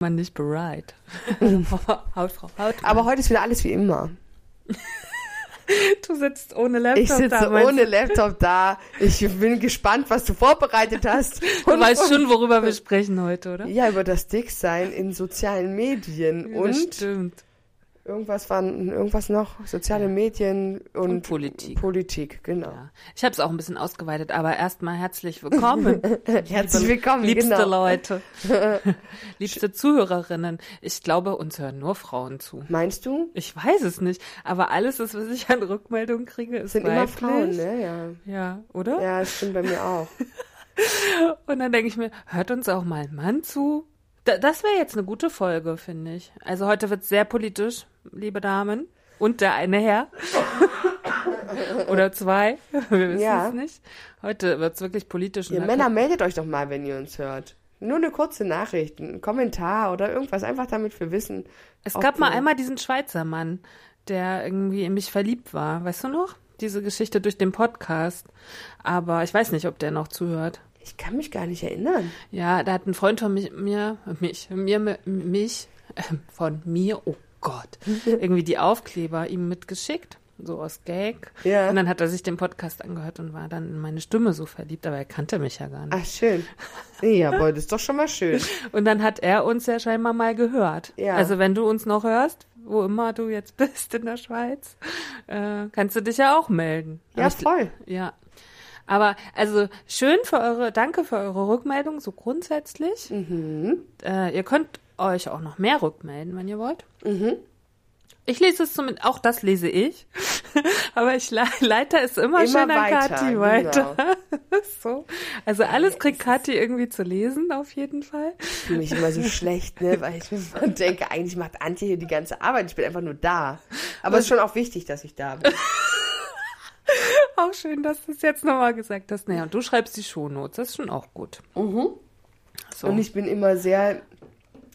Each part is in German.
Man nicht bereit. Hautfrau, Hautfrau. Aber heute ist wieder alles wie immer. du sitzt ohne Laptop Ich sitze da. ohne? Laptop da. Ich bin gespannt, was du vorbereitet hast. Du weißt schon, worüber wir sprechen heute, oder? Ja, über das Dicksein in sozialen Medien Ja, das und stimmt. Irgendwas waren irgendwas noch soziale Medien und, Und Politik. Politik, genau. Ja. Ich habe es auch ein bisschen ausgeweitet, aber erstmal herzlich willkommen. Herzlich willkommen, Liebste genau. Leute. Liebste Zuhörerinnen. Ich glaube, uns hören nur Frauen zu. Meinst du? Ich weiß es nicht, aber alles, was ich an Rückmeldungen kriege, ist Sind immer weiblich. Frauen, ne? Ja. Ja, oder? Ja, das stimmt bei mir auch. Und dann denke ich mir, hört uns auch mal ein Mann zu? Da, das wäre jetzt eine gute Folge, finde ich. Also heute wird sehr politisch, liebe Damen. Und der eine Herr. Oder zwei. Wir wissen Ja. es nicht. Heute wird es wirklich politisch. Ihr Männer, meldet euch doch mal, wenn ihr uns hört. Nur eine kurze Nachricht, ein Kommentar oder irgendwas, einfach damit wir wissen. Es gab mal einmal diesen Schweizer Mann, der irgendwie in mich verliebt war. Weißt du noch? Diese Geschichte durch den Podcast. Aber ich weiß nicht, ob der noch zuhört. Ich kann mich gar nicht erinnern. Ja, da hat ein Freund von mich, mir, mich, mir, mich, äh, von mir, oh Gott, irgendwie die Aufkleber ihm mitgeschickt, so aus Gag. Ja. Und dann hat er sich den Podcast angehört und war dann in meine Stimme so verliebt, aber er kannte mich ja gar nicht. Ach, schön. Ja, boah, das ist doch schon mal schön. Und dann hat er uns ja scheinbar mal gehört. Ja. Also wenn du uns noch hörst, wo immer du jetzt bist in der Schweiz, äh, kannst du dich ja auch melden. Ja, Aber ich- voll. Ja. Aber also schön für eure, danke für eure Rückmeldung, so grundsätzlich. Mhm. Äh, ihr könnt euch auch noch mehr rückmelden, wenn ihr wollt. Mhm. Ich lese es zumindest, auch das lese ich. Aber ich le leite es immer, Immer schön an weiter, Kathi genau. weiter. so. Also alles kriegt Kathi irgendwie zu lesen, auf jeden Fall. Ich fühle mich immer so schlecht, ne? Weil ich mir immer denke, eigentlich macht Antje hier die ganze Arbeit. Ich bin einfach nur da. Aber es ist schon auch wichtig, dass ich da bin. Auch schön, dass du es jetzt nochmal gesagt hast. Naja, und du schreibst die Shownotes, das ist schon auch gut. So. Und ich bin immer sehr.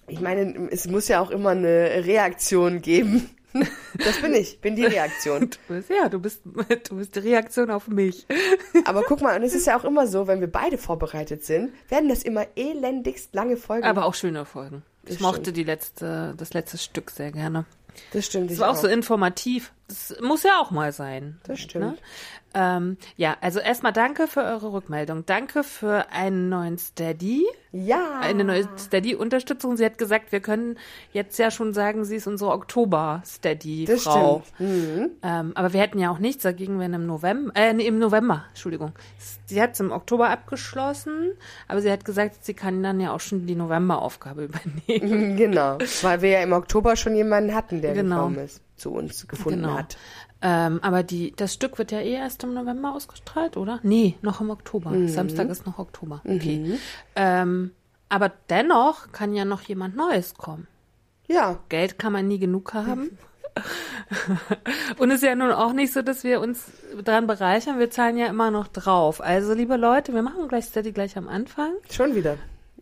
Ich meine, es muss ja auch immer eine Reaktion geben. Das bin ich, bin die Reaktion. Du bist, ja, du bist, du bist die Reaktion auf mich. Aber guck mal, und es ist ja auch immer so, wenn wir beide vorbereitet sind, werden das immer elendigst lange Folgen. Aber auch schöne Folgen. Ich mochte die letzte, das letzte Stück sehr gerne. Das stimmt. Das war auch so informativ. Das muss ja auch mal sein. Das stimmt. Ähm, ja, also erstmal danke für eure Rückmeldung. Danke für einen neuen Steady, Ja. eine neue Steady-Unterstützung. Sie hat gesagt, wir können jetzt ja schon sagen, sie ist unsere das Oktober-Steady-Frau. stimmt. Mhm. Ähm, aber wir hätten ja auch nichts dagegen, wenn im November, äh, nee, im November, Entschuldigung. Sie hat es im Oktober abgeschlossen, aber sie hat gesagt, sie kann dann ja auch schon die Novemberaufgabe übernehmen. Genau. Weil wir ja im Oktober schon jemanden hatten, der Genau. gekommen ist, zu uns gefunden Genau. hat. Ähm, aber die, das Stück wird ja eh erst im November ausgestrahlt, oder? Nee, noch im Oktober. Mhm. Samstag ist noch Oktober. Okay. Ähm, aber dennoch kann ja noch jemand Neues kommen. Ja. Geld kann man nie genug haben. Und es ist ja nun auch nicht so, dass wir uns dran bereichern. Wir zahlen ja immer noch drauf. Also, liebe Leute, wir machen gleich Steady gleich am Anfang. Schon wieder.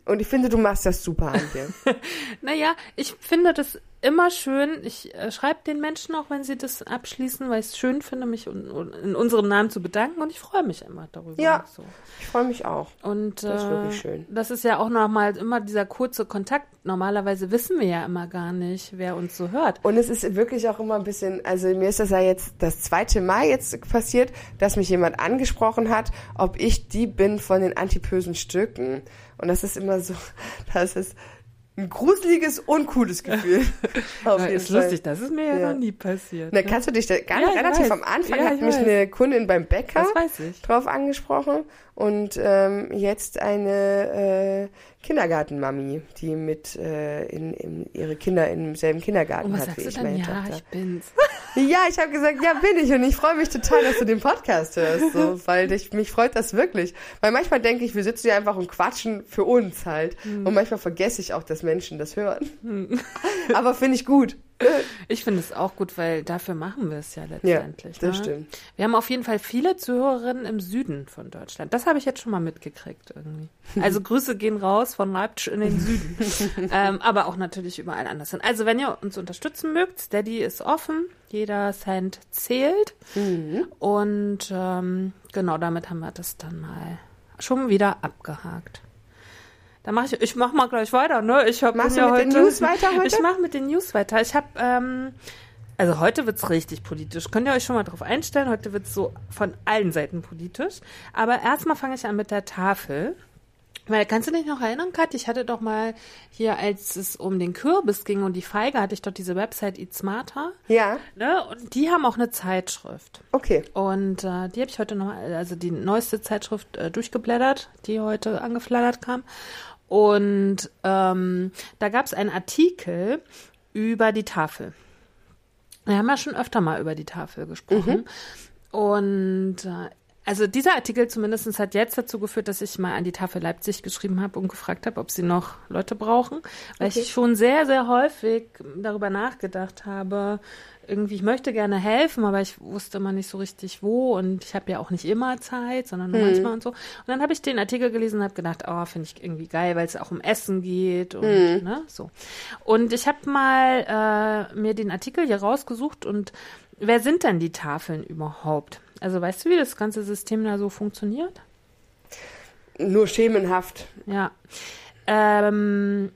Und ich finde, du machst das super, Antje. Naja, ich finde das immer schön. Ich äh, schreibe den Menschen auch, wenn sie das abschließen, weil ich es schön finde, mich un un in unserem Namen zu bedanken und ich freue mich immer darüber. Ja. So. Ich freue mich auch. Und Das ist äh, wirklich schön. das ist ja auch nochmal immer dieser kurze Kontakt. Normalerweise wissen wir ja immer gar nicht, wer uns so hört. Und es ist wirklich auch immer ein bisschen, also mir ist das ja jetzt das zweite Mal jetzt passiert, dass mich jemand angesprochen hat, ob ich die bin von den antipösen Stücken. Und das ist immer so, das ist ein gruseliges, uncooles Gefühl. Auf Ja, jeden ist Fall. lustig, das ist mir ja, Ja. noch nie passiert. Na, ne? kannst du dich da ganz Ja, ich relativ weiß. am Anfang Ja, hat ich mich weiß. eine Kundin beim Bäcker drauf angesprochen und ähm, jetzt eine äh, Kindergartenmami, die mit äh, in, in ihre Kinder im selben Kindergarten Und was hat wie ich meine Ja, Tochter. ich bin's. Ja, ich habe gesagt, ja, bin ich. Und ich freue mich total, dass du den Podcast hörst. So, weil ich, mich freut das wirklich. Weil manchmal denke ich, wir sitzen hier einfach und quatschen für uns halt. Hm. Und manchmal vergesse ich auch, dass Menschen das hören. Aber finde ich gut. Ich finde es auch gut, weil dafür machen wir es ja letztendlich. das ne? stimmt. Wir haben auf jeden Fall viele Zuhörerinnen im Süden von Deutschland. Das habe ich jetzt schon mal mitgekriegt irgendwie. Also Grüße gehen raus von Leipzig in den Süden. ähm, aber auch natürlich überall anders hin. Also wenn ihr uns unterstützen mögt, Steady ist offen. Jeder Cent zählt. Mhm. Und ähm, genau damit haben wir das dann mal schon wieder abgehakt. Da mache ich, ich mach mal gleich weiter, ne? Ich hab, Machst du mit den heute, News weiter heute? Ich mache mit den News weiter. Ich habe, ähm, also heute wird's richtig politisch. Könnt ihr euch schon mal drauf einstellen? Heute wird's so von allen Seiten politisch. Aber erstmal fange ich an mit der Tafel. Weil, kannst du dich noch erinnern, Kat? Ich hatte doch mal hier, als es um den Kürbis ging und die Feige, hatte ich doch diese Website Eat Smarter. Ja, Ne? Und die haben auch eine Zeitschrift. okay. Und äh, die habe ich heute nochmal, also die neueste Zeitschrift äh, durchgeblättert, die heute angeflattert kam. Und ähm, da gab es einen Artikel über die Tafel. Wir haben ja schon öfter mal über die Tafel gesprochen. Und äh, also dieser Artikel zumindest hat jetzt dazu geführt, dass ich mal an die Tafel Leipzig geschrieben habe und gefragt habe, ob sie noch Leute brauchen, weil Okay. ich schon sehr, sehr häufig darüber nachgedacht habe, irgendwie, ich möchte gerne helfen, aber ich wusste immer nicht so richtig wo und ich habe ja auch nicht immer Zeit, sondern nur manchmal und so. Und dann habe ich den Artikel gelesen und habe gedacht, oh, finde ich irgendwie geil, weil es auch um Essen geht und ne, so. Und ich habe mal äh, mir den Artikel hier rausgesucht und wer sind denn die Tafeln überhaupt? Also weißt du, wie das ganze System da so funktioniert? Nur schemenhaft. Ja. Ähm,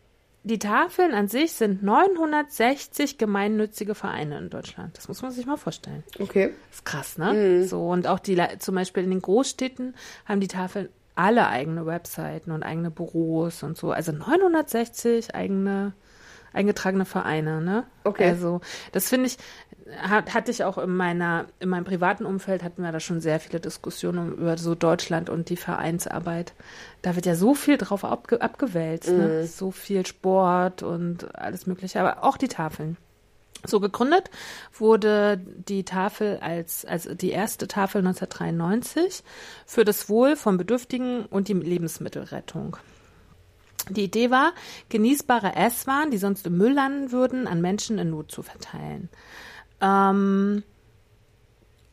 die Tafeln an sich sind 960 gemeinnützige Vereine in Deutschland. Das muss man sich mal vorstellen. Okay. Das ist krass, ne? So, und auch die, zum Beispiel in den Großstädten haben die Tafeln alle eigene Webseiten und eigene Büros und so. Also 960 eigene, eingetragene Vereine, ne? Okay. Also, das finde ich, hat, hatte ich auch in meiner, in meinem privaten Umfeld hatten wir da schon sehr viele Diskussionen über so Deutschland und die Vereinsarbeit. Da wird ja so viel drauf abge, abgewälzt, ne? So viel Sport und alles Mögliche, aber auch die Tafeln. So gegründet wurde die Tafel als, also die erste Tafel 1993 für das Wohl von Bedürftigen und die Lebensmittelrettung. Die Idee war, genießbare Esswaren, die sonst im Müll landen würden, an Menschen in Not zu verteilen. Ähm,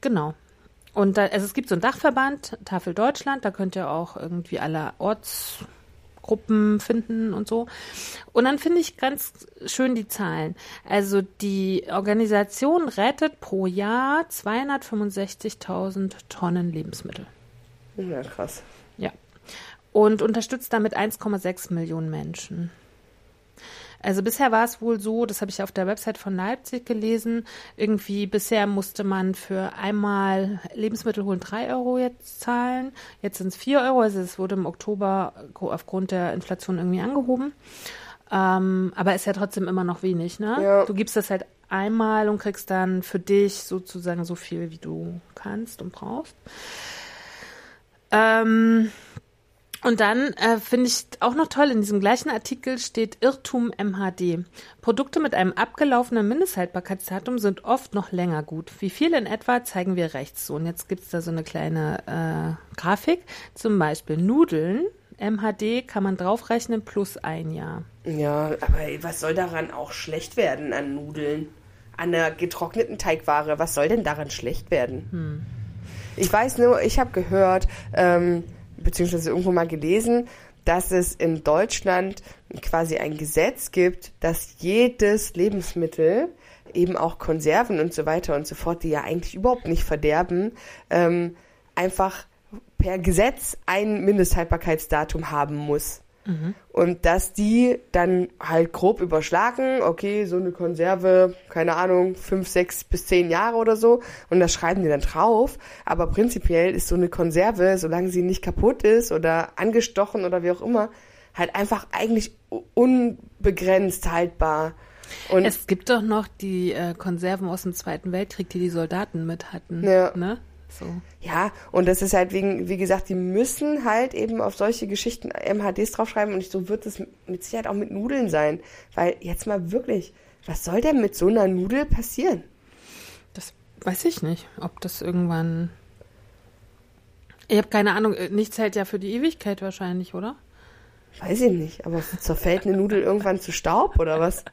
genau. Und da, also es gibt so einen Dachverband, Tafel Deutschland, da könnt ihr auch irgendwie alle Ortsgruppen finden und so. Und dann finde ich ganz schön die Zahlen. Also die Organisation rettet pro Jahr 265.000 Tonnen Lebensmittel. Ja, krass. Und unterstützt damit 1,6 Millionen Menschen. Also bisher war es wohl so, das habe ich auf der Website von Leipzig gelesen, irgendwie bisher musste man für einmal Lebensmittel holen 3 Euro jetzt zahlen, jetzt sind es 4 Euro, also es wurde im Oktober aufgrund der Inflation irgendwie angehoben. Ähm, aber ist ja trotzdem immer noch wenig, ne? Ja. Du gibst das halt einmal und kriegst dann für dich sozusagen so viel, wie du kannst und brauchst. Ähm, und dann äh, finde ich auch noch toll, in diesem gleichen Artikel steht Irrtum MHD. Produkte mit einem abgelaufenen Mindesthaltbarkeitsdatum sind oft noch länger gut. Wie viel in etwa zeigen wir rechts so. Und jetzt gibt's da so eine kleine äh, Grafik. Zum Beispiel Nudeln. MHD kann man draufrechnen plus ein Jahr. Ja, aber was soll daran auch schlecht werden an Nudeln? An der getrockneten Teigware, was soll denn daran schlecht werden? Ich weiß nur, ich habe gehört, ähm, beziehungsweise irgendwo mal gelesen, dass es in Deutschland quasi ein Gesetz gibt, dass jedes Lebensmittel, eben auch Konserven und so weiter und so fort, die ja eigentlich überhaupt nicht verderben, ähm, einfach per Gesetz ein Mindesthaltbarkeitsdatum haben muss. Und dass die dann halt grob überschlagen, okay, so eine Konserve, keine Ahnung, fünf, sechs bis zehn Jahre oder so. Und das schreiben die dann drauf. Aber prinzipiell ist so eine Konserve, solange sie nicht kaputt ist oder angestochen oder wie auch immer, halt einfach eigentlich unbegrenzt haltbar. Und Es gibt doch noch die äh, Konserven aus dem Zweiten Weltkrieg, die die Soldaten mit hatten. Ja. Ne? So. Ja, und das ist halt wegen, wie gesagt, die müssen halt eben auf solche Geschichten MHDs draufschreiben und so wird es mit Sicherheit auch mit Nudeln sein. Weil jetzt mal wirklich, was soll denn mit so einer Nudel passieren? Das weiß ich nicht, ob das irgendwann. Ich habe keine Ahnung, äh, nichts hält ja für die Ewigkeit wahrscheinlich, oder? Weiß ich nicht, aber zerfällt eine Nudel irgendwann zu Staub oder was?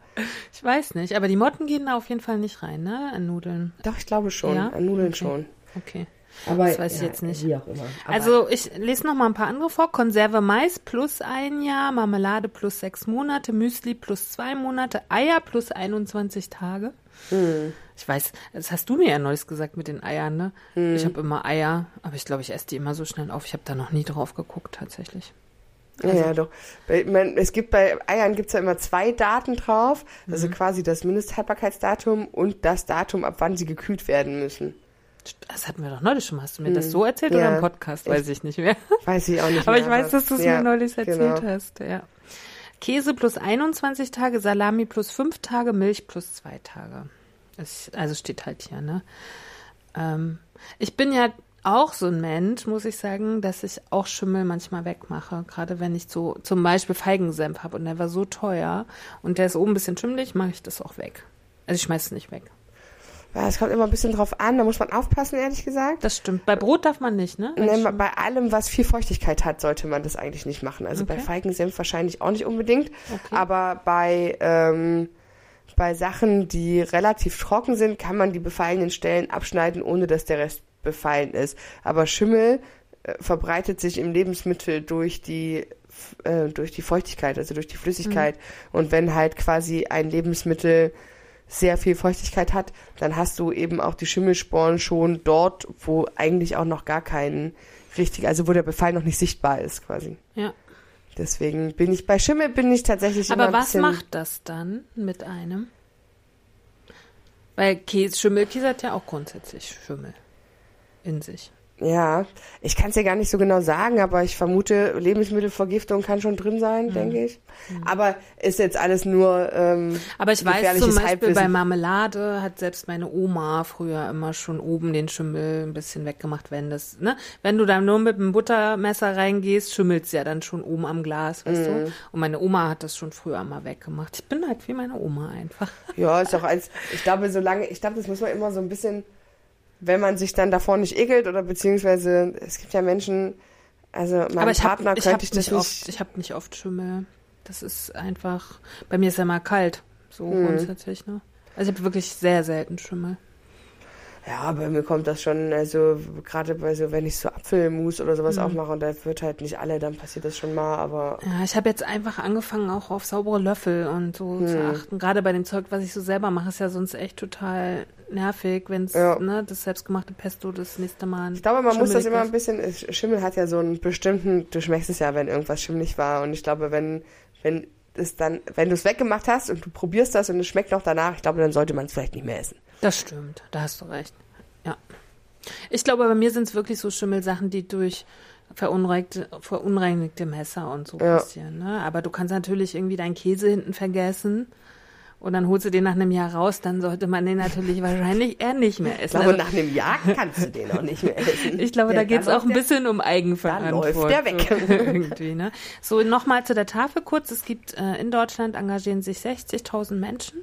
Ich weiß nicht, aber die Motten gehen da auf jeden Fall nicht rein, ne? An Nudeln. Doch, ich glaube schon. Ja? An Nudeln Okay. schon. Okay. Aber Das weiß ich ja, jetzt nicht. Wie auch immer. Aber Also ich lese noch mal ein paar andere vor. Konserve Mais plus ein Jahr, Marmelade plus sechs Monate, Müsli plus zwei Monate, Eier plus 21 Tage. Hm. Ich weiß, das hast du mir ja neulich gesagt mit den Eiern, ne? Hm. Ich habe immer Eier, aber ich glaube, ich esse die immer so schnell auf. Ich habe da noch nie drauf geguckt, tatsächlich. Ja, ja, doch. Man, es gibt bei Eiern gibt's ja immer zwei Daten drauf. Also quasi das Mindesthaltbarkeitsdatum und das Datum, ab wann sie gekühlt werden müssen. Das hatten wir doch neulich schon mal. Hast du mir das so erzählt oder Hm. Ja. im Podcast? Weiß ich nicht mehr. Weiß ich auch nicht Aber mehr, ich weiß, dass du es ja, mir neulich erzählt genau. hast. Ja. Käse plus 21 Tage, Salami plus 5 Tage, Milch plus 2 Tage. Es, also steht halt hier, ne? Ähm, ich bin ja auch so ein Mensch, muss ich sagen, dass ich auch Schimmel manchmal wegmache. Gerade wenn ich so zum Beispiel Feigensenf habe und der war so teuer und der ist oben ein bisschen schimmelig, mache ich das auch weg. Also ich schmeiß es nicht weg. Es kommt immer ein bisschen drauf an, da muss man aufpassen, ehrlich gesagt. Das stimmt. Bei Brot darf man nicht, ne? Nee, bei allem, was viel Feuchtigkeit hat, sollte man das eigentlich nicht machen. Also bei Okay. Feigensenf wahrscheinlich auch nicht unbedingt. Okay. Aber bei, ähm, bei Sachen, die relativ trocken sind, kann man die befallenen Stellen abschneiden, ohne dass der Rest befallen ist. Aber Schimmel äh, verbreitet sich im Lebensmittel durch die äh, durch die Feuchtigkeit, also durch die Flüssigkeit. Und wenn halt quasi ein Lebensmittel sehr viel Feuchtigkeit hat, dann hast du eben auch die Schimmelsporen schon dort, wo eigentlich auch noch gar kein richtig, also wo der Befall noch nicht sichtbar ist quasi. Ja. Deswegen bin ich bei Schimmel bin ich tatsächlich immer Aber ein was macht das dann mit einem? Weil Käse, Schimmelkäse hat ja auch grundsätzlich Schimmel in sich. Ja, ich kann es dir gar nicht so genau sagen, aber ich vermute, Lebensmittelvergiftung kann schon drin sein, Mhm. denke ich. Aber ist jetzt alles nur ähm, Aber ich weiß zum Beispiel bei. Marmelade hat selbst meine Oma früher immer schon oben den Schimmel ein bisschen weggemacht, wenn das, ne? Wenn du da nur mit dem Buttermesser reingehst, schimmelt's ja dann schon oben am Glas, weißt Mhm. du? Und meine Oma hat das schon früher mal weggemacht. Ich bin halt wie meine Oma einfach. Ja, ist doch als, ich glaube, solange, ich glaube, das muss man immer so ein bisschen, wenn man sich dann davor nicht ekelt oder beziehungsweise, es gibt ja Menschen, also mein Aber ich Partner habe ich könnte hab ich das nicht nicht, oft, ich habe nicht oft Schimmel. Das ist einfach, bei mir ist ja mal kalt, so Mhm. grundsätzlich, ne? Also ich habe wirklich sehr selten Schimmel. Ja, bei mir kommt das schon, also gerade bei so, wenn ich so Apfelmus oder sowas Mhm. auch mache und da wird halt nicht alle, dann passiert das schon mal, aber Ja, ich habe jetzt einfach angefangen, auch auf saubere Löffel und so Hm. zu achten. Gerade bei dem Zeug, was ich so selber mache, ist ja sonst echt total nervig, wenn es, Ja. ne, das selbstgemachte Pesto das nächste Mal. Ich glaube, man muss das immer ein bisschen, Schimmel hat ja so einen bestimmten, du schmeckst es ja, wenn irgendwas schimmelig war. Und ich glaube, wenn, wenn es dann, wenn du es weggemacht hast und du probierst das und es schmeckt noch danach, ich glaube, dann sollte man es vielleicht nicht mehr essen. Das stimmt, da hast du recht. Ja. Ich glaube, bei mir sind es wirklich so Schimmelsachen, die durch verunreinigte, verunreinigte Messer und so Ja. passieren. Ne? Aber du kannst natürlich irgendwie deinen Käse hinten vergessen. Und dann holst du den nach einem Jahr raus, dann sollte man den natürlich wahrscheinlich eher nicht mehr Ich essen. glaube, Also- nach einem Jahr kannst du den auch nicht mehr essen. Ich glaube, Der- da geht es dann auch ein bisschen um Eigenverantwortung. läuft der weg. irgendwie, ne? So, nochmal zu der Tafel kurz. Es gibt äh, in Deutschland engagieren sich 60.000 Menschen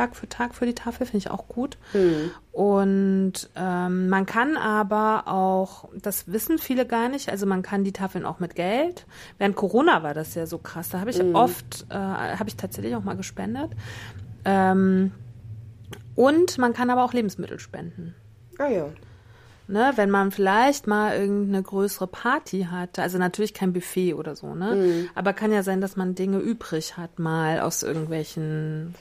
Tag für Tag für die Tafel, finde ich auch gut. Hm. Und ähm, man kann aber auch, das wissen viele gar nicht, also man kann die Tafeln auch mit Geld. Während Corona war das ja so krass. Da habe ich Hm. oft, äh, habe ich tatsächlich auch mal gespendet. Ähm, und man kann aber auch Lebensmittel spenden. Ah ja. Ne, wenn man vielleicht mal irgendeine größere Party hat, also natürlich kein Buffet oder so, ne? Mhm. Aber kann ja sein, dass man Dinge übrig hat, mal aus irgendwelchen.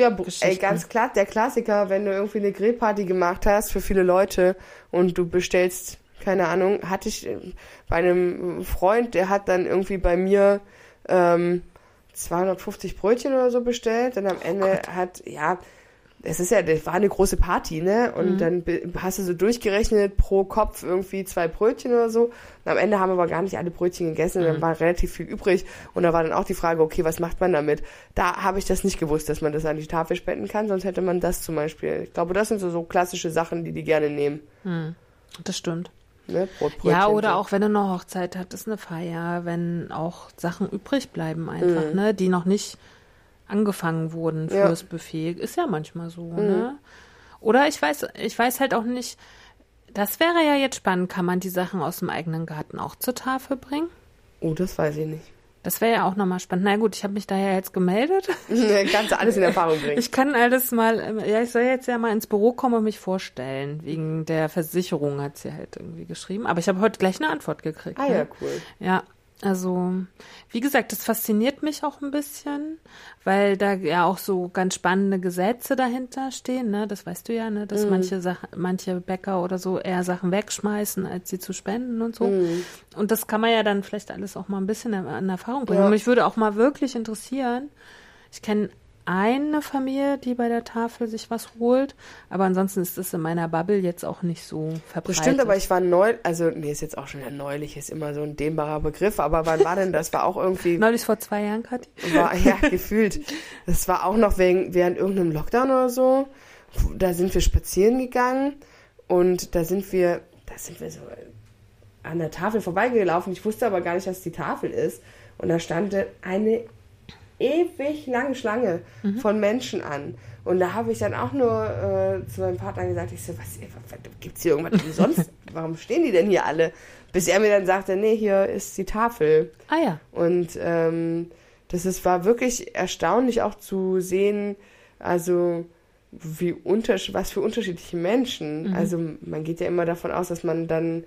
Ja, ey, ganz klar, der Klassiker, wenn du irgendwie eine Grillparty gemacht hast für viele Leute und du bestellst, keine Ahnung, hatte ich äh, bei einem Freund, der hat dann irgendwie bei mir ähm, 250 Brötchen oder so bestellt und am Ende hat, ja, es ist ja, das war eine große Party, ne? Und dann be- hast du so durchgerechnet pro Kopf irgendwie zwei Brötchen oder so. Und am Ende haben aber gar nicht alle Brötchen gegessen, und dann war relativ viel übrig. Und da war dann auch die Frage, okay, was macht man damit? Da habe ich das nicht gewusst, dass man das an die Tafel spenden kann, sonst hätte man das zum Beispiel. Ich glaube, das sind so, so klassische Sachen, die die gerne nehmen. Das stimmt. Ne? Ja, oder so. auch wenn du eine Hochzeit hattest, eine Feier, wenn auch Sachen übrig bleiben einfach, Mhm. ne, die noch nicht angefangen wurden Ja. Mhm. fürs Buffet. Ist ja manchmal so, ne? Oder ich weiß, ich weiß halt auch nicht, das wäre ja jetzt spannend, kann man die Sachen aus dem eigenen Garten auch zur Tafel bringen? Oh, das weiß ich nicht. Das wäre ja auch nochmal spannend. Na gut, ich habe mich da ja jetzt gemeldet. Kannst du alles in Erfahrung bringen. Ich kann alles mal, ja, ich soll jetzt ja mal ins Büro kommen und mich vorstellen. Wegen der Versicherung hat sie halt irgendwie geschrieben. Aber ich habe heute gleich eine Antwort gekriegt. ah ne? ja, cool. Ja, also, wie gesagt, das fasziniert mich auch ein bisschen, weil da ja auch so ganz spannende Gesetze dahinter stehen, ne? Das weißt du ja, ne? Dass manche Sachen, manche Bäcker oder so eher Sachen wegschmeißen, als sie zu spenden und so. Und das kann man ja dann vielleicht alles auch mal ein bisschen an Erfahrung bringen. Ja. Und mich würde auch mal wirklich interessieren, ich kenne eine Familie, die bei der Tafel sich was holt, aber ansonsten ist das in meiner Bubble jetzt auch nicht so verbreitet. Das stimmt, aber ich war neu, also nee, ist jetzt auch schon ja neulich, ist immer so ein dehnbarer Begriff, aber wann war denn das? War auch irgendwie, Neulich vor zwei Jahren, Kathi. war, ja, gefühlt. Das war auch noch wegen, während irgendeinem Lockdown oder so. Da sind wir spazieren gegangen und da sind wir, da sind wir so an der Tafel vorbeigelaufen. Ich wusste aber gar nicht, dass die Tafel ist. Und da stand eine ewig lange Schlange von Menschen an. Und da habe ich dann auch nur äh, zu meinem Partner gesagt, ich so, was, gibt es hier irgendwas umsonst? Warum stehen die denn hier alle? Bis er mir dann sagte, nee, hier ist die Tafel. Ah ja. Und ähm, das ist, war wirklich erstaunlich auch zu sehen, also wie untersch was für unterschiedliche Menschen. Also man geht ja immer davon aus, dass man dann,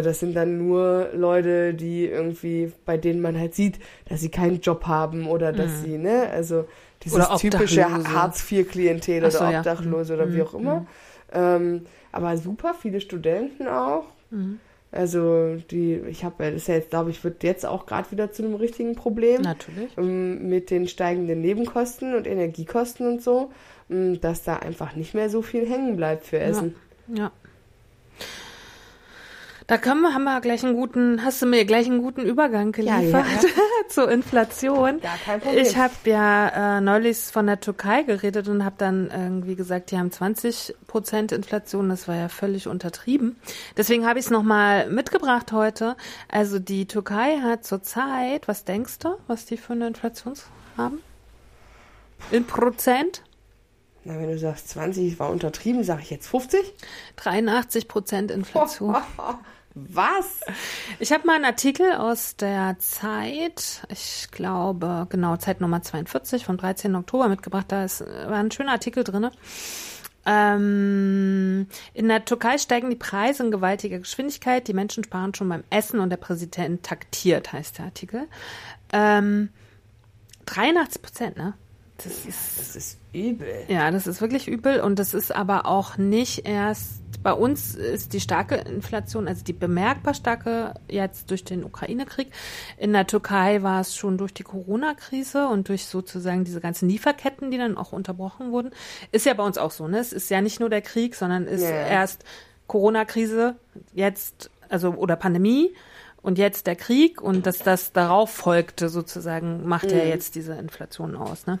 das sind dann nur Leute, die irgendwie, bei denen man halt sieht, dass sie keinen Job haben oder dass sie, ne, also dieses typische. Hartz-IV-Klientel oder ja. Obdachlose oder wie auch immer. Ähm, aber super viele Studenten auch. Also die, ich habe, das ist ja jetzt, glaube ich, wird jetzt auch gerade wieder zu einem richtigen Problem Natürlich. ähm, mit den steigenden Nebenkosten und Energiekosten und so, ähm, dass da einfach nicht mehr so viel hängen bleibt für Essen. Ja. Da können wir, haben wir gleich einen guten, hast du mir gleich einen guten Übergang Ja, geliefert ja, zur Inflation. Ja, kein Problem. Ich habe ja äh, neulich von der Türkei geredet und habe dann irgendwie gesagt, die haben 20 Prozent Inflation. Das war ja völlig untertrieben. Deswegen habe ich es nochmal mitgebracht heute. Also die Türkei hat zurzeit, was denkst du, was die für eine Inflation haben? In Prozent? Na, wenn du sagst 20 war untertrieben, sage ich jetzt 50? 83 Prozent Inflation. Was? Ich habe mal einen Artikel aus der Zeit, ich glaube, genau, Zeit Nummer 42 vom 13. Oktober mitgebracht. Da ist, war ein schöner Artikel drin. Ähm, in der Türkei steigen die Preise in gewaltiger Geschwindigkeit. Die Menschen sparen schon beim Essen und der Präsident taktiert, heißt der Artikel. Ähm, 83 Prozent, ne? Das ist Das ist übel. ja, das ist wirklich übel und das ist aber auch nicht erst bei uns ist die starke Inflation, also die bemerkbar starke jetzt durch den Ukraine-Krieg. In der Türkei war es schon durch die Corona-Krise und durch sozusagen diese ganzen Lieferketten, die dann auch unterbrochen wurden. Ist ja bei uns auch so, ne? Es ist ja nicht nur der Krieg, sondern ist Ja. erst Corona-Krise, jetzt, also oder Pandemie und jetzt der Krieg und dass das darauf folgte sozusagen, macht ja jetzt diese Inflation aus, ne?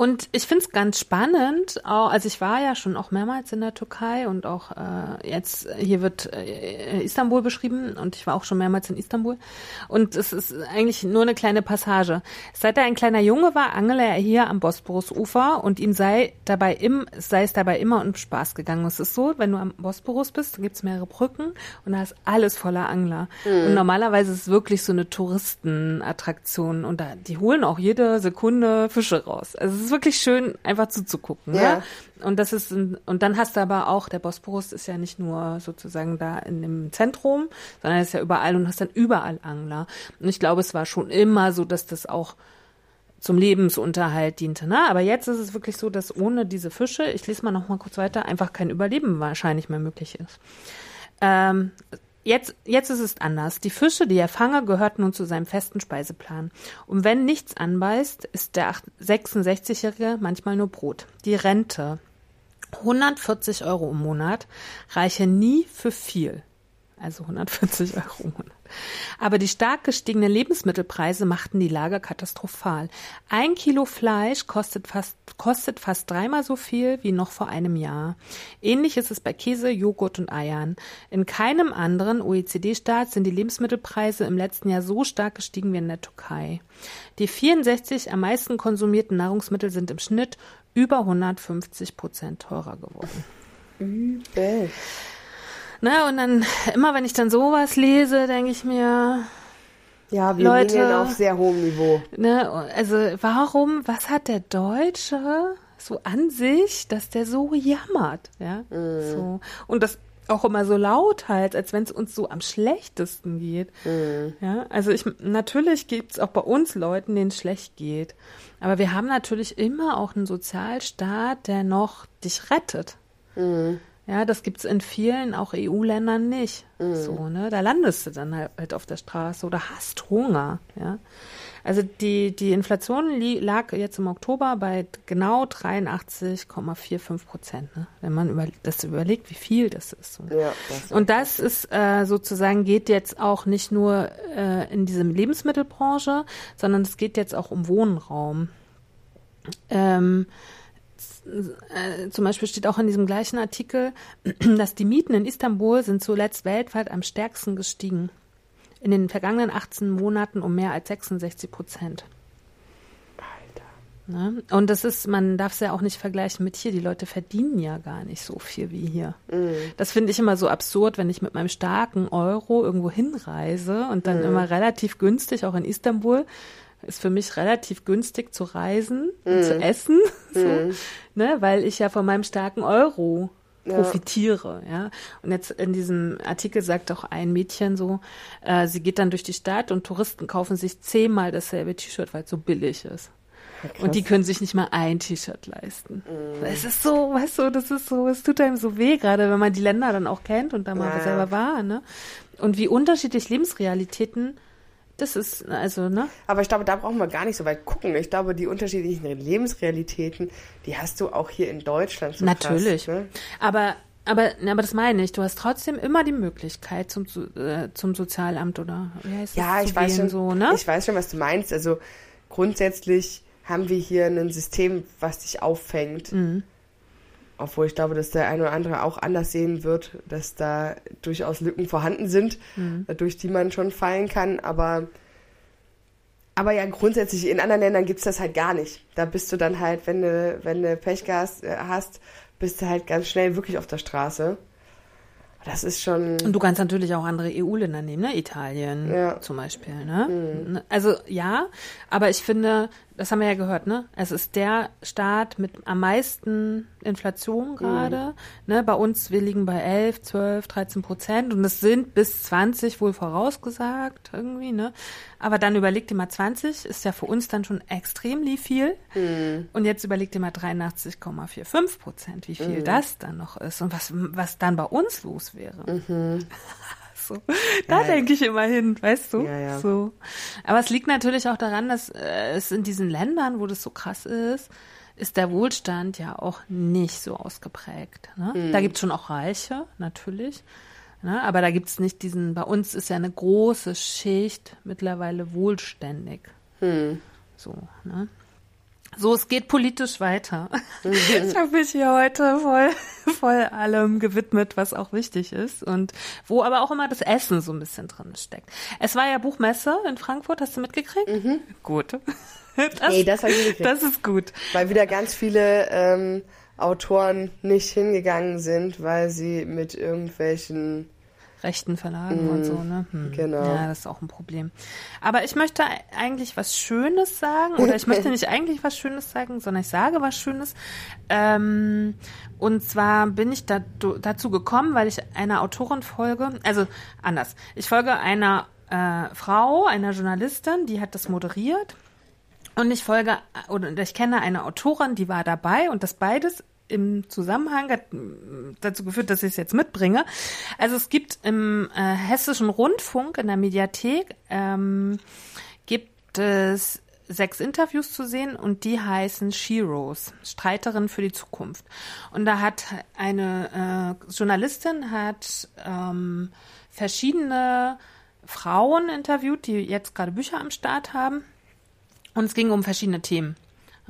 Und ich finde es ganz spannend, auch, also ich war ja schon auch mehrmals in der Türkei und auch äh, jetzt, hier wird äh, Istanbul beschrieben und ich war auch schon mehrmals in Istanbul. Und es ist eigentlich nur eine kleine Passage. Seit er ein kleiner Junge war, angele er hier am Bosporusufer und ihm sei dabei im, sei es dabei immer um Spaß gegangen. Es ist so, wenn du am Bosporus bist, gibt es mehrere Brücken und da ist alles voller Angler. Und normalerweise ist es wirklich so eine Touristenattraktion und da, die holen auch jede Sekunde Fische raus. Also ist wirklich schön, einfach zuzugucken. Ja. Ja. Und das ist ein, und dann hast du aber auch, der Bosporus ist ja nicht nur sozusagen da in dem Zentrum, sondern ist ja überall und hast dann überall Angler. Und ich glaube, es war schon immer so, dass das auch zum Lebensunterhalt diente. Ne? Aber jetzt ist es wirklich so, dass ohne diese Fische, ich lese mal noch mal kurz weiter, einfach kein Überleben wahrscheinlich mehr möglich ist. Ähm, jetzt, jetzt ist es anders. Die Fische, die er fange, gehört nun zu seinem festen Speiseplan. Und wenn nichts anbeißt, ist der acht- 66-Jährige manchmal nur Brot. Die Rente, 140 Euro im Monat, reiche nie für viel. Also 140 Euro im Monat. Aber die stark gestiegenen Lebensmittelpreise machten die Lage katastrophal. Ein Kilo Fleisch kostet fast, kostet fast dreimal so viel wie noch vor einem Jahr. Ähnlich ist es bei Käse, Joghurt und Eiern. In keinem anderen OECD-Staat sind die Lebensmittelpreise im letzten Jahr so stark gestiegen wie in der Türkei. Die 64 am meisten konsumierten Nahrungsmittel sind im Schnitt über 150 Prozent teurer geworden. Übel. Ne, und dann, immer wenn ich dann sowas lese, denke ich mir, Ja, wir Leute. auf sehr hohem Niveau. ne, also warum, was hat der Deutsche so an sich, dass der so jammert, ja, so. Und das auch immer so laut halt, als wenn es uns so am schlechtesten geht. Ja, also ich, natürlich gibt es auch bei uns Leuten, denen es schlecht geht. Aber wir haben natürlich immer auch einen Sozialstaat, der noch dich rettet. Ja, das gibt's in vielen auch EU-Ländern nicht. So, ne? Da landest du dann halt, halt auf der Straße oder hast Hunger, ja. Also die, die Inflation lag jetzt im Oktober bei genau 83,45 Prozent, ne? wenn man über, das überlegt, wie viel das ist. So. Ja, das Und das ist äh, sozusagen geht jetzt auch nicht nur äh, in diese Lebensmittelbranche, sondern es geht jetzt auch um Wohnraum. Ähm, äh, zum Beispiel steht auch in diesem gleichen Artikel, dass die Mieten in Istanbul sind zuletzt weltweit am stärksten gestiegen. In den vergangenen 18 Monaten um mehr als 66 Prozent. Ne? Und das ist, man darf es ja auch nicht vergleichen mit hier. Die Leute verdienen ja gar nicht so viel wie hier. Das finde ich immer so absurd, wenn ich mit meinem starken Euro irgendwo hinreise und dann immer relativ günstig, auch in Istanbul, ist für mich relativ günstig zu reisen und zu essen, so, ne, weil ich ja von meinem starken Euro profitiere, ja. Und jetzt in diesem Artikel sagt auch ein Mädchen so, äh, sie geht dann durch die Stadt und Touristen kaufen sich zehnmal dasselbe T-Shirt, weil es so billig ist. Und die können sich nicht mal ein T-Shirt leisten. Es ist so, weißt du, das ist so, es tut einem so weh, gerade wenn man die Länder dann auch kennt und da mal Ja. selber war, ne? Und wie unterschiedlich Lebensrealitäten, das ist, also, ne? Aber ich glaube, da brauchen wir gar nicht so weit gucken. Ich glaube, die unterschiedlichen Lebensrealitäten, die hast du auch hier in Deutschland. So Natürlich. Krass, ne? Aber, aber, aber das meine ich. Du hast trotzdem immer die Möglichkeit zum, äh, zum Sozialamt oder wie heißt das? Ja, ich weiß schon. so, ne? Ich weiß schon, was du meinst. Also grundsätzlich haben wir hier ein System, was dich auffängt. Mhm. Obwohl ich glaube, dass der eine oder andere auch anders sehen wird, dass da durchaus Lücken vorhanden sind, Mhm. durch die man schon fallen kann. Aber, aber ja, grundsätzlich in anderen Ländern gibt's das halt gar nicht. Da bist du dann halt, wenn du, wenn du Pechgas äh, hast, bist du halt ganz schnell wirklich auf der Straße. Das ist schon. Und du kannst natürlich auch andere EU-Länder nehmen, ne? Italien Ja. Mhm. zum Beispiel, ne? Also ja, aber ich finde, das haben wir ja gehört, ne? Es ist der Staat mit am meisten Inflation gerade. Ne? Bei uns, wir liegen bei 11, 12, 13 Prozent und es sind bis 20 wohl vorausgesagt irgendwie, ne? Aber dann überleg dir mal 20, ist ja für uns dann schon extrem viel. Und jetzt überleg dir mal 83,45 Prozent, wie viel das dann noch ist und was, was dann bei uns los wäre. So. Da Ja. denke ich immer hin, weißt du? Ja, ja. So. Aber es liegt natürlich auch daran, dass äh, es in diesen Ländern, wo das so krass ist, ist der Wohlstand ja auch nicht so ausgeprägt. Ne? Mhm. Da gibt es schon auch Reiche, natürlich. Ne? Aber da gibt es nicht diesen, bei uns ist ja eine große Schicht mittlerweile wohlständig. Hm. So, ne? So, es geht politisch weiter. Ich habe mich hier heute voll, voll allem gewidmet, was auch wichtig ist und wo aber auch immer das Essen so ein bisschen drin steckt. Es war ja Buchmesse in Frankfurt, hast du mitgekriegt? Gut. Das, Nee, das das ist gut. Weil wieder ganz viele ähm, Autoren nicht hingegangen sind, weil sie mit irgendwelchen. Rechten Verlagen und so, ne? Hm. genau. Ja, das ist auch ein Problem. Aber ich möchte eigentlich was Schönes sagen, oder ich möchte nicht eigentlich was Schönes sagen, sondern ich sage was Schönes. Ähm, und zwar bin ich da, dazu gekommen, weil ich einer Autorin folge, also anders. Ich folge einer äh, Frau, einer Journalistin, die hat das moderiert. Und ich folge, oder ich kenne eine Autorin, die war dabei und das beides im Zusammenhang hat dazu geführt, dass ich es jetzt mitbringe. Also es gibt im äh, Hessischen Rundfunk in der Mediathek ähm, gibt es sechs Interviews zu sehen und die heißen Sheroes, Streiterin für die Zukunft. Und da hat eine äh, Journalistin hat ähm, verschiedene Frauen interviewt, die jetzt gerade Bücher am Start haben. Und es ging um verschiedene Themen.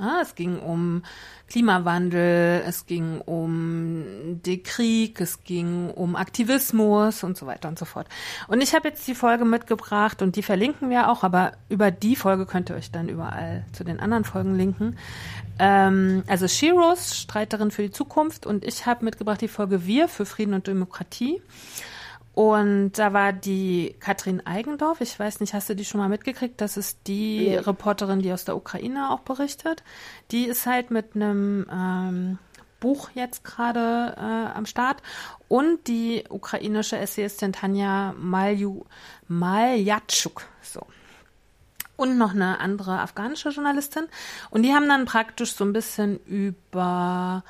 Ja, es ging um Klimawandel, es ging um den Krieg, es ging um Aktivismus und so weiter und so fort. Und ich habe jetzt die Folge mitgebracht und die verlinken wir auch, aber über die Folge könnt ihr euch dann überall zu den anderen Folgen linken. Ähm, also Shiros, Streiterin für die Zukunft und ich habe mitgebracht die Folge Wir für Frieden und Demokratie. Und da war die Katrin Eigendorf, ich weiß nicht, hast du die schon mal mitgekriegt? Das ist die ja. Reporterin, die aus der Ukraine auch berichtet. Die ist halt mit einem ähm, Buch jetzt gerade äh, am Start. Und die ukrainische Essayistin Tanja Malju, Maljatschuk. So. Und noch eine andere afghanische Journalistin. Und die haben dann praktisch so ein bisschen über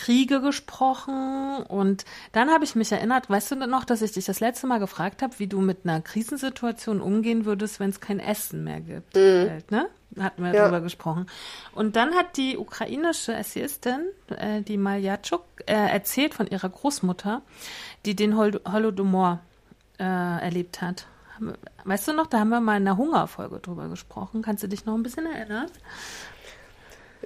Kriege gesprochen und dann habe ich mich erinnert, weißt du noch, dass ich dich das letzte Mal gefragt habe, wie du mit einer Krisensituation umgehen würdest, wenn es kein Essen mehr gibt. Mhm. Halt, ne? Hatten wir ja. darüber gesprochen. Und dann hat die ukrainische Essayistin, äh, die Maljatschuk, äh, erzählt von ihrer Großmutter, die den Hol Holodomor äh, erlebt hat. Weißt du noch, da haben wir mal in der Hungerfolge drüber gesprochen. Kannst du dich noch ein bisschen erinnern?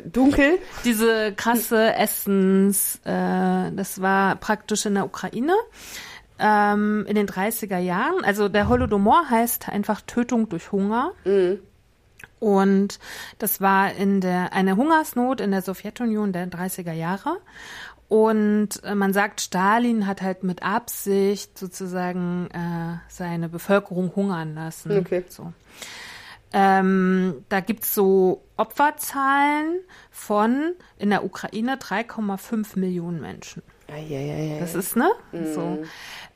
Dunkel. Diese krasse Essens, äh, das war praktisch in der Ukraine ähm, in den 30er Jahren. Also der Holodomor heißt einfach Tötung durch Hunger. Mhm. Und das war in der, eine Hungersnot in der Sowjetunion der 30er Jahre. Und äh, man sagt, Stalin hat halt mit Absicht sozusagen äh, seine Bevölkerung hungern lassen. Okay. So. Ähm, da gibt's so Opferzahlen von in der Ukraine 3,5 Millionen Menschen. Eieiei. Das ist, ne? Mhm. So.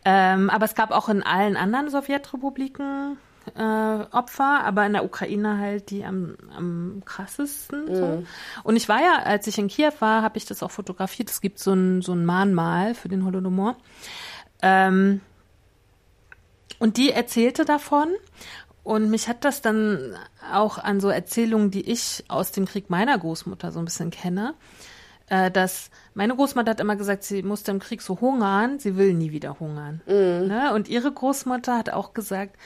Ähm, aber es gab auch in allen anderen Sowjetrepubliken äh, Opfer, aber in der Ukraine halt die am, am krassesten. Mhm. So. Und ich war ja, als ich in Kiew war, habe ich das auch fotografiert. Es gibt so ein, so ein Mahnmal für den Holodomor. Ähm, und die erzählte davon und mich hat das dann auch an so Erzählungen, die ich aus dem Krieg meiner Großmutter so ein bisschen kenne, äh, dass meine Großmutter hat immer gesagt, sie musste im Krieg so hungern, sie will nie wieder hungern. Ne? Und ihre Großmutter hat auch gesagt,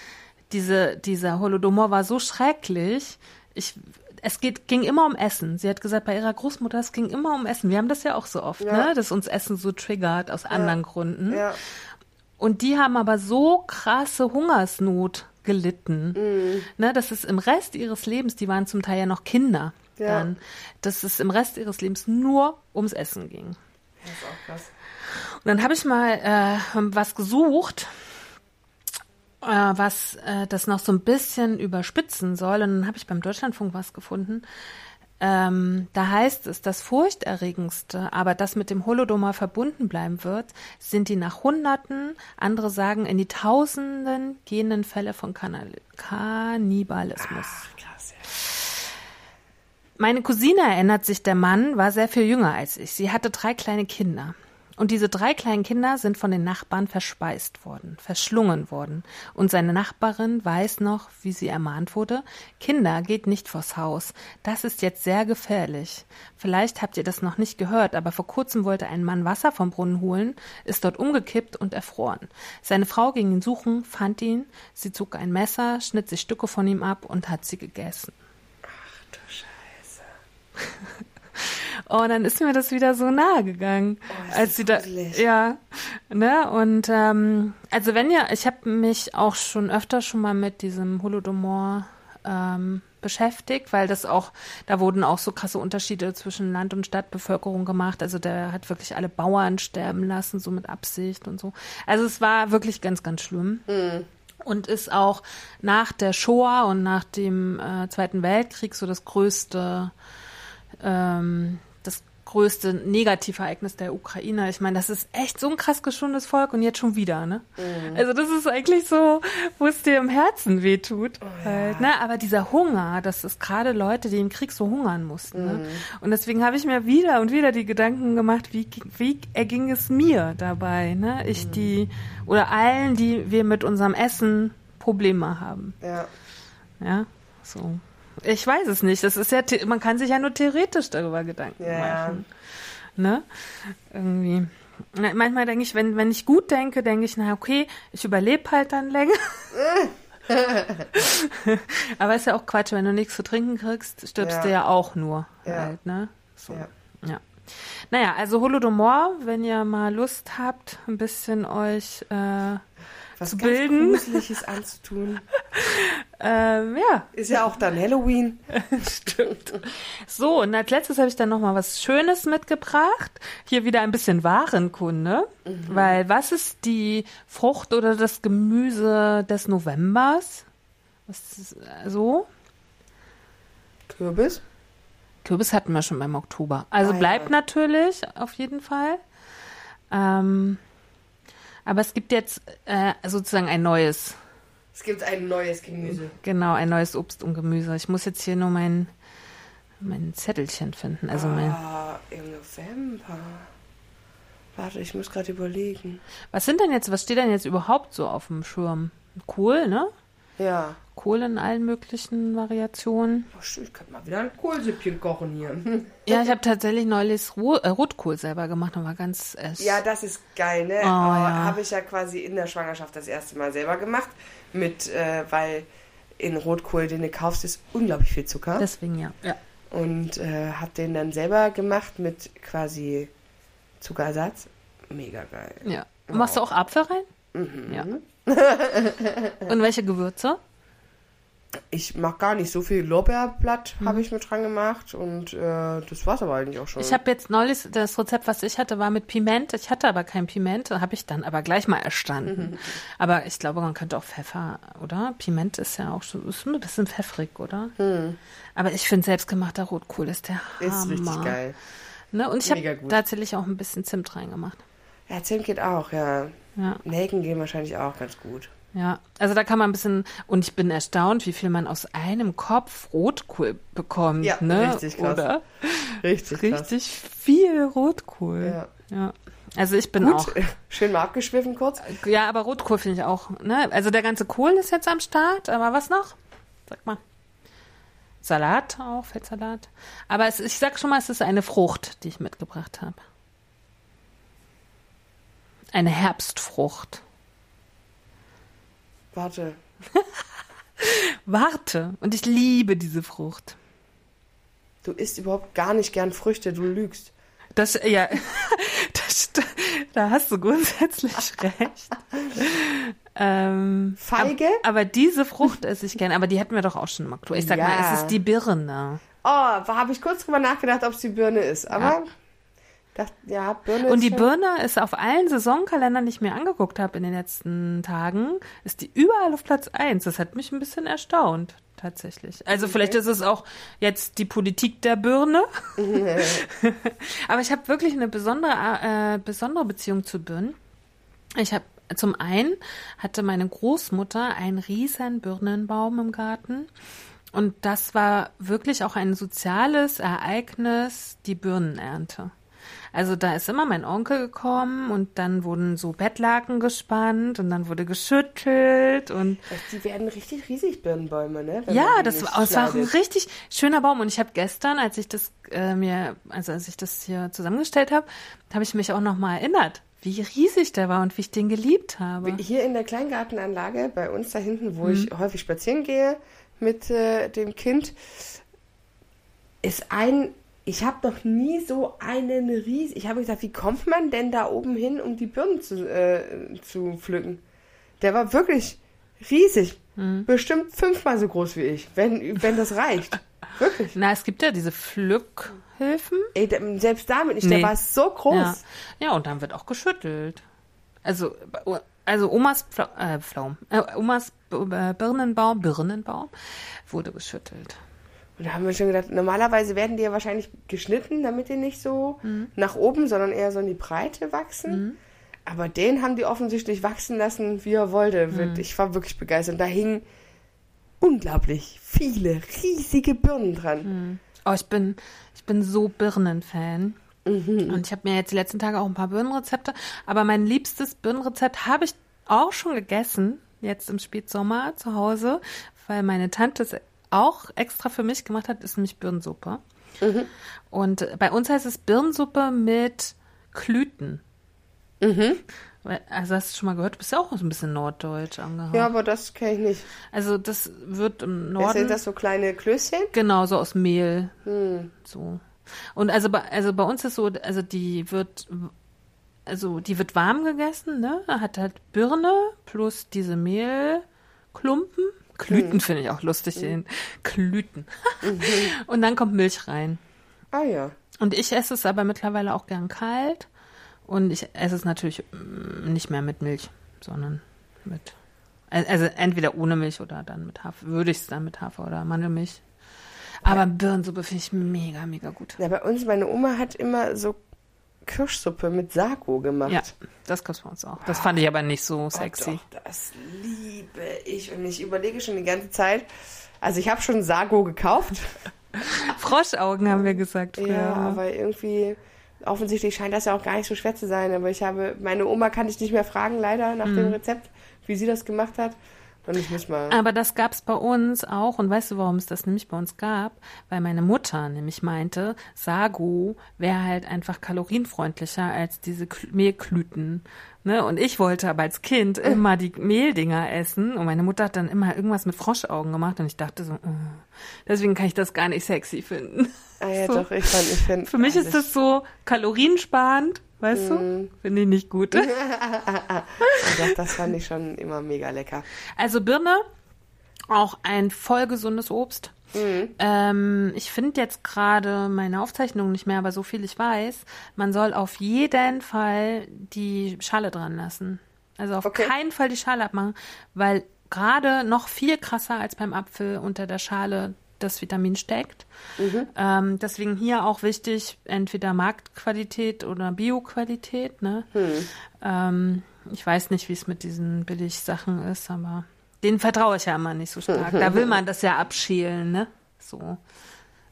diese, dieser Holodomor war so schrecklich, ich, es geht, ging immer um Essen. Sie hat gesagt, bei ihrer Großmutter, es ging immer um Essen. Wir haben das ja auch so oft, ja. ne? dass uns Essen so triggert aus ja. anderen Gründen. Ja. Und die haben aber so krasse Hungersnot gelitten. Mhm. Ne, dass es im Rest ihres Lebens, die waren zum Teil ja noch Kinder, ja. dann, dass es im Rest ihres Lebens nur ums Essen ging. Das ist auch krass. Und dann habe ich mal äh, was gesucht, äh, was äh, das noch so ein bisschen überspitzen soll. Und dann habe ich beim Deutschlandfunk was gefunden. Ähm, da heißt es, das furchterregendste, aber das mit dem Holodomor verbunden bleiben wird, sind die nach Hunderten, andere sagen in die Tausenden gehenden Fälle von Kannibalismus. Ach, krass, ja. Meine Cousine erinnert sich, der Mann war sehr viel jünger als ich. Sie hatte drei kleine Kinder. Und diese drei kleinen Kinder sind von den Nachbarn verspeist worden, verschlungen worden. Und seine Nachbarin weiß noch, wie sie ermahnt wurde, Kinder, geht nicht vors Haus. Das ist jetzt sehr gefährlich. Vielleicht habt ihr das noch nicht gehört, aber vor kurzem wollte ein Mann Wasser vom Brunnen holen, ist dort umgekippt und erfroren. Seine Frau ging ihn suchen, fand ihn, sie zog ein Messer, schnitt sich Stücke von ihm ab und hat sie gegessen. Ach du Scheiße. Oh, dann ist mir das wieder so nahe gegangen, oh, als sie da, ja, ne? Und ähm, also wenn ja, ich habe mich auch schon öfter schon mal mit diesem Holodomor ähm, beschäftigt, weil das auch, da wurden auch so krasse Unterschiede zwischen Land- und Stadtbevölkerung gemacht. Also der hat wirklich alle Bauern sterben lassen, so mit Absicht und so. Also es war wirklich ganz, ganz schlimm. Mhm. Und ist auch nach der Shoah und nach dem äh, Zweiten Weltkrieg so das größte ähm, größte Negativereignis der Ukraine. Ich meine, das ist echt so ein krass geschundes Volk und jetzt schon wieder, ne? Mhm. Also das ist eigentlich so, wo es dir im Herzen wehtut. Oh, ja. halt, ne? Aber dieser Hunger, das ist gerade Leute, die im Krieg so hungern mussten. Ne? Mhm. Ne? Und deswegen habe ich mir wieder und wieder die Gedanken gemacht, wie, wie erging es mir dabei, ne? Ich mhm. die, oder allen, die wir mit unserem Essen Probleme haben. Ja. Ja, so. Ich weiß es nicht. Das ist ja, man kann sich ja nur theoretisch darüber Gedanken Ja. machen. Ne? Irgendwie. Na, Manchmal denke ich, wenn, wenn ich gut denke, denke ich, na okay, ich überlebe halt dann länger. Aber ist ja auch Quatsch, wenn du nichts zu trinken kriegst, stirbst Ja. du ja auch nur Ja. halt, ne? So. Ja. Ja. Naja, also Holodomor, wenn ihr mal Lust habt, ein bisschen euch äh, Was Zu bilden. Gruseliges anzutun. ähm, ja, Ist ja auch dann Halloween. Stimmt. So, und als letztes habe ich dann noch mal was Schönes mitgebracht. Hier wieder ein bisschen Warenkunde. Weil was ist die Frucht oder das Gemüse des Novembers? Was ist äh, so? Kürbis. Kürbis hatten wir schon beim Oktober. Also Ah, ja. bleibt natürlich auf jeden Fall. Ähm, aber es gibt jetzt äh, sozusagen ein neues, Es gibt ein neues Gemüse. genau, ein neues Obst und Gemüse. Ich muss jetzt hier nur mein, mein Zettelchen finden. Also mein, Ah, im November. Warte, ich muss gerade überlegen. was sind denn jetzt, was steht denn jetzt überhaupt so auf dem Schirm? Kohl, ne? Ja. Kohl in allen möglichen Variationen. Oh, stimmt, ich könnte mal wieder ein Kohlsüppchen kochen hier. Ja, ich habe tatsächlich neulich Ro äh, Rotkohl selber gemacht und war ganz äh, Ja, das ist geil, ne? Oh, ja. Habe ich ja quasi in der Schwangerschaft das erste Mal selber gemacht. Mit, äh, weil in Rotkohl, den du kaufst, ist unglaublich viel Zucker. deswegen ja. ja. und äh, habe den dann selber gemacht mit quasi Zuckerersatz. Mega geil. ja. Machst du auch Apfel rein? Mhm. Ja. und welche Gewürze? Ich mag gar nicht so viel Lorbeerblatt, Mhm. habe ich mit dran gemacht und äh, das war's aber eigentlich auch schon. Ich habe jetzt neulich, das Rezept, was ich hatte, war mit Piment. Ich hatte aber kein Piment, habe ich dann aber gleich mal erstanden. aber ich glaube, man könnte auch Pfeffer, oder? Piment ist ja auch schon, ist ein bisschen pfeffrig, oder? Aber ich finde, selbstgemachter Rotkohl ist der Hammer. ist richtig geil. Ne? Und ich habe tatsächlich auch ein bisschen Zimt reingemacht. Ja, Zimt geht auch, ja. Ja, Nelken gehen wahrscheinlich auch ganz gut. ja. Also da kann man ein bisschen, und ich bin erstaunt, wie viel man aus einem Kopf Rotkohl bekommt. Ja, ne? richtig krass. Oder? Richtig, Richtig viel Rotkohl. Ja. ja. Also ich bin Gut, auch. schön mal abgeschwiffen kurz. Ja, aber Rotkohl finde ich auch. Ne? Also der ganze Kohl ist jetzt am Start, aber was noch? Sag mal. Salat auch, Fettsalat. Aber es, ich sag schon mal, es ist eine Frucht, die ich mitgebracht habe. Eine Herbstfrucht. Warte. Warte. Und ich liebe diese Frucht. Du isst überhaupt gar nicht gern Früchte, du lügst. Das, ja, das, da hast du grundsätzlich recht. Ähm, Feige? ab- Aber diese Frucht esse ich gerne. Aber die hatten wir doch auch schon mal. Ich sag Ja. mal, es ist die Birne. Oh, habe ich kurz drüber nachgedacht, ob es die Birne ist. Aber dachte, ja, Birne Und die schon- Birne ist auf allen Saisonkalendern, die ich mir angeguckt habe in den letzten Tagen, ist die überall auf Platz eins. Das hat mich ein bisschen erstaunt, tatsächlich. Also vielleicht ist es auch jetzt die Politik der Birne. Aber ich habe wirklich eine besondere, äh, besondere Beziehung zu Birnen. Ich habe zum einen hatte meine Großmutter einen riesen Birnenbaum im Garten. Und das war wirklich auch ein soziales Ereignis, die Birnenernte. Also da ist immer mein Onkel gekommen und dann wurden so Bettlaken gespannt und dann wurde geschüttelt und Die werden richtig riesig, Birnenbäume, ne? Wenn ja, das war, das war ein richtig schöner Baum und ich habe gestern, als ich das äh, mir, also als ich das hier zusammengestellt habe, habe ich mich auch noch mal erinnert, wie riesig der war und wie ich den geliebt habe. Hier in der Kleingartenanlage bei uns da hinten, Mhm. wo ich häufig spazieren gehe mit äh, dem Kind, ist ein. Ich habe noch nie so einen riesen. Ich habe gesagt, wie kommt man denn da oben hin, um die Birnen zu, äh, zu pflücken? Der war wirklich riesig. Mhm. Bestimmt fünfmal so groß wie ich, wenn, wenn das reicht. wirklich. Na, es gibt ja diese Pflückhilfen. Ey, selbst damit nicht. Nee. Der war so groß. Ja. ja, und dann wird auch geschüttelt. Also, also Omas Pfla äh, Pflaum, äh, Omas B äh, Birnenbaum, Birnenbaum wurde geschüttelt. Und da haben wir schon gedacht, normalerweise werden die ja wahrscheinlich geschnitten, damit die nicht so nach oben, sondern eher so in die Breite wachsen. Aber den haben die offensichtlich wachsen lassen, wie er wollte. Wird- Ich war wirklich begeistert. Und da hingen unglaublich viele, riesige Birnen dran. Oh, ich bin, ich bin so Birnenfan. Und ich habe mir jetzt die letzten Tage auch ein paar Birnenrezepte. Aber mein liebstes Birnenrezept habe ich auch schon gegessen, jetzt im Spätsommer zu Hause, weil meine Tante es auch extra für mich gemacht hat, ist nämlich Birnensuppe. Und bei uns heißt es Birnensuppe mit Klüten. Weil- Also hast du schon mal gehört, du bist ja auch so ein bisschen norddeutsch angehaucht. Ja, aber das kenne ich nicht. Also das wird im Sind Norden das so kleine Klößchen? genau so aus Mehl Hm. so. Und also bei, also bei uns ist so, also die wird also die wird warm gegessen, ne? Hat halt Birne plus diese Mehlklumpen. Klüten finde ich auch lustig, den Klüten. Und dann kommt Milch rein. Ah ja. Und ich esse es aber mittlerweile auch gern kalt. Und ich esse es natürlich mm, nicht mehr mit Milch, sondern mit. Also entweder ohne Milch oder dann mit Hafer. Würde ich es dann mit Hafer oder Mandelmilch. Aber Birnensuppe finde ich mega, mega gut. Ja, bei uns, meine Oma hat immer so Kirschsuppe mit Sago gemacht. Ja, das gab's bei uns auch. Das fand ich aber nicht so sexy. Oh, doch, das liebe ich. Und ich überlege schon die ganze Zeit. Also ich habe schon Sago gekauft. Froschaugen haben wir gesagt früher. Ja, aber irgendwie, offensichtlich scheint das ja auch gar nicht so schwer zu sein. Aber ich habe, meine Oma kann ich nicht mehr fragen, leider, nach Mhm. dem Rezept, wie sie das gemacht hat. Und ich muss mal. Aber das gab's bei uns auch. Und weißt du, warum es das nämlich bei uns gab? Weil meine Mutter nämlich meinte, Sago wäre halt einfach kalorienfreundlicher als diese Kl- Mehlklüten. Ne? Und ich wollte aber als Kind immer die Mehldinger essen. Und meine Mutter hat dann immer irgendwas mit Froschaugen gemacht. Und ich dachte so, äh, deswegen kann ich das gar nicht sexy finden. ah ja, so. doch, ich fand, ich find, Für mich ist das so kaloriensparend, weißt du? Finde ich nicht gut. Doch, das fand ich schon immer mega lecker. Also Birne, auch ein voll gesundes Obst. Ähm, ich finde jetzt gerade meine Aufzeichnung nicht mehr, aber so viel ich weiß, man soll auf jeden Fall die Schale dran lassen. Also auf Okay. keinen Fall die Schale abmachen, weil gerade noch viel krasser als beim Apfel unter der Schale das Vitamin steckt. Ähm, deswegen hier auch wichtig, entweder Marktqualität oder Bioqualität. Ne? Ähm, ich weiß nicht, wie es mit diesen Billigsachen ist, aber denen vertraue ich ja immer nicht so stark. Da will man das ja abschälen, ne? So.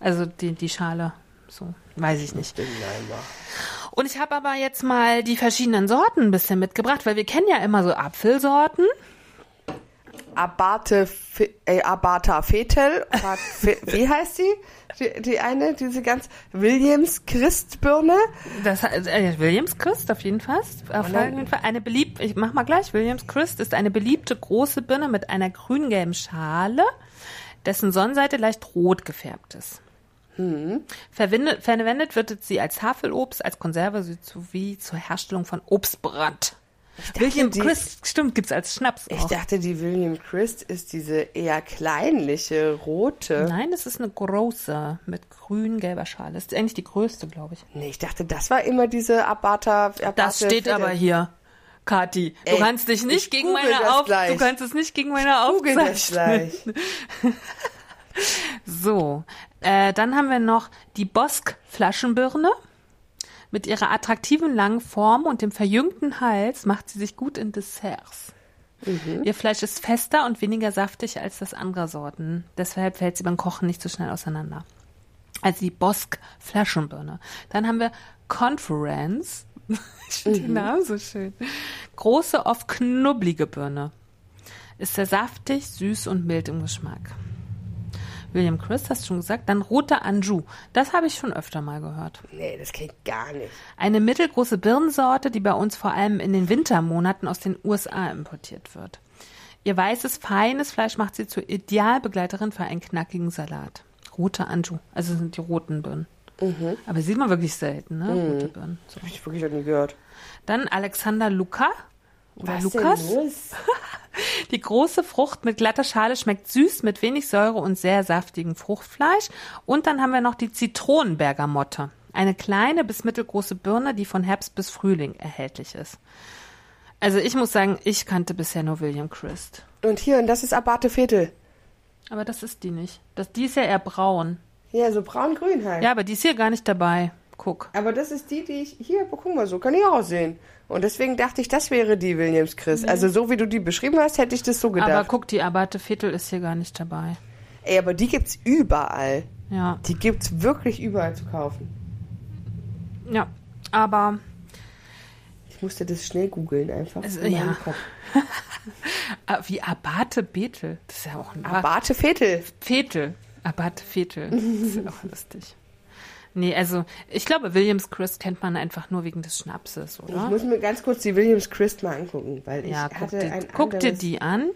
Also die, die Schale. So. Weiß ich nicht. Und ich habe aber jetzt mal die verschiedenen Sorten ein bisschen mitgebracht, weil wir kennen ja immer so Apfelsorten. Abate, Fe- äh, Abata Fetel. Wie heißt die? die? Die eine, diese ganz Williams Christbirne. Das äh, Williams Christ auf jeden Fall. Auf jeden Fall eine beliebte, ich mach mal gleich, Williams Christ ist eine beliebte große Birne mit einer grün-gelben Schale, dessen Sonnenseite leicht rot gefärbt ist. Verwendet, verwendet wird sie als Tafelobst, als Konserve sowie zur Herstellung von Obstbrand. William die- Christ, stimmt, gibt's als Schnaps Ich auch. dachte, die William Christ ist diese eher kleinliche, rote. Nein, das ist eine große mit grün-gelber Schale. Das ist eigentlich die größte, glaube ich. Nee, ich dachte, das war immer diese Abata. Abate Das steht Fetel. aber hier. Kati, du Ey, kannst dich nicht ich gegen meine Auf gleich. du kannst es nicht gegen meine Aufzeichnung. So, äh, dann haben wir noch die Bosk Flaschenbirne. Mit ihrer attraktiven langen Form und dem verjüngten Hals macht sie sich gut in Desserts. Ihr Fleisch ist fester und weniger saftig als das anderer Sorten. Deshalb fällt sie beim Kochen nicht so schnell auseinander. Also die Bosk Flaschenbirne. Dann haben wir Conference. Ich finde den Namen so schön. Große, oft knubbelige Birne. Ist sehr saftig, süß und mild im Geschmack. William Chris, hast du schon gesagt. Dann roter Anjou. Das habe ich schon öfter mal gehört. Nee, das kenne ich gar nicht. Eine mittelgroße Birnensorte, die bei uns vor allem in den Wintermonaten aus den USA importiert wird. Ihr weißes, feines Fleisch macht sie zur Idealbegleiterin für einen knackigen Salat. Rote Anjou, also sind die roten Birnen. Aber sieht man wirklich selten, ne? Rote Birnen. So. Hab ich wirklich noch nie gehört. Dann Alexander Luca oder Was Lukas. denn los? Die große Frucht mit glatter Schale schmeckt süß mit wenig Säure und sehr saftigem Fruchtfleisch. Und dann haben wir noch die Zitronenbergamotte. Eine kleine bis mittelgroße Birne, die von Herbst bis Frühling erhältlich ist. Also ich muss sagen, ich kannte bisher nur William Christ. Und hier, und das ist Abate Fetel. Aber das ist die nicht. Das, die ist ja eher braun. Ja, so braun-grün halt. Ja, aber die ist hier gar nicht dabei. Guck. Aber das ist die, die ich. Hier, guck mal, so kann ich auch aussehen. Und deswegen dachte ich, das wäre die Williams Chris. Also so wie du die beschrieben hast, hätte ich das so gedacht. Aber guck, die Abate Viertel ist hier gar nicht dabei. Ey, aber die gibt's überall. Ja. Die gibt's wirklich überall zu kaufen. Ja. Aber Ich musste das schnell googeln einfach. Also, ja. Ah, Wie Abate Betel. Das ist ja auch ein Abate Vetel. Fetel. Abate Fetel. Das ist ja auch lustig. Nee, also ich glaube, Williams Chris kennt man einfach nur wegen des Schnapses, Ich oder? muss mir ganz kurz die Williams Christ mal angucken, weil ich Ja, guck, hatte dir, ein guck dir die an.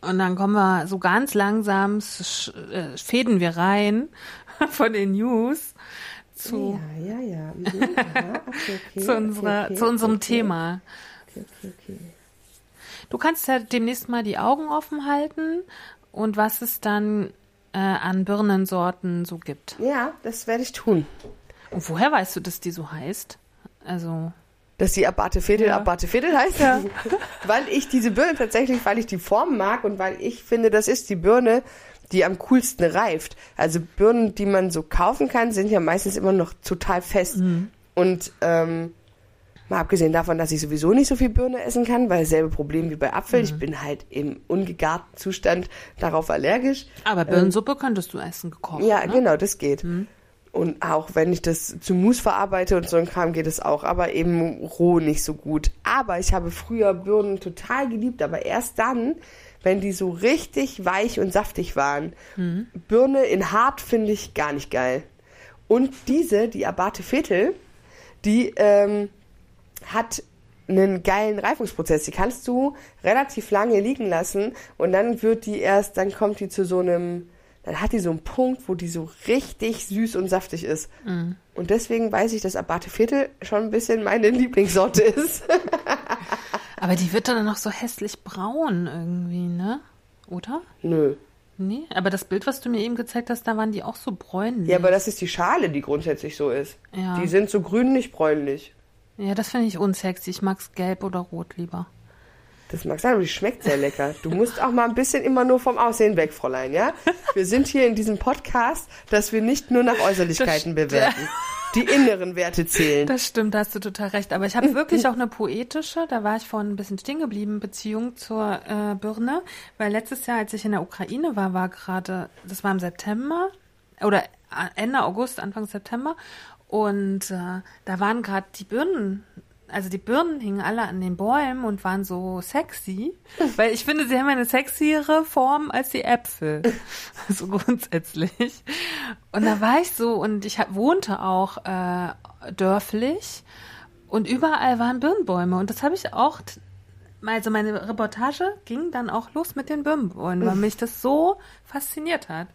Und dann kommen wir so ganz langsam, äh, fäden wir rein von den News zu, Ja, ja, ja. Mhm, aha, okay, okay, zu, unserer, okay, zu unserem Thema. Okay, okay, okay. Du kannst ja demnächst mal die Augen offen halten und was es dann äh, an Birnensorten so gibt. Ja, das werde ich tun. Und woher weißt du, dass die so heißt? Also, Dass die Abate Fedel Ja. Abate Fedel heißt? weil ich diese Birne tatsächlich, weil ich die Form mag und weil ich finde, das ist die Birne, die am coolsten reift. Also Birnen, die man so kaufen kann, sind ja meistens immer noch total fest. Und ähm, mal abgesehen davon, dass ich sowieso nicht so viel Birne essen kann, weil selbe Problem wie bei Apfel. Ich bin halt im ungegarten Zustand darauf allergisch. aber Birnensuppe könntest du essen gekocht. Ähm, Ja, ne? genau, das geht. Und auch wenn ich das zu Mousse verarbeite und so ein Kram geht es auch, aber eben roh nicht so gut. Aber ich habe früher Birnen total geliebt, aber erst dann, wenn die so richtig weich und saftig waren. Birne in hart finde ich gar nicht geil. Und diese, die Abate Fetel, die ähm, hat einen geilen Reifungsprozess. Die kannst du relativ lange liegen lassen und dann wird die erst, dann kommt die zu so einem, dann hat die so einen Punkt, wo die so richtig süß und saftig ist. Und deswegen weiß ich, dass Abate Viertel schon ein bisschen meine Lieblingssorte ist. Aber die wird dann noch so hässlich braun irgendwie, ne? Oder? Nö. Nee, aber das Bild, was du mir eben gezeigt hast, da waren die auch so bräunlich. Ja, aber das ist die Schale, die grundsätzlich so ist. Ja. Die sind so grünlich bräunlich. Ja, das finde ich unsexy. Ich mag's gelb oder rot lieber. Das mag sein, aber die schmeckt sehr lecker. Du musst auch mal ein bisschen immer nur vom Aussehen weg, Fräulein, ja? Wir sind hier in diesem Podcast, dass wir nicht nur nach Äußerlichkeiten bewerten. Die inneren Werte zählen. Das stimmt, da hast du total recht. Aber ich habe wirklich auch eine poetische, da war ich vorhin ein bisschen stehen geblieben, Beziehung zur äh, Birne. Weil letztes Jahr, als ich in der Ukraine war, war gerade, das war im September oder Ende August, Anfang September. Und äh, da waren gerade die Birnen, also die Birnen hingen alle an den Bäumen und waren so sexy. Weil ich finde, sie haben eine sexiere Form als die Äpfel. so grundsätzlich. Und da war ich so und ich wohnte auch äh, dörflich und überall waren Birnbäume. Und das habe ich auch, also meine Reportage ging dann auch los mit den Birnbäumen, weil mich das so fasziniert hat.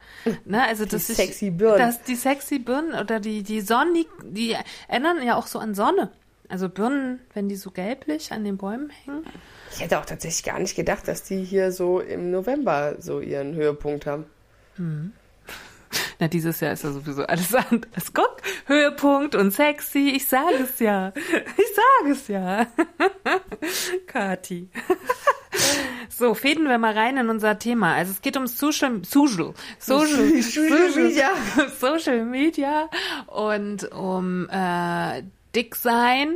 Ne, also dass ich, sexy Birnen. Dass die sexy Birnen oder die, die Sonnen, die, die erinnern ja auch so an Sonne. Also Birnen, wenn die so gelblich an den Bäumen hängen. Ich hätte auch tatsächlich gar nicht gedacht, dass die hier so im November so ihren Höhepunkt haben. Na, dieses Jahr ist ja sowieso alles anders. Guck, Höhepunkt und sexy, ich sage es ja. Ich sage es ja. Kati. So, fäden wir mal rein in unser Thema. Also es geht um Social, Social, Social, Social Media. Social Media und um äh, dick sein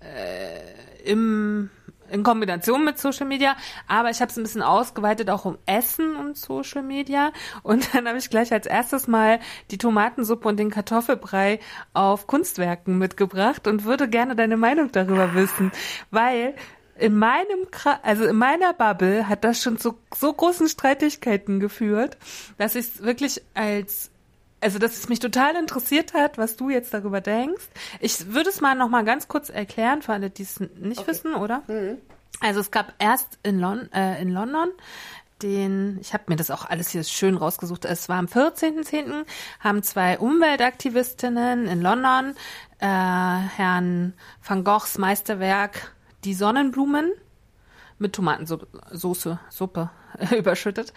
äh, im in Kombination mit Social Media, aber ich habe es ein bisschen ausgeweitet auch um Essen und Social Media. Und dann habe ich gleich als erstes mal die Tomatensuppe und den Kartoffelbrei auf Kunstwerken mitgebracht und würde gerne deine Meinung darüber wissen, weil in meinem, also in meiner Bubble hat das schon zu so großen Streitigkeiten geführt, dass ich es wirklich als also, dass es mich total interessiert hat, was du jetzt darüber denkst. Ich würde es mal noch mal ganz kurz erklären für alle, die es nicht wissen, oder? Also, es gab erst in, Lon äh, in London den, ich habe mir das auch alles hier schön rausgesucht. Es war am 14.10. haben zwei Umweltaktivistinnen in London äh, Herrn Van Goghs Meisterwerk Die Sonnenblumen mit Tomatensoße, Suppe überschüttet.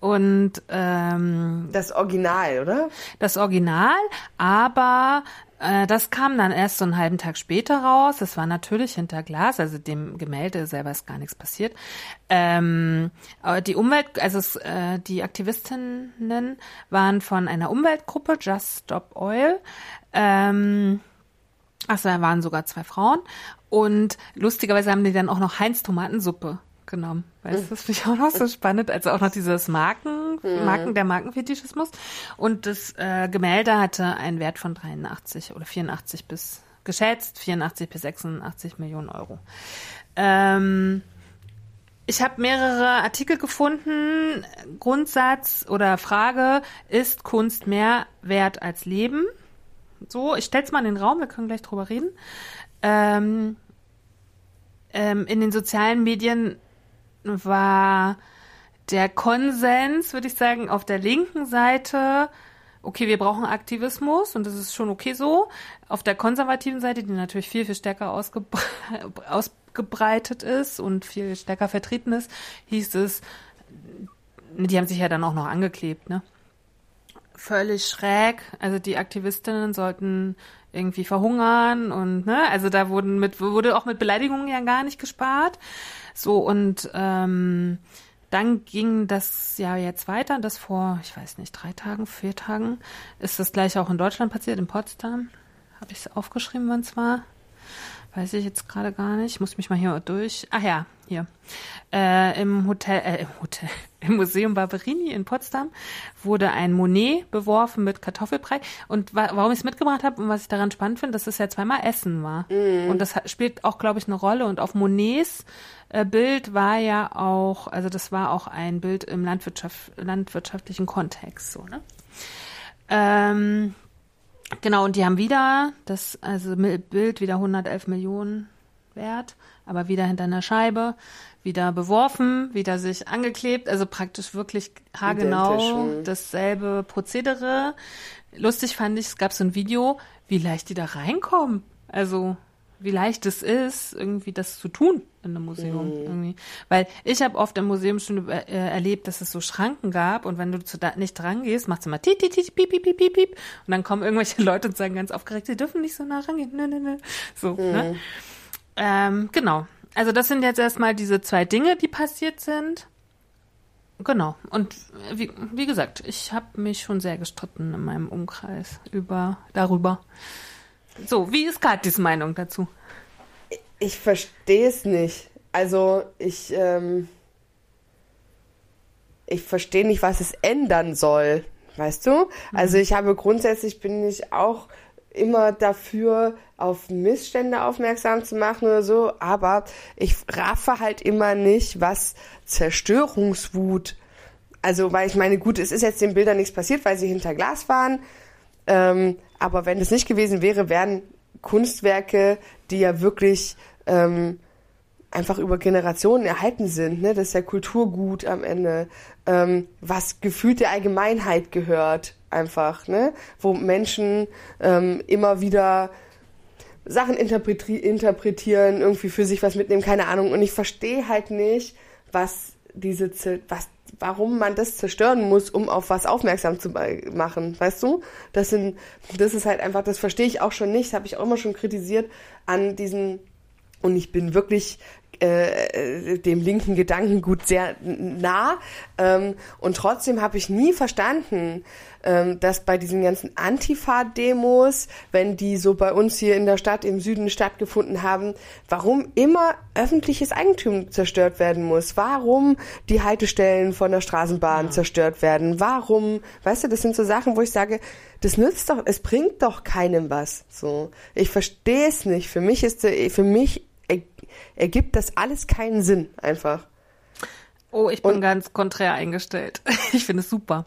Und ähm, Das Original, oder? das Original, aber äh, das kam dann erst so einen halben Tag später raus. Das war natürlich hinter Glas, also dem Gemälde selber ist gar nichts passiert. Ähm, die Umwelt, also es, äh, die Aktivistinnen waren von einer Umweltgruppe, Just Stop Oil. Ähm, Achso, da waren sogar zwei Frauen. Und lustigerweise haben die dann auch noch Heinz Tomatensuppe genommen. Weißt du, das finde ich auch noch so spannend. Also auch noch dieses Marken, Marken, der Markenfetischismus. Und das äh, Gemälde hatte einen Wert von 83 oder 84 bis, geschätzt, 84 bis 86 Millionen Euro. Ähm, ich habe mehrere Artikel gefunden. Grundsatz oder Frage, ist Kunst mehr wert als Leben? So, ich stell's mal in den Raum, wir können gleich drüber reden. Ähm, ähm, in den sozialen Medien war der Konsens, würde ich sagen, auf der linken Seite, okay, wir brauchen Aktivismus und das ist schon okay so. Auf der konservativen Seite, die natürlich viel, viel stärker ausgebre ausgebreitet ist und viel stärker vertreten ist, hieß es, die haben sich ja dann auch noch angeklebt, ne? Völlig schräg. Also die Aktivistinnen sollten irgendwie verhungern und ne, also da wurden mit wurde auch mit Beleidigungen ja gar nicht gespart. So und ähm, dann ging das ja jetzt weiter, das vor, ich weiß nicht, drei Tagen, vier Tagen, ist das gleich auch in Deutschland passiert, in Potsdam. Habe ich es aufgeschrieben, wann es war? Weiß ich jetzt gerade gar nicht. Ich muss mich mal hier durch. Ach ja, hier. Äh, Im Hotel, äh, im Hotel, im Museum Barberini in Potsdam wurde ein Monet beworfen mit Kartoffelbrei. Und wa warum ich es mitgebracht habe und was ich daran spannend finde, dass es ja zweimal Essen war. Mm. Und das spielt auch, glaube ich, eine Rolle. Und auf Monets Bild war ja auch, also das war auch ein Bild im Landwirtschaft, landwirtschaftlichen Kontext, so, ne? Ähm, Genau, und die haben wieder das also Bild wieder 111 Millionen wert, aber wieder hinter einer Scheibe, wieder beworfen, wieder sich angeklebt, also praktisch wirklich haargenau dasselbe Prozedere. Lustig fand ich, es gab so ein Video, wie leicht die da reinkommen. Also wie leicht es ist, irgendwie das zu tun in einem Museum. Mhm. Irgendwie. Weil ich habe oft im Museum schon äh, erlebt, dass es so Schranken gab und wenn du zu da nicht dran gehst, macht es immer tit, tit, tit, piep, piep, piep, piep, piep. Und dann kommen irgendwelche Leute und sagen ganz aufgeregt, sie dürfen nicht so nah rangehen. Nö, nö, nö. So, mhm. ne? Ähm, genau. Also das sind jetzt erstmal diese zwei Dinge, die passiert sind. Genau. Und wie, wie gesagt, ich habe mich schon sehr gestritten in meinem Umkreis über darüber. So, wie ist Katis Meinung dazu? Ich verstehe es nicht. Also, ich, ähm, ich verstehe nicht, was es ändern soll. Weißt du? Mhm. Also, ich habe grundsätzlich bin ich auch immer dafür, auf Missstände aufmerksam zu machen oder so, aber ich raffe halt immer nicht, was Zerstörungswut, also weil ich meine, gut, es ist jetzt den Bildern nichts passiert, weil sie hinter Glas waren, ähm, aber wenn es nicht gewesen wäre, wären Kunstwerke, die ja wirklich ähm, einfach über Generationen erhalten sind, ne? das ist ja Kulturgut am Ende, ähm, was gefühlt der Allgemeinheit gehört, einfach, ne? wo Menschen ähm, immer wieder Sachen interpreti interpretieren, irgendwie für sich was mitnehmen, keine Ahnung. Und ich verstehe halt nicht, was diese, was warum man das zerstören muss, um auf was aufmerksam zu machen, weißt du? Das sind, das ist halt einfach, das verstehe ich auch schon nicht, habe ich auch immer schon kritisiert an diesen, und ich bin wirklich äh, dem linken Gedankengut sehr nah. Ähm, und trotzdem habe ich nie verstanden, ähm, dass bei diesen ganzen Antifa-Demos, wenn die so bei uns hier in der Stadt im Süden stattgefunden haben, warum immer öffentliches Eigentum zerstört werden muss. Warum die Haltestellen von der Straßenbahn ja. zerstört werden. Warum, weißt du, das sind so Sachen, wo ich sage, das nützt doch, es bringt doch keinem was. So, ich verstehe es nicht. Für mich ist, für mich ergibt das alles keinen Sinn, einfach. Oh, ich bin Und, ganz konträr eingestellt. Ich finde es super.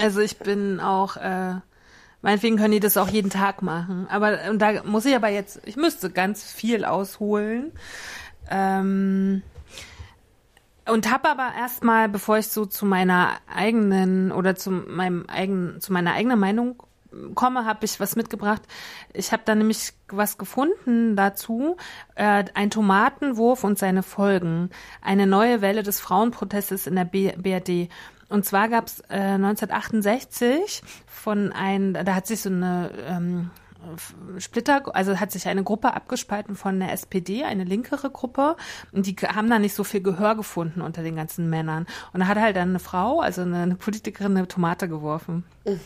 Also ich bin auch, äh, meinetwegen können die das auch jeden Tag machen. Aber und da muss ich aber jetzt, ich müsste ganz viel ausholen. Ähm, und habe aber erstmal, bevor ich so zu meiner eigenen oder zu meinem eigenen, zu meiner eigenen Meinung komme, habe ich was mitgebracht. Ich habe da nämlich was gefunden dazu. Äh, ein Tomatenwurf und seine Folgen. Eine neue Welle des Frauenprotestes in der B BRD. Und zwar gab es äh, 1968 von ein, da hat sich so eine ähm, Splitter, also hat sich eine Gruppe abgespalten von der SPD, eine linkere Gruppe, und die haben da nicht so viel Gehör gefunden unter den ganzen Männern. Und da hat halt dann eine Frau, also eine, eine Politikerin, eine Tomate geworfen. Mhm.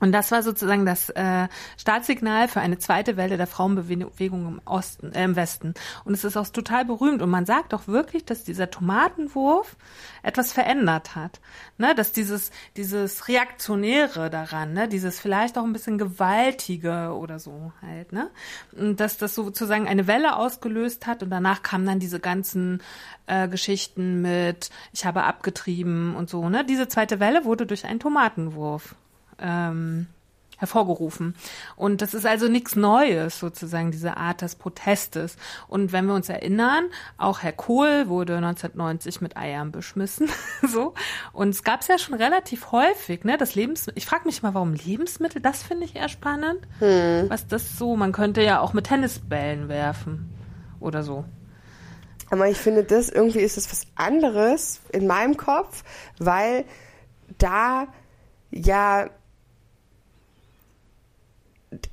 Und das war sozusagen das äh, Startsignal für eine zweite Welle der Frauenbewegung im Osten, äh, im Westen. Und es ist auch total berühmt. Und man sagt auch wirklich, dass dieser Tomatenwurf etwas verändert hat. Ne? Dass dieses, dieses Reaktionäre daran, ne? dieses vielleicht auch ein bisschen Gewaltige oder so halt, ne? Und dass das sozusagen eine Welle ausgelöst hat und danach kamen dann diese ganzen äh, Geschichten mit, ich habe abgetrieben und so, ne? Diese zweite Welle wurde durch einen Tomatenwurf ähm, hervorgerufen. Und das ist also nichts Neues, sozusagen, diese Art des Protestes. Und wenn wir uns erinnern, auch Herr Kohl wurde 1990 mit Eiern beschmissen. so. Und es gab es ja schon relativ häufig, ne? Das Lebensmittel. Ich frage mich mal, warum Lebensmittel? Das finde ich eher spannend. Hm. Was das so, man könnte ja auch mit Tennisbällen werfen. Oder so. Aber ich finde, das irgendwie ist es was anderes in meinem Kopf, weil da ja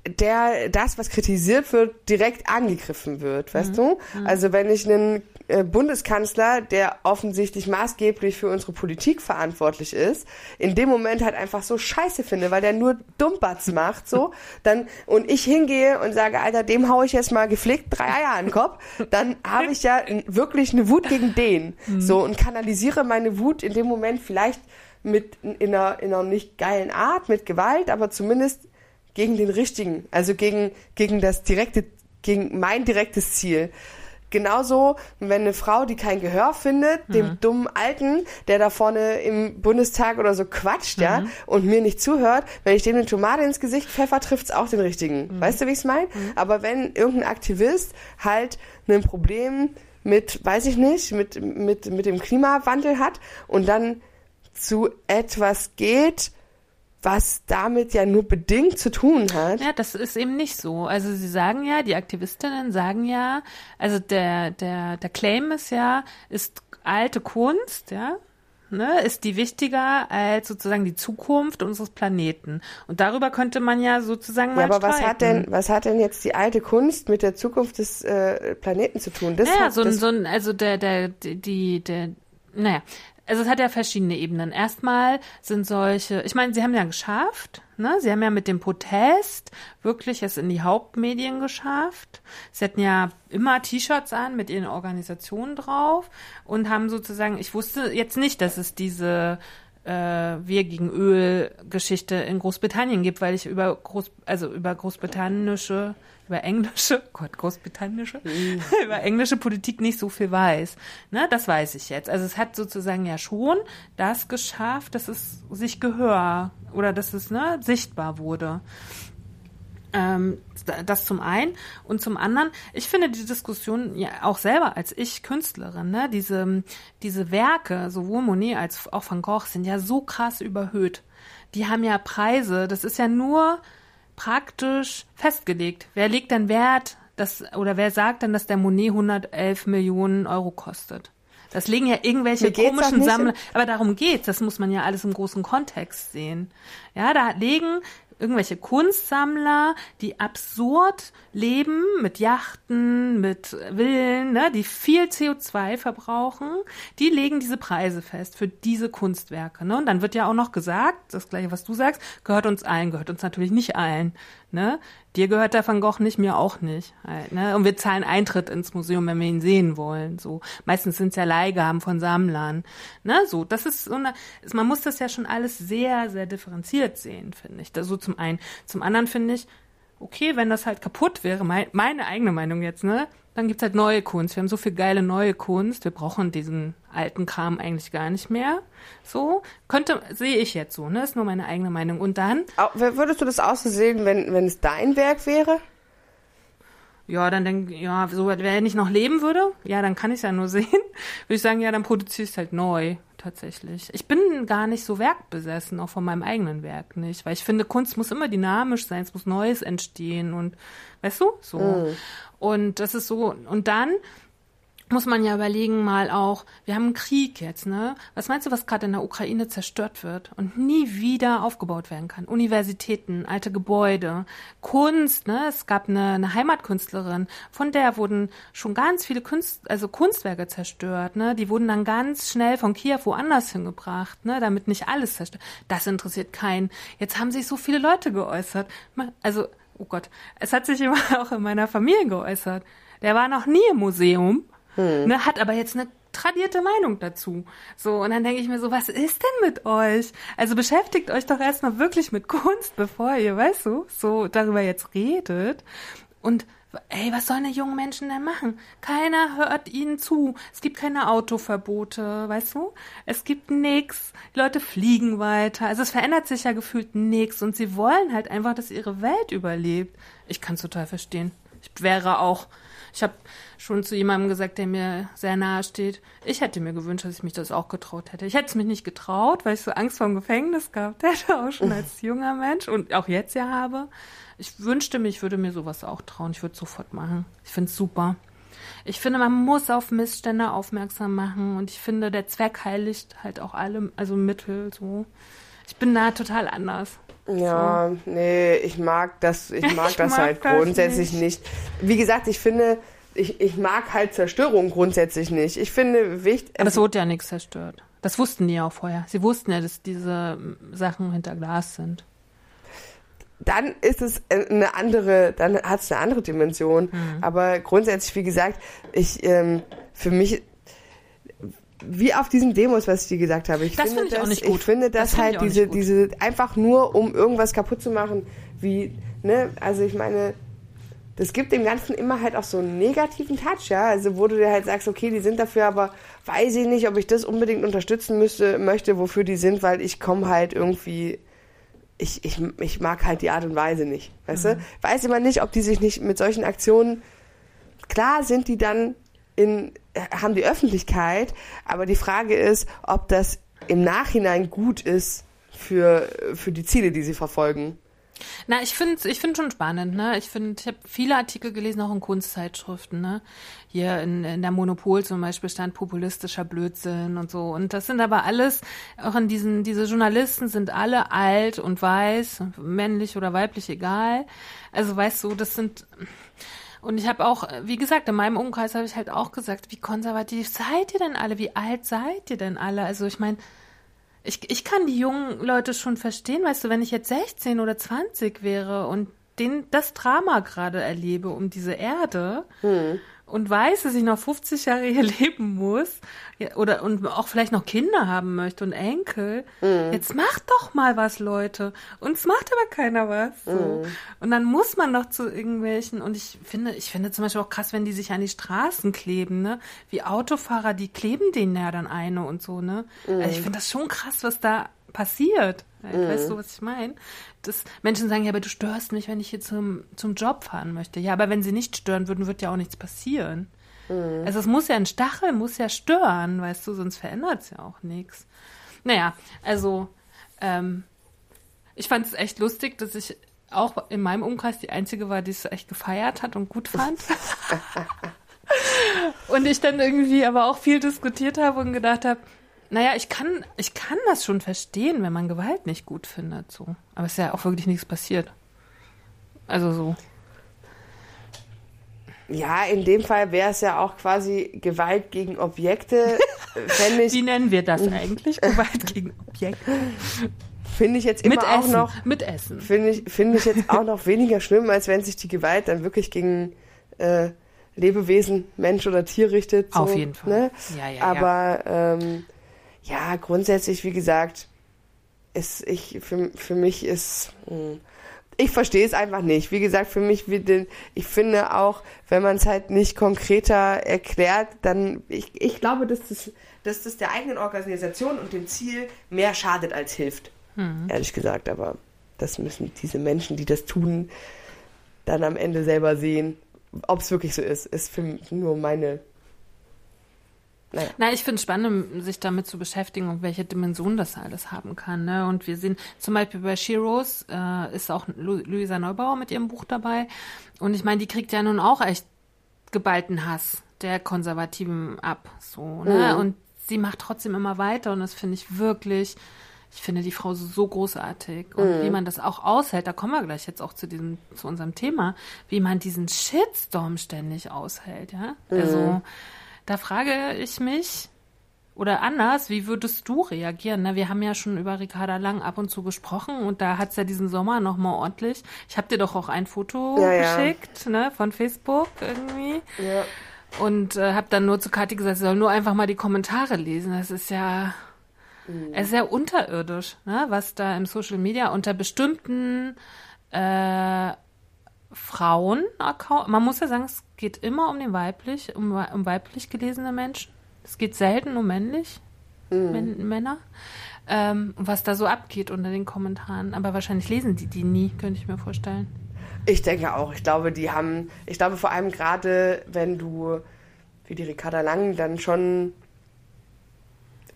der das, was kritisiert wird, direkt angegriffen wird, weißt mhm. du? Mhm. Also wenn ich einen äh, Bundeskanzler, der offensichtlich maßgeblich für unsere Politik verantwortlich ist, in dem Moment halt einfach so scheiße finde, weil der nur Dummbatz macht, so, dann, und ich hingehe und sage, Alter, dem hau ich jetzt mal gepflegt drei Eier an den Kopf, dann habe ich ja wirklich eine Wut gegen den, mhm. so, und kanalisiere meine Wut in dem Moment vielleicht mit in einer, in einer nicht geilen Art, mit Gewalt, aber zumindest gegen den richtigen, also gegen, gegen das direkte, gegen mein direktes Ziel. Genauso, wenn eine Frau, die kein Gehör findet, mhm. dem dummen Alten, der da vorne im Bundestag oder so quatscht, mhm. ja, und mir nicht zuhört, wenn ich dem eine Tomate ins Gesicht pfeffer, trifft's auch den richtigen. Mhm. Weißt du, wie ich's meine? Mhm. Aber wenn irgendein Aktivist halt ein Problem mit, weiß ich nicht, mit, mit, mit dem Klimawandel hat und dann zu etwas geht, was damit ja nur bedingt zu tun hat. Ja, das ist eben nicht so. Also sie sagen ja, die Aktivistinnen sagen ja, also der, der, der Claim ist ja, ist alte Kunst, ja, ne, ist die wichtiger als sozusagen die Zukunft unseres Planeten. Und darüber könnte man ja sozusagen mal Ja, aber streiten. was hat denn, was hat denn jetzt die alte Kunst mit der Zukunft des äh, Planeten zu tun? Das naja, hat, so, ein, so ein, also der, der, die, der, naja, also es hat ja verschiedene Ebenen. Erstmal sind solche, ich meine, sie haben ja geschafft, ne? Sie haben ja mit dem Protest wirklich es in die Hauptmedien geschafft. Sie hatten ja immer T-Shirts an mit ihren Organisationen drauf und haben sozusagen, ich wusste jetzt nicht, dass es diese äh, wir gegen Öl Geschichte in Großbritannien gibt, weil ich über Groß, also über großbritannische über englische, Gott, großbritannische, mhm. über englische Politik nicht so viel weiß. Ne, das weiß ich jetzt. Also es hat sozusagen ja schon das geschafft, dass es sich Gehör oder dass es ne, sichtbar wurde. Ähm, das zum einen. Und zum anderen, ich finde die Diskussion ja auch selber als ich Künstlerin, ne, diese, diese Werke, sowohl Monet als auch Van Gogh, sind ja so krass überhöht. Die haben ja Preise, das ist ja nur praktisch festgelegt. Wer legt denn Wert, dass, oder wer sagt denn, dass der Monet 111 Millionen Euro kostet? Das legen ja irgendwelche komischen Sammler, aber darum geht's. Das muss man ja alles im großen Kontext sehen. Ja, da legen irgendwelche Kunstsammler, die absurd leben mit Yachten, mit Villen, ne, die viel CO2 verbrauchen, die legen diese Preise fest für diese Kunstwerke. Ne? Und dann wird ja auch noch gesagt, das gleiche, was du sagst, gehört uns allen, gehört uns natürlich nicht allen. Ne? Dir gehört der Van Gogh nicht, mir auch nicht. Halt, ne? Und wir zahlen Eintritt ins Museum, wenn wir ihn sehen wollen. So meistens sind es ja Leihgaben von Sammlern. Ne? So, das ist so eine, man muss das ja schon alles sehr, sehr differenziert sehen, finde ich. Das so zum einen. Zum anderen finde ich, okay, wenn das halt kaputt wäre, mein, meine eigene Meinung jetzt, ne? Dann gibt's halt neue Kunst. Wir haben so viel geile neue Kunst. Wir brauchen diesen alten Kram eigentlich gar nicht mehr. So könnte sehe ich jetzt so. Ne, ist nur meine eigene Meinung. Und dann würdest du das auch so sehen, wenn wenn es dein Werk wäre? Ja, dann denke ja, so wenn ich noch leben würde, ja, dann kann ich ja nur sehen. Würde ich sagen, ja, dann produziere ich es halt neu tatsächlich. Ich bin gar nicht so werkbesessen, auch von meinem eigenen Werk nicht, weil ich finde, Kunst muss immer dynamisch sein, es muss Neues entstehen und weißt du, so. Mm. Und das ist so, und dann muss man ja überlegen, mal auch, wir haben einen Krieg jetzt, ne? Was meinst du, was gerade in der Ukraine zerstört wird und nie wieder aufgebaut werden kann? Universitäten, alte Gebäude, Kunst, ne? Es gab eine, eine Heimatkünstlerin, von der wurden schon ganz viele Kunst, also Kunstwerke zerstört, ne? Die wurden dann ganz schnell von Kiew woanders hingebracht, ne? Damit nicht alles zerstört. Das interessiert keinen. Jetzt haben sich so viele Leute geäußert. Also, oh Gott, es hat sich immer auch in meiner Familie geäußert. Der war noch nie im Museum hm. Ne, hat aber jetzt eine tradierte Meinung dazu. So, und dann denke ich mir so, was ist denn mit euch? Also beschäftigt euch doch erstmal wirklich mit Kunst, bevor ihr, weißt du, so darüber jetzt redet. Und ey, was sollen die jungen Menschen denn machen? Keiner hört ihnen zu. Es gibt keine Autoverbote, weißt du? Es gibt nix. Die Leute fliegen weiter. Also es verändert sich ja gefühlt nix und sie wollen halt einfach, dass ihre Welt überlebt. Ich kann es total verstehen. Ich wäre auch ich habe schon zu jemandem gesagt, der mir sehr nahe steht, ich hätte mir gewünscht, dass ich mich das auch getraut hätte. Ich hätte es mich nicht getraut, weil ich so Angst vor dem Gefängnis gehabt hätte, auch schon als junger Mensch und auch jetzt ja habe. Ich wünschte mir, ich würde mir sowas auch trauen. Ich würde es sofort machen. Ich finde es super. Ich finde, man muss auf Missstände aufmerksam machen und ich finde, der Zweck heiligt halt auch alle, also Mittel so. Ich bin da total anders. Ja, so. nee, ich mag das, ich mag ich das mag halt das grundsätzlich nicht. nicht. Wie gesagt, ich finde, ich, ich mag halt Zerstörung grundsätzlich nicht. Ich finde wichtig. Aber es wurde ja nichts zerstört. Das wussten die auch vorher. Sie wussten ja, dass diese Sachen hinter Glas sind. Dann ist es eine andere, dann hat es eine andere Dimension. Mhm. Aber grundsätzlich, wie gesagt, ich ähm, für mich wie auf diesen Demos, was ich dir gesagt habe. Ich das finde find ich das, auch nicht gut. Ich finde das, das halt diese, diese, einfach nur, um irgendwas kaputt zu machen, wie, ne, also ich meine, das gibt dem Ganzen immer halt auch so einen negativen Touch, ja, also wo du dir halt sagst, okay, die sind dafür, aber weiß ich nicht, ob ich das unbedingt unterstützen müsste, möchte, wofür die sind, weil ich komme halt irgendwie, ich, ich, ich mag halt die Art und Weise nicht, weißt mhm. du? Weiß immer nicht, ob die sich nicht mit solchen Aktionen, klar sind die dann in, haben die Öffentlichkeit, aber die Frage ist, ob das im Nachhinein gut ist für, für die Ziele, die sie verfolgen. Na, ich finde ich finde schon spannend, ne? Ich finde, ich habe viele Artikel gelesen, auch in Kunstzeitschriften, ne? Hier in, in der Monopol zum Beispiel stand populistischer Blödsinn und so. Und das sind aber alles, auch in diesen, diese Journalisten sind alle alt und weiß, männlich oder weiblich, egal. Also weißt du, das sind, und ich habe auch, wie gesagt, in meinem Umkreis habe ich halt auch gesagt, wie konservativ seid ihr denn alle? Wie alt seid ihr denn alle? Also ich meine, ich, ich kann die jungen Leute schon verstehen, weißt du, wenn ich jetzt 16 oder 20 wäre und den, das Drama gerade erlebe um diese Erde, hm und weiß, dass ich noch 50 Jahre hier leben muss oder und auch vielleicht noch Kinder haben möchte und Enkel, mm. jetzt macht doch mal was, Leute. Uns macht aber keiner was. So. Mm. Und dann muss man doch zu irgendwelchen, und ich finde, ich finde zum Beispiel auch krass, wenn die sich an die Straßen kleben, ne? Wie Autofahrer, die kleben denen ja dann eine und so, ne? Mm. Also ich finde das schon krass, was da passiert. Mhm. Weißt du, was ich meine? Das, Menschen sagen, ja, aber du störst mich, wenn ich hier zum, zum Job fahren möchte. Ja, aber wenn sie nicht stören würden, wird ja auch nichts passieren. Mhm. Also es muss ja ein Stachel, muss ja stören, weißt du, sonst verändert es ja auch nichts. Naja, also ähm, ich fand es echt lustig, dass ich auch in meinem Umkreis die Einzige war, die es echt gefeiert hat und gut fand. und ich dann irgendwie aber auch viel diskutiert habe und gedacht habe, naja, ich kann, ich kann das schon verstehen, wenn man Gewalt nicht gut findet, so. Aber es ist ja auch wirklich nichts passiert. Also so. Ja, in dem Fall wäre es ja auch quasi Gewalt gegen Objekte. ich, Wie nennen wir das eigentlich? Gewalt gegen Objekte? Finde ich jetzt immer mit auch Essen, noch. Mit Essen. Finde ich, finde ich jetzt auch noch weniger schlimm, als wenn sich die Gewalt dann wirklich gegen äh, Lebewesen, Mensch oder Tier richtet. So, Auf jeden Fall. Ne? Ja, ja, Aber ja. Ähm, ja, grundsätzlich, wie gesagt, ist ich für, für mich ist mh, hm, ich verstehe es einfach nicht. Wie gesagt, für mich wird den, ich finde auch, wenn man es halt nicht konkreter erklärt, dann ich, ich glaube, dass das, dass das der eigenen Organisation und dem Ziel mehr schadet als hilft. Mhm. Ehrlich gesagt, aber das müssen diese Menschen, die das tun, dann am Ende selber sehen. Ob es wirklich so ist, ist für mich nur meine naja. Na, ich finde es spannend, sich damit zu beschäftigen und welche Dimension das alles haben kann. Ne? Und wir sehen zum Beispiel bei Sheroes äh, ist auch Lu Luisa Neubauer mit ihrem Buch dabei. Und ich meine, die kriegt ja nun auch echt geballten Hass der Konservativen ab, so, ne? Mhm. Und sie macht trotzdem immer weiter und das finde ich wirklich, ich finde die Frau so großartig und Mhm. wie man das auch aushält, da kommen wir gleich jetzt auch zu diesem, zu unserem Thema, wie man diesen Shitstorm ständig aushält, ja? Mhm. Also, da frage ich mich, oder anders, wie würdest du reagieren? Ne? Wir haben ja schon über Ricarda Lang ab und zu gesprochen und da hat's ja diesen Sommer nochmal ordentlich. Ich habe dir doch auch ein Foto Ja, ja. geschickt, ne, von Facebook irgendwie. Ja. Und äh, habe dann nur zu Kathi gesagt, sie soll nur einfach mal die Kommentare lesen. Das ist ja, es ist ja unterirdisch, ne? was da im Social Media unter bestimmten äh, Frauen, man muss ja sagen, es geht immer um den weiblich, um, um weiblich gelesene Menschen. Es geht selten um männlich, Män Männer. Ähm, was da so abgeht unter den Kommentaren. Aber wahrscheinlich lesen die die nie, könnte ich mir vorstellen. Ich denke auch. Ich glaube, die haben, ich glaube vor allem gerade, wenn du wie die Ricarda Lang dann schon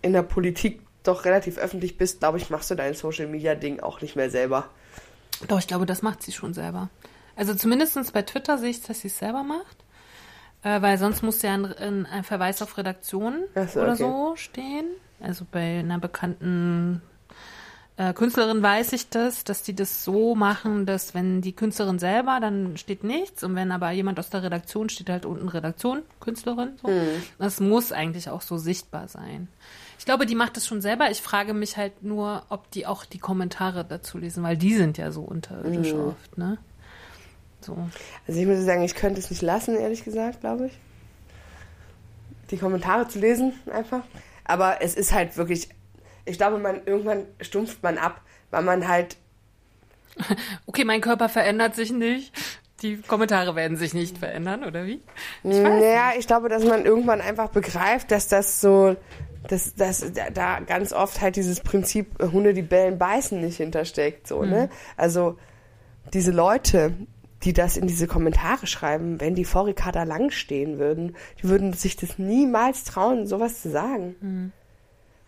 in der Politik doch relativ öffentlich bist, glaube ich, machst du dein Social Media Ding auch nicht mehr selber. Doch, ich glaube, das macht sie schon selber. Also zumindest bei Twitter sehe ich, dass sie es selber macht. Äh, weil sonst muss ja ein, ein, Verweis auf Redaktion so, oder okay. so stehen. Also bei einer bekannten äh, Künstlerin weiß ich das, dass die das so machen, dass wenn die Künstlerin selber, dann steht nichts und wenn aber jemand aus der Redaktion steht halt unten Redaktion, Künstlerin. So. Das muss eigentlich auch so sichtbar sein. Ich glaube, die macht das schon selber. Ich frage mich halt nur, ob die auch die Kommentare dazu lesen, weil die sind ja so unterirdisch oft, ne? So. Also ich muss sagen, ich könnte es nicht lassen, ehrlich gesagt, glaube ich. Die Kommentare zu lesen, einfach. Aber es ist halt wirklich, ich glaube, man irgendwann stumpft man ab, weil man halt, Okay, mein Körper verändert sich nicht. Die Kommentare werden sich nicht verändern, oder wie? naja, ich glaube, dass man irgendwann einfach begreift, dass das so, dass, dass da- ganz oft halt dieses Prinzip äh, Hunde, die bellen, beißen nicht hintersteckt, so, ne? Also, diese Leute, die das in diese Kommentare schreiben, wenn die vor Ricarda Lang stehen würden, die würden sich das niemals trauen, sowas zu sagen.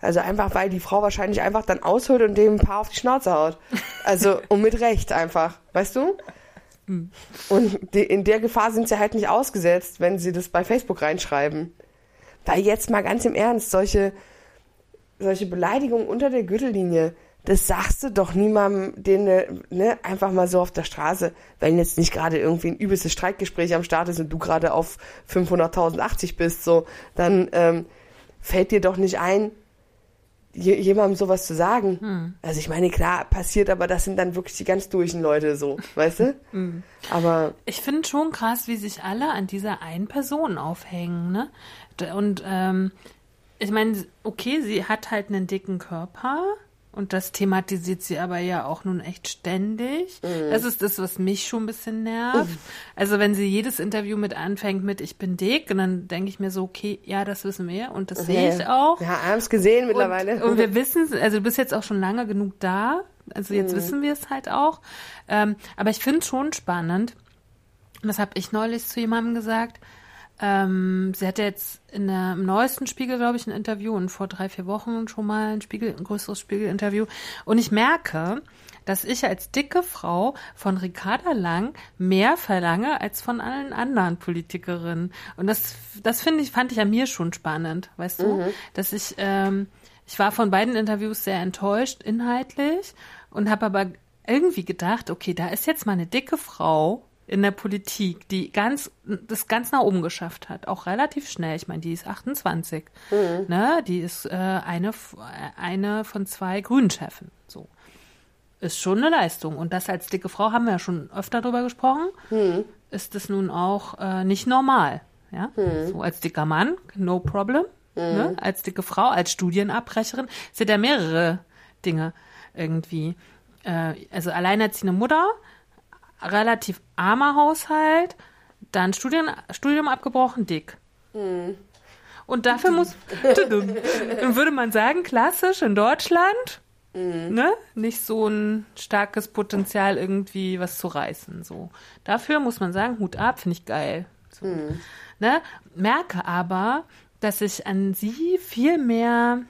Also einfach, weil die Frau wahrscheinlich einfach dann ausholt und dem ein paar auf die Schnauze haut. Also, und mit Recht einfach, weißt du? Und die, in der Gefahr sind sie halt nicht ausgesetzt, wenn sie das bei Facebook reinschreiben. Weil jetzt mal ganz im Ernst, solche, solche Beleidigungen unter der Gürtellinie, das sagst du doch niemandem, den ne, einfach mal so auf der Straße, wenn jetzt nicht gerade irgendwie ein übelstes Streitgespräch am Start ist und du gerade auf 500.080 bist, so, dann ähm, fällt dir doch nicht ein, je, jemandem sowas zu sagen. Also ich meine, klar, passiert, aber das sind dann wirklich die ganz durchen Leute so, weißt du? Aber Ich finde schon krass, wie sich alle an dieser einen Person aufhängen, ne? Und ähm, ich meine, okay, sie hat halt einen dicken Körper und das thematisiert sie aber ja auch nun echt ständig. Das ist das, was mich schon ein bisschen nervt. Also wenn sie jedes Interview mit anfängt mit Ich bin dick, und dann denke ich mir so, okay, ja, das wissen wir und das sehe ich auch. Ja, haben es gesehen mittlerweile. Und, und wir wissen, also du bist jetzt auch schon lange genug da. Also jetzt wissen wir es halt auch. Ähm, aber ich finde es schon spannend. Und das habe ich neulich zu jemandem gesagt. Ähm, sie hatte jetzt in der, im neuesten Spiegel, glaube ich, ein Interview und vor drei, vier Wochen schon mal ein Spiegel, ein größeres Spiegel-Interview. Und ich merke, dass ich als dicke Frau von Ricarda Lang mehr verlange als von allen anderen Politikerinnen. Und das, das finde ich, fand ich an mir schon spannend, weißt du? Dass ich, ähm, ich war von beiden Interviews sehr enttäuscht inhaltlich und habe aber irgendwie gedacht, okay, da ist jetzt mal eine dicke Frau in der Politik, die ganz das ganz nach oben geschafft hat, auch relativ schnell. Ich meine, die ist 28, ne? Die ist äh, eine äh, eine von zwei Grünen-Chefen, so ist schon eine Leistung. Und das als dicke Frau haben wir ja schon öfter drüber gesprochen. Ist das nun auch äh, nicht normal, ja? So als dicker Mann, no problem. Ne? Als dicke Frau, als Studienabbrecherin, sind ja mehrere Dinge irgendwie. Äh, also alleinerziehende Mutter, relativ armer Haushalt, dann Studien, Studium abgebrochen, dick. Und dafür muss, dann würde man sagen, klassisch in Deutschland, ne, nicht so ein starkes Potenzial irgendwie was zu reißen, so. Dafür muss man sagen, Hut ab, finde ich geil. So. Ne, merke aber, dass ich an sie viel mehr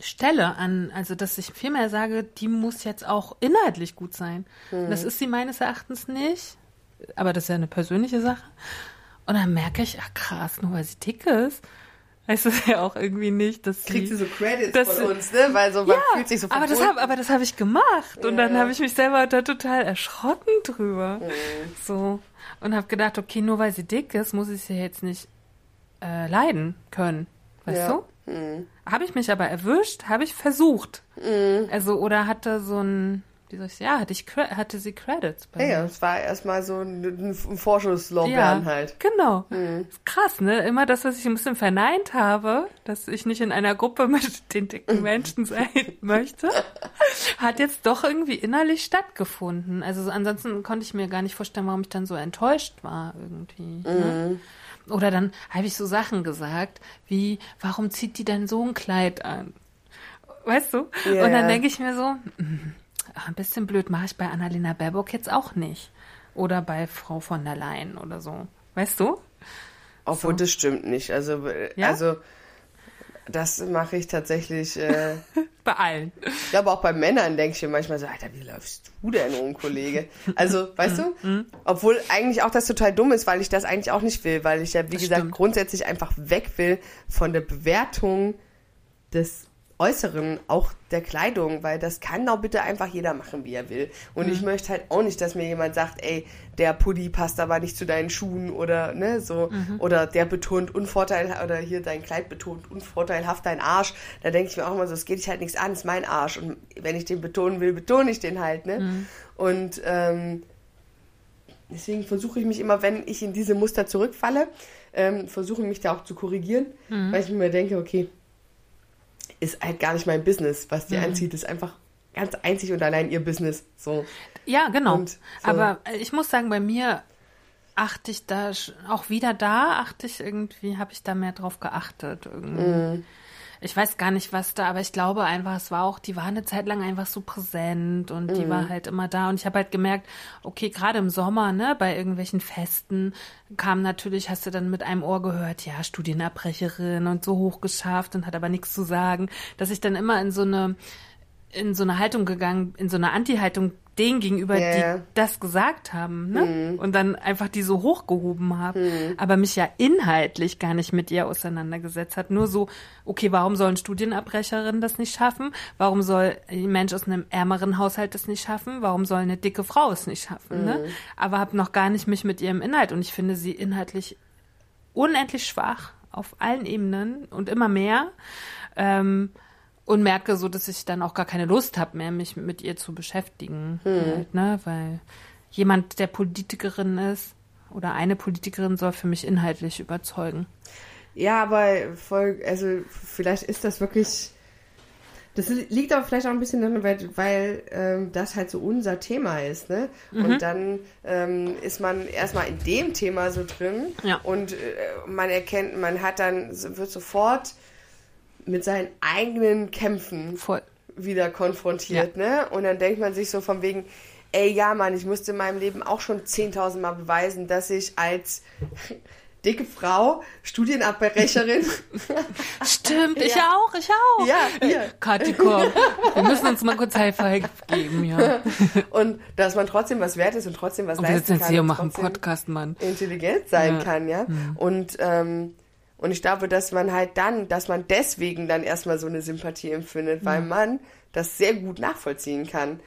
stelle an, also dass ich viel mehr sage, die muss jetzt auch inhaltlich gut sein. Und Das ist sie meines Erachtens nicht, aber das ist ja eine persönliche Sache. Und dann merke ich, ach krass, nur weil sie dick ist, heißt das ja auch irgendwie nicht, dass sie... Kriegt sie so Credits von uns, ne? Weil so, man ja, fühlt sich so aber das verbunden. habe aber das habe ich gemacht und dann Ja. habe ich mich selber da total erschrocken drüber. Mhm. So und habe gedacht, okay, nur weil sie dick ist, muss ich sie jetzt nicht äh, leiden können, weißt Ja. du? Habe ich mich aber erwischt, habe ich versucht. Mhm. Also oder hatte so ein wie soll ich ja, hatte ich hatte sie Credits bei Ja, ja, mir. es war erstmal so ein, ein Vorschusslorbeeren halt. Genau. Mhm. Krass, ne? Immer das, was ich ein bisschen verneint habe, dass ich nicht in einer Gruppe mit den dicken Menschen sein möchte, hat jetzt doch irgendwie innerlich stattgefunden. Also so, ansonsten konnte ich mir gar nicht vorstellen, warum ich dann so enttäuscht war irgendwie. Ne? Oder dann habe ich so Sachen gesagt, wie, warum zieht die denn so ein Kleid an? Weißt du? Ja. Und dann denke ich mir so, mm, ach, ein bisschen blöd mache ich bei Annalena Baerbock jetzt auch nicht. Oder bei Frau von der Leyen oder so. Weißt du? Obwohl, das stimmt nicht. Also, äh, Ja? also das mache ich tatsächlich. Äh, Bei allen. ich glaube, auch bei Männern denke ich mir manchmal so, Alter, wie läufst du denn rum, Kollege? Also, weißt du? Obwohl eigentlich auch das total dumm ist, weil ich das eigentlich auch nicht will, weil ich ja, wie Das gesagt, stimmt. grundsätzlich einfach weg will von der Bewertung des Äußeren, auch der Kleidung, weil das kann doch bitte einfach jeder machen, wie er will. Und ich möchte halt auch nicht, dass mir jemand sagt, ey, der Pulli passt aber nicht zu deinen Schuhen oder ne, so oder der betont unvorteilhaft oder hier dein Kleid betont unvorteilhaft deinen Arsch. Da denke ich mir auch immer so, es geht dich halt nichts an, es ist mein Arsch und wenn ich den betonen will, betone ich den halt, ne? Und ähm, deswegen versuche ich mich immer, wenn ich in diese Muster zurückfalle, ähm, versuche mich da auch zu korrigieren, weil ich mir denke, okay, ist halt gar nicht mein Business, was die anzieht, ist einfach ganz einzig und allein ihr Business. So. Ja, genau. So. Aber äh, ich muss sagen, bei mir achte ich da auch wieder da, achte ich irgendwie, habe ich da mehr drauf geachtet. Irgendwie. Mhm. Ich weiß gar nicht, was da, aber ich glaube einfach, es war auch, die war eine Zeit lang einfach so präsent und die Mhm. war halt immer da. Und ich habe halt gemerkt, okay, gerade im Sommer, ne, bei irgendwelchen Festen kam natürlich, hast du dann mit einem Ohr gehört, ja, Studienabbrecherin und so hochgeschafft und hat aber nichts zu sagen, dass ich dann immer in so eine in so eine Haltung gegangen, in so eine Anti-Haltung denen gegenüber, ja. die das gesagt haben, ne? Und dann einfach die so hochgehoben haben, aber mich ja inhaltlich gar nicht mit ihr auseinandergesetzt hat. Nur so, okay, warum sollen Studienabbrecherinnen das nicht schaffen? Warum soll ein Mensch aus einem ärmeren Haushalt das nicht schaffen? Warum soll eine dicke Frau es nicht schaffen? Ne? Aber habe noch gar nicht mich mit ihrem Inhalt und ich finde sie inhaltlich unendlich schwach auf allen Ebenen und immer mehr. Ähm, und merke so, dass ich dann auch gar keine Lust habe mehr, mich mit ihr zu beschäftigen. Halt, ne? Weil jemand, der Politikerin ist oder eine Politikerin soll für mich inhaltlich überzeugen. Ja, aber voll, also vielleicht ist das wirklich. Das li- liegt aber vielleicht auch ein bisschen daran, weil, weil ähm, das halt so unser Thema ist, ne? Mhm. Und dann ähm, ist man erstmal in dem Thema so drin Ja. und äh, man erkennt, man hat dann, wird sofort mit seinen eigenen Kämpfen Voll. wieder konfrontiert, ne? Und dann denkt man sich so von wegen, ey, ja, Mann, ich musste in meinem Leben auch schon 10.000 Mal beweisen, dass ich als dicke Frau, Studienabbrecherin, Stimmt, ich Ja. auch, ich auch. ja, hier, Kathi, komm, wir müssen uns mal kurz High Five geben, ja. und dass man trotzdem was wert ist und trotzdem was Und wir leisten sitzen jetzt kann hier und machen Podcast, Mann. intelligent sein Ja. kann, ja. Und ähm, und ich glaube, dass man halt dann, dass man deswegen dann erstmal so eine Sympathie empfindet, weil man das sehr gut nachvollziehen kann.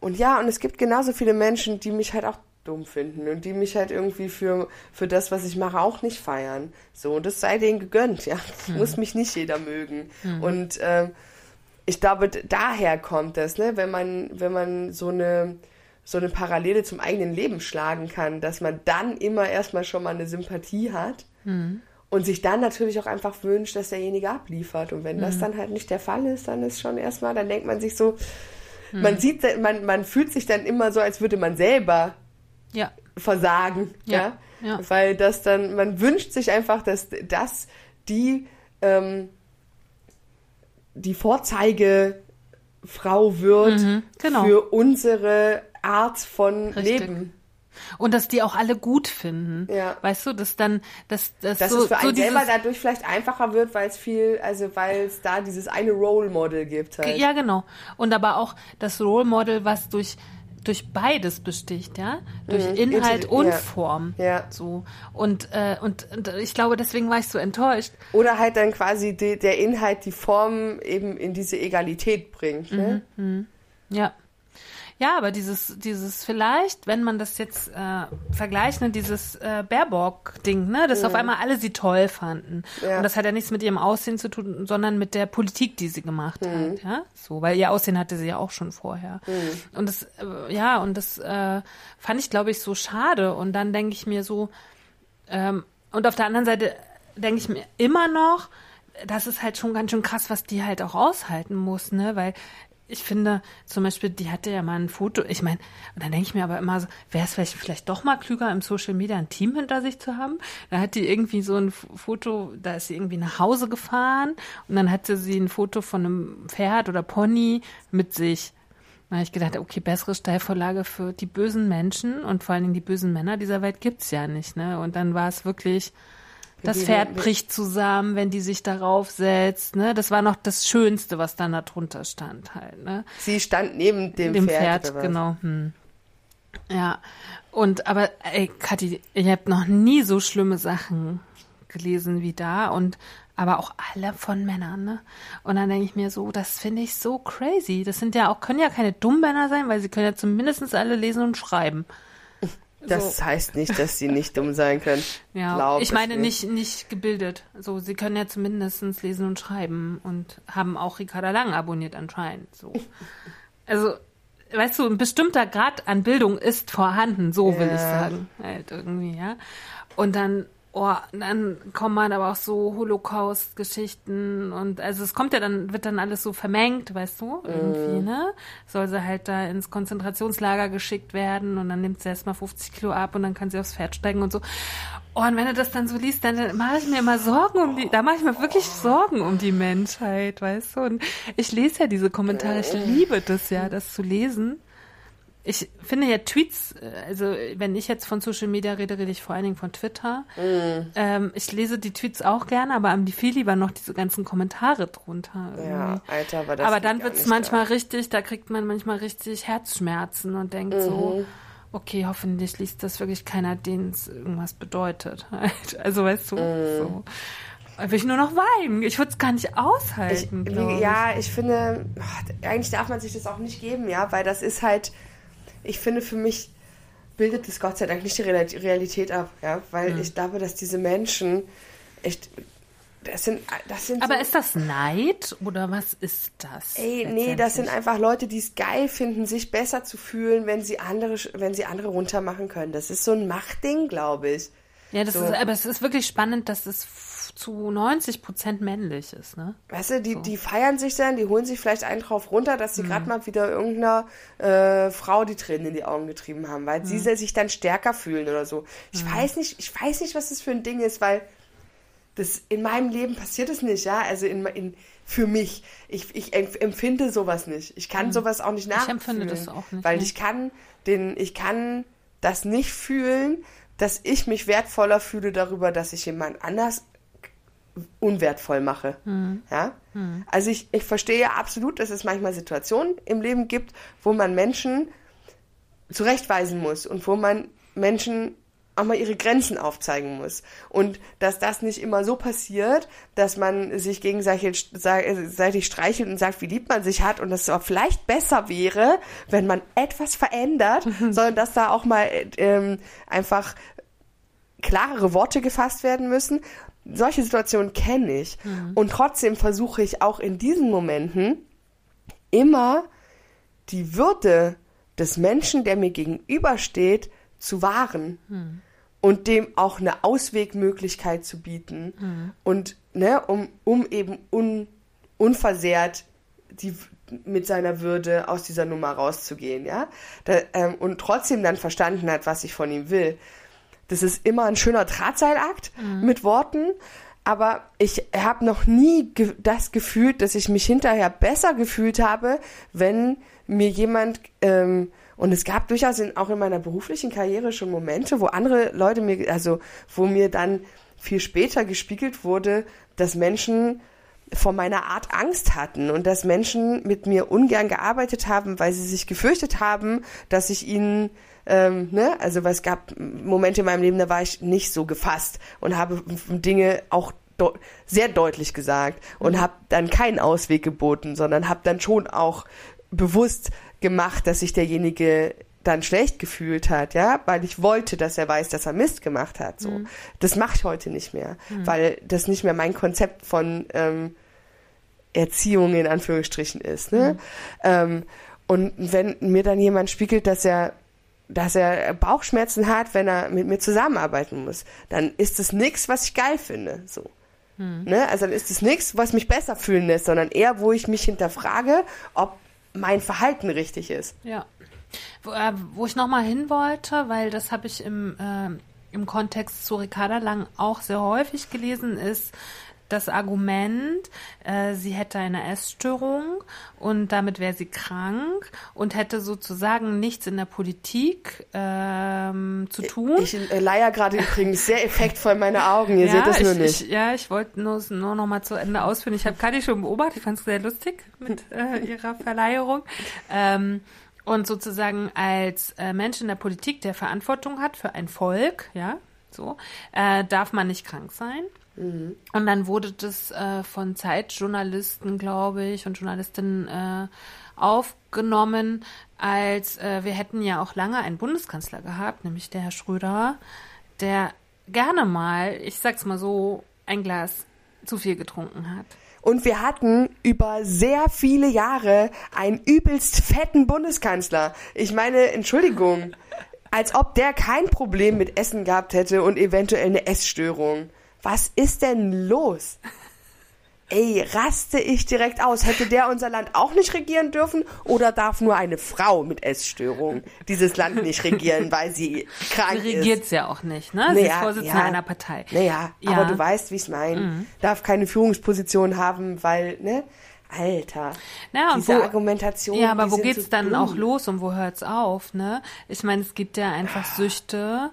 Und ja, und es gibt genauso viele Menschen, die mich halt auch dumm finden und die mich halt irgendwie für, für das, was ich mache, auch nicht feiern. So, und das sei denen gegönnt, ja. Muss mich nicht jeder mögen. Und ähm, ich glaube, daher kommt das, ne, wenn man, wenn man so eine, so eine Parallele zum eigenen Leben schlagen kann, dass man dann immer erstmal schon mal eine Sympathie hat und sich dann natürlich auch einfach wünscht, dass derjenige abliefert. Und wenn das dann halt nicht der Fall ist, dann ist schon erstmal, dann denkt man sich so, man sieht, man, man fühlt sich dann immer so, als würde man selber Ja, versagen, ja, Ja, ja. weil das dann, man wünscht sich einfach, dass das die ähm, die Vorzeigefrau wird genau. für unsere Art von Richtig. Leben. Und dass die auch alle gut finden. Ja. Weißt du, dass dann, dass, dass, Dass so, es für so einen selber dieses, dadurch vielleicht einfacher wird, weil es viel, also weil es da dieses eine Role Model gibt halt. Ja, genau. Und aber auch das Role Model, was durch durch beides besticht, ja, durch Mhm. Inhalt und ja. Form. Ja. So und, äh, und und ich glaube, deswegen war ich so enttäuscht. Oder halt dann quasi die, der Inhalt die Form eben in diese Egalität bringt. Ne? Ja. Ja, aber dieses, dieses vielleicht, wenn man das jetzt äh, vergleicht, ne, dieses äh, Baerbock-Ding, ne, dass auf einmal alle sie toll fanden. Ja. Und das hat ja nichts mit ihrem Aussehen zu tun, sondern mit der Politik, die sie gemacht hat, ja. So, weil ihr Aussehen hatte sie ja auch schon vorher. Und das, äh, ja, und das äh, fand ich, glaube ich, so schade. Und dann denke ich mir so, ähm, und auf der anderen Seite denke ich mir immer noch, das ist halt schon ganz schön krass, was die halt auch aushalten muss, ne? Weil ich finde, zum Beispiel, die hatte ja mal ein Foto, ich meine, und dann denke ich mir aber immer so, wäre es vielleicht, vielleicht doch mal klüger, im Social Media ein Team hinter sich zu haben? Da hat die irgendwie so ein Foto, da ist sie irgendwie nach Hause gefahren und dann hatte sie ein Foto von einem Pferd oder Pony mit sich. Da habe ich gedacht, okay, bessere Steilvorlage für die bösen Menschen und vor allen Dingen die bösen Männer dieser Welt gibt's ja nicht, ne? Und dann war es wirklich, das Pferd bricht zusammen, wenn die sich darauf setzt, ne? Das war noch das Schönste, was dann da drunter stand halt, ne? Sie stand neben dem, Dem Pferd. Pferd, genau. Hm. Ja. Und aber, ey, Kathi, ich habe noch nie so schlimme Sachen gelesen wie da und aber auch alle von Männern, ne? Und dann denke ich mir so, das finde ich so crazy. Das sind ja auch, können ja keine dummen Männer sein, weil sie können ja zumindest alle lesen und schreiben. Das heißt nicht, dass sie nicht dumm sein können. Ja, Glaub ich meine nicht, nicht gebildet. So, sie können ja zumindest lesen und schreiben und haben auch Ricarda Lang abonniert anscheinend. So. Also, weißt du, ein bestimmter Grad an Bildung ist vorhanden, so will Ja. ich sagen. Halt irgendwie, ja. Und dann, oh, dann kommen man aber auch so Holocaust-Geschichten und also es kommt ja dann, wird dann alles so vermengt, weißt du, irgendwie, ne? Soll sie halt da ins Konzentrationslager geschickt werden und dann nimmt sie erstmal 50 Kilo ab und dann kann sie aufs Pferd steigen und so. Oh, und wenn du das dann so liest, dann mache ich mir immer Sorgen um die, da mache ich mir wirklich Sorgen um die Menschheit, weißt du? Und ich lese ja diese Kommentare, ich liebe das ja, das zu lesen. Ich finde ja Tweets, äh, also wenn ich jetzt von Social Media rede, rede ich vor allen Dingen von Twitter. Ähm, ich lese die Tweets auch gerne, aber am viel lieber noch diese ganzen Kommentare drunter. Ja. Alter, aber das aber dann wird's manchmal richtig, da kriegt man manchmal richtig Herzschmerzen und denkt Mhm. so, okay, hoffentlich liest das wirklich keiner, den es irgendwas bedeutet. Also weißt du, Mhm. so. Da will ich nur noch weinen. Ich würde es gar nicht Ich, aushalten. wie, ich. ja, ich finde, eigentlich darf man sich das auch nicht geben, ja, weil das ist halt, ich finde für mich bildet das Gott sei Dank nicht die Real- Realität ab, ja, weil Hm. ich glaube, dass diese Menschen echt, das sind, das sind Aber so, ist das Neid oder was ist das? Ey, nee, das sind einfach Leute, die es geil finden, sich besser zu fühlen, wenn sie andere, wenn sie andere runtermachen können. Das ist so ein Machtding, glaube ich. Ja, das so. ist, aber es ist wirklich spannend, dass es zu 90 Prozent männlich ist, ne? Weißt du, die, die feiern sich dann, die holen sich vielleicht einen drauf runter, dass sie gerade mal wieder irgendeiner äh, Frau die Tränen in die Augen getrieben haben, weil sie sich dann stärker fühlen oder so. Ich weiß nicht, ich weiß nicht, was das für ein Ding ist, weil das in meinem Leben passiert es nicht, ja. Also in, in für mich, ich, ich empf- empfinde sowas nicht. Ich kann sowas auch nicht nachfühlen. empfinde das auch nicht, weil nee. ich kann den, ich kann das nicht fühlen, dass ich mich wertvoller fühle darüber, dass ich jemand anders unwertvoll mache. Ja? Also ich, ich verstehe absolut, dass es manchmal Situationen im Leben gibt, wo man Menschen zurechtweisen muss und wo man Menschen auch mal ihre Grenzen aufzeigen muss. Und dass das nicht immer so passiert, dass man sich gegenseitig seitig streichelt und sagt, wie lieb man sich hat und dass es vielleicht besser wäre, wenn man etwas verändert, sondern dass da auch mal ähm, einfach klarere Worte gefasst werden müssen. Solche Situationen kenne ich. Und trotzdem versuche ich auch in diesen Momenten immer die Würde des Menschen, der mir gegenübersteht, zu wahren. Und dem auch eine Auswegmöglichkeit zu bieten. Und ne, um, um eben un, unversehrt die, mit seiner Würde aus dieser Nummer rauszugehen, ja, da, ähm, und trotzdem dann verstanden hat, was ich von ihm will. Das ist immer ein schöner Drahtseilakt mit Worten, aber ich habe noch nie ge das gefühlt, dass ich mich hinterher besser gefühlt habe, wenn mir jemand ähm, und es gab durchaus in, auch in meiner beruflichen Karriere schon Momente, wo andere Leute mir, also wo mir dann viel später gespiegelt wurde, dass Menschen vor meiner Art Angst hatten und dass Menschen mit mir ungern gearbeitet haben, weil sie sich gefürchtet haben, dass ich ihnen ähm, ne? Also weil es gab Momente in meinem Leben, da war ich nicht so gefasst und habe Dinge auch de sehr deutlich gesagt und mhm. habe dann keinen Ausweg geboten, sondern habe dann schon auch bewusst gemacht, dass sich derjenige dann schlecht gefühlt hat, ja, weil ich wollte, dass er weiß, dass er Mist gemacht hat. So, mhm. das mache ich heute nicht mehr, mhm. weil das nicht mehr mein Konzept von ähm, Erziehung in Anführungsstrichen ist. Ne? Mhm. Ähm, und wenn mir dann jemand spiegelt, dass er dass er Bauchschmerzen hat, wenn er mit mir zusammenarbeiten muss, dann ist es nichts, was ich geil finde. So. Hm. Ne? Also dann ist es nichts, was mich besser fühlen lässt, sondern eher, wo ich mich hinterfrage, ob mein Verhalten richtig ist. Ja. Wo, äh, wo ich nochmal hin wollte, weil das habe ich im, äh, im Kontext zu Ricarda Lang auch sehr häufig gelesen, ist, das Argument, äh, sie hätte eine Essstörung und damit wäre sie krank und hätte sozusagen nichts in der Politik ähm, zu tun. Ich, ich äh, leier gerade übrigens sehr effektvoll meine Augen, ihr ja, seht das nur ich, nicht. Ich, ja, ich wollte nur, nur noch mal zu Ende ausführen. Ich habe Kadi schon beobachtet, ich fand es sehr lustig mit äh, ihrer Verleihung. Ähm, und sozusagen als äh, Mensch in der Politik, der Verantwortung hat für ein Volk, ja, so, äh, darf man nicht krank sein. Mhm. Und dann wurde das äh, von Zeitjournalisten, glaube ich, und Journalistinnen äh, aufgenommen, als äh, wir hätten ja auch lange einen Bundeskanzler gehabt, nämlich der Herr Schröder, der gerne mal, ich sag's mal so, ein Glas zu viel getrunken hat. Und wir hatten über sehr viele Jahre einen übelst fetten Bundeskanzler. Ich meine, Entschuldigung, als ob der kein Problem mit Essen gehabt hätte und eventuell eine Essstörung. Was ist denn los? Ey, raste ich direkt aus. Hätte der unser Land auch nicht regieren dürfen oder darf nur eine Frau mit Essstörung dieses Land nicht regieren, weil sie krank sie regiert es ja auch nicht, ne? Sie naja, ist Vorsitzende ja, einer Partei. Naja, ja. aber du weißt, wie ich es meine. Mhm. Darf keine Führungsposition haben, weil, ne? Alter, naja, diese wo, Argumentation. Ja, aber wo geht's so dann dumm. auch los und wo hört's auf, ne? Ich meine, es gibt ja einfach Süchte,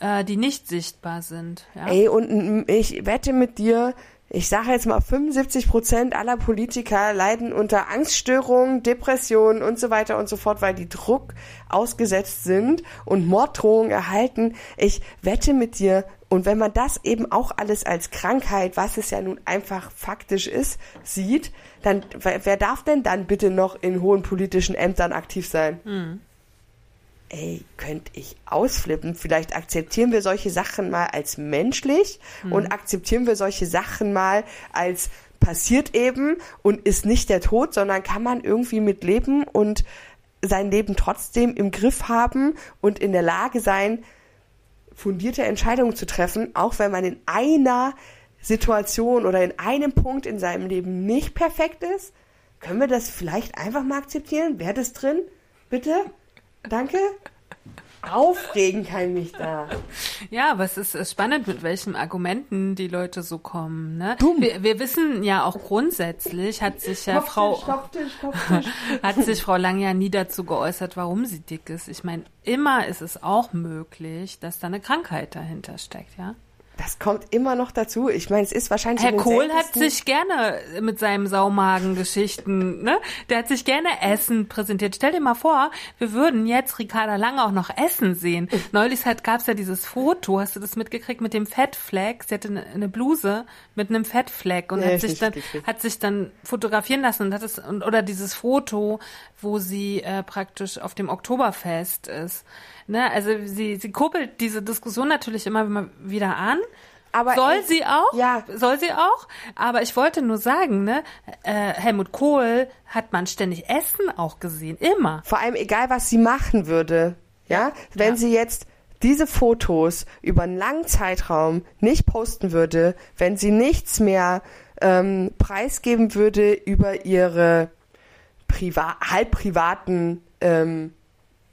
äh, die nicht sichtbar sind. Ja? Ey, und ich wette mit dir, ich sage jetzt mal, 75 Prozent aller Politiker leiden unter Angststörungen, Depressionen und so weiter und so fort, weil die Druck ausgesetzt sind und Morddrohungen erhalten. Ich wette mit dir, und wenn man das eben auch alles als Krankheit, was es ja nun einfach faktisch ist, sieht, dann wer darf denn dann bitte noch in hohen politischen Ämtern aktiv sein? Mhm ey, könnte ich ausflippen. Vielleicht akzeptieren wir solche Sachen mal als menschlich mhm. und akzeptieren wir solche Sachen mal als passiert eben und ist nicht der Tod, sondern kann man irgendwie mit leben und sein Leben trotzdem im Griff haben und in der Lage sein, fundierte Entscheidungen zu treffen, auch wenn man in einer Situation oder in einem Punkt in seinem Leben nicht perfekt ist. Können wir das vielleicht einfach mal akzeptieren? Wäre das drin? Bitte? Danke. Aufregen kann mich da. Ja, aber es ist spannend, mit welchen Argumenten die Leute so kommen. Ne? Wir, wir wissen ja auch grundsätzlich, hat sich ja Frau Stopptisch, Stopptisch. hat sich Frau Lang ja nie dazu geäußert, warum sie dick ist. Ich meine, immer ist es auch möglich, dass da eine Krankheit dahinter steckt, ja. Das kommt immer noch dazu. Ich meine, es ist wahrscheinlich. Herr Kohl hat sich gerne mit seinem Saumagen-Geschichten, ne? Der hat sich gerne Essen präsentiert. Stell dir mal vor, wir würden jetzt Ricarda Lang auch noch Essen sehen. Neulich halt gab's ja dieses Foto, hast du das mitgekriegt mit dem Fettfleck? Sie hatte eine, Bluse mit einem Fettfleck und ja, hat sich dann hat sich dann fotografieren lassen und hat es oder dieses Foto, wo sie äh, praktisch auf dem Oktoberfest ist. Ne? Also sie, sie kuppelt diese Diskussion natürlich immer wieder an. Aber soll sie auch? Ja. Soll sie auch? Aber ich wollte nur sagen, ne, äh, Helmut Kohl hat man ständig Essen auch gesehen, immer. Vor allem egal, was sie machen würde, ja, wenn ja. sie jetzt diese Fotos über einen langen Zeitraum nicht posten würde, wenn sie nichts mehr ähm, preisgeben würde über ihre priva halb privaten ähm,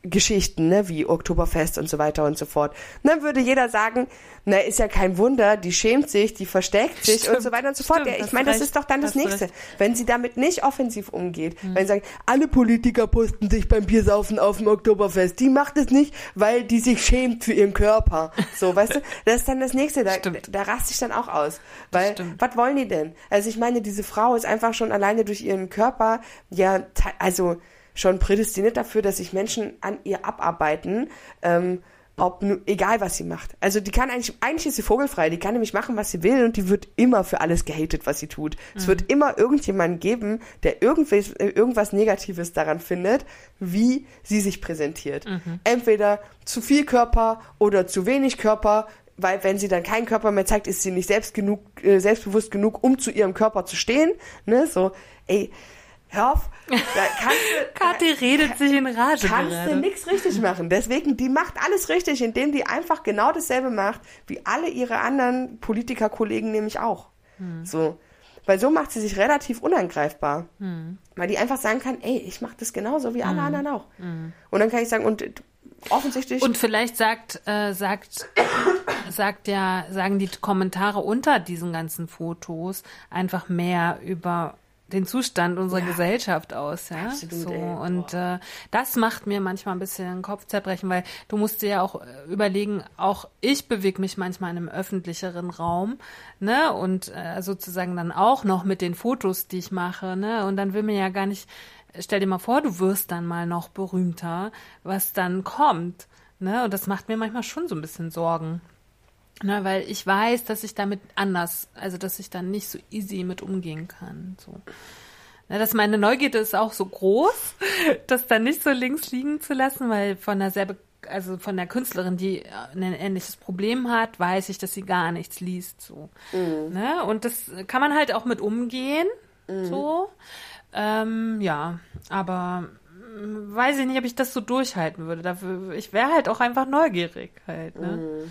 Geschichten, ne, wie Oktoberfest und so weiter und so fort. Und dann würde jeder sagen, na, ist ja kein Wunder, die schämt sich, die versteckt sich Stimmt, und so weiter und so fort. stimmt, ja, ich meine, das ist doch dann das Nächste. recht. Wenn sie damit nicht offensiv umgeht, wenn sie sagen, alle Politiker posten sich beim Biersaufen auf dem Oktoberfest, die macht es nicht, weil die sich schämt für ihren Körper. So, weißt du, das ist dann das Nächste, da, Stimmt. da raste ich dann auch aus. Weil, was wollen die denn? Also ich meine, diese Frau ist einfach schon alleine durch ihren Körper, ja, also schon prädestiniert dafür, dass sich Menschen an ihr abarbeiten, ähm, ob egal was sie macht. Also die kann eigentlich, eigentlich ist sie vogelfrei, die kann nämlich machen, was sie will und die wird immer für alles gehatet, was sie tut. Es wird immer irgendjemanden geben, der irgendwas, äh, irgendwas Negatives daran findet, wie sie sich präsentiert. Entweder zu viel Körper oder zu wenig Körper, weil wenn sie dann keinen Körper mehr zeigt, ist sie nicht selbst genug, äh, selbstbewusst genug, um zu ihrem Körper zu stehen. Ne? So, ey, hör auf, da kannst du, Kathi redet sich in Rage kannst du gerade. nichts richtig machen. Deswegen, die macht alles richtig, indem die einfach genau dasselbe macht, wie alle ihre anderen Politikerkollegen nämlich auch. Hm. So. Weil so macht sie sich relativ unangreifbar. Weil die einfach sagen kann, ey, ich mach das genauso wie alle Hm. anderen auch. Und dann kann ich sagen, und offensichtlich. Und vielleicht sagt, äh, sagt, sagt ja, sagen die Kommentare unter diesen ganzen Fotos einfach mehr über den Zustand unserer Ja. Gesellschaft aus, ja. Absolut, so, ey. und äh, das macht mir manchmal ein bisschen den Kopf zerbrechen, weil du musst dir ja auch äh, überlegen, auch ich bewege mich manchmal in einem öffentlicheren Raum, ne, und äh, sozusagen dann auch noch mit den Fotos, die ich mache, ne, und dann will mir ja gar nicht, stell dir mal vor, du wirst dann mal noch berühmter, was dann kommt, ne, und das macht mir manchmal schon so ein bisschen Sorgen. Ne, weil ich weiß, dass ich damit anders, also dass ich dann nicht so easy mit umgehen kann. So. Ne, dass meine Neugierde ist auch so groß, das dann nicht so links liegen zu lassen, weil von der selbe, also von der Künstlerin, die ein ähnliches Problem hat, weiß ich, dass sie gar nichts liest. So. Ne? Und das kann man halt auch mit umgehen. So. Ähm, ja, aber mm, weiß ich nicht, ob ich das so durchhalten würde. Dafür, ich wäre halt auch einfach neugierig halt. Ne?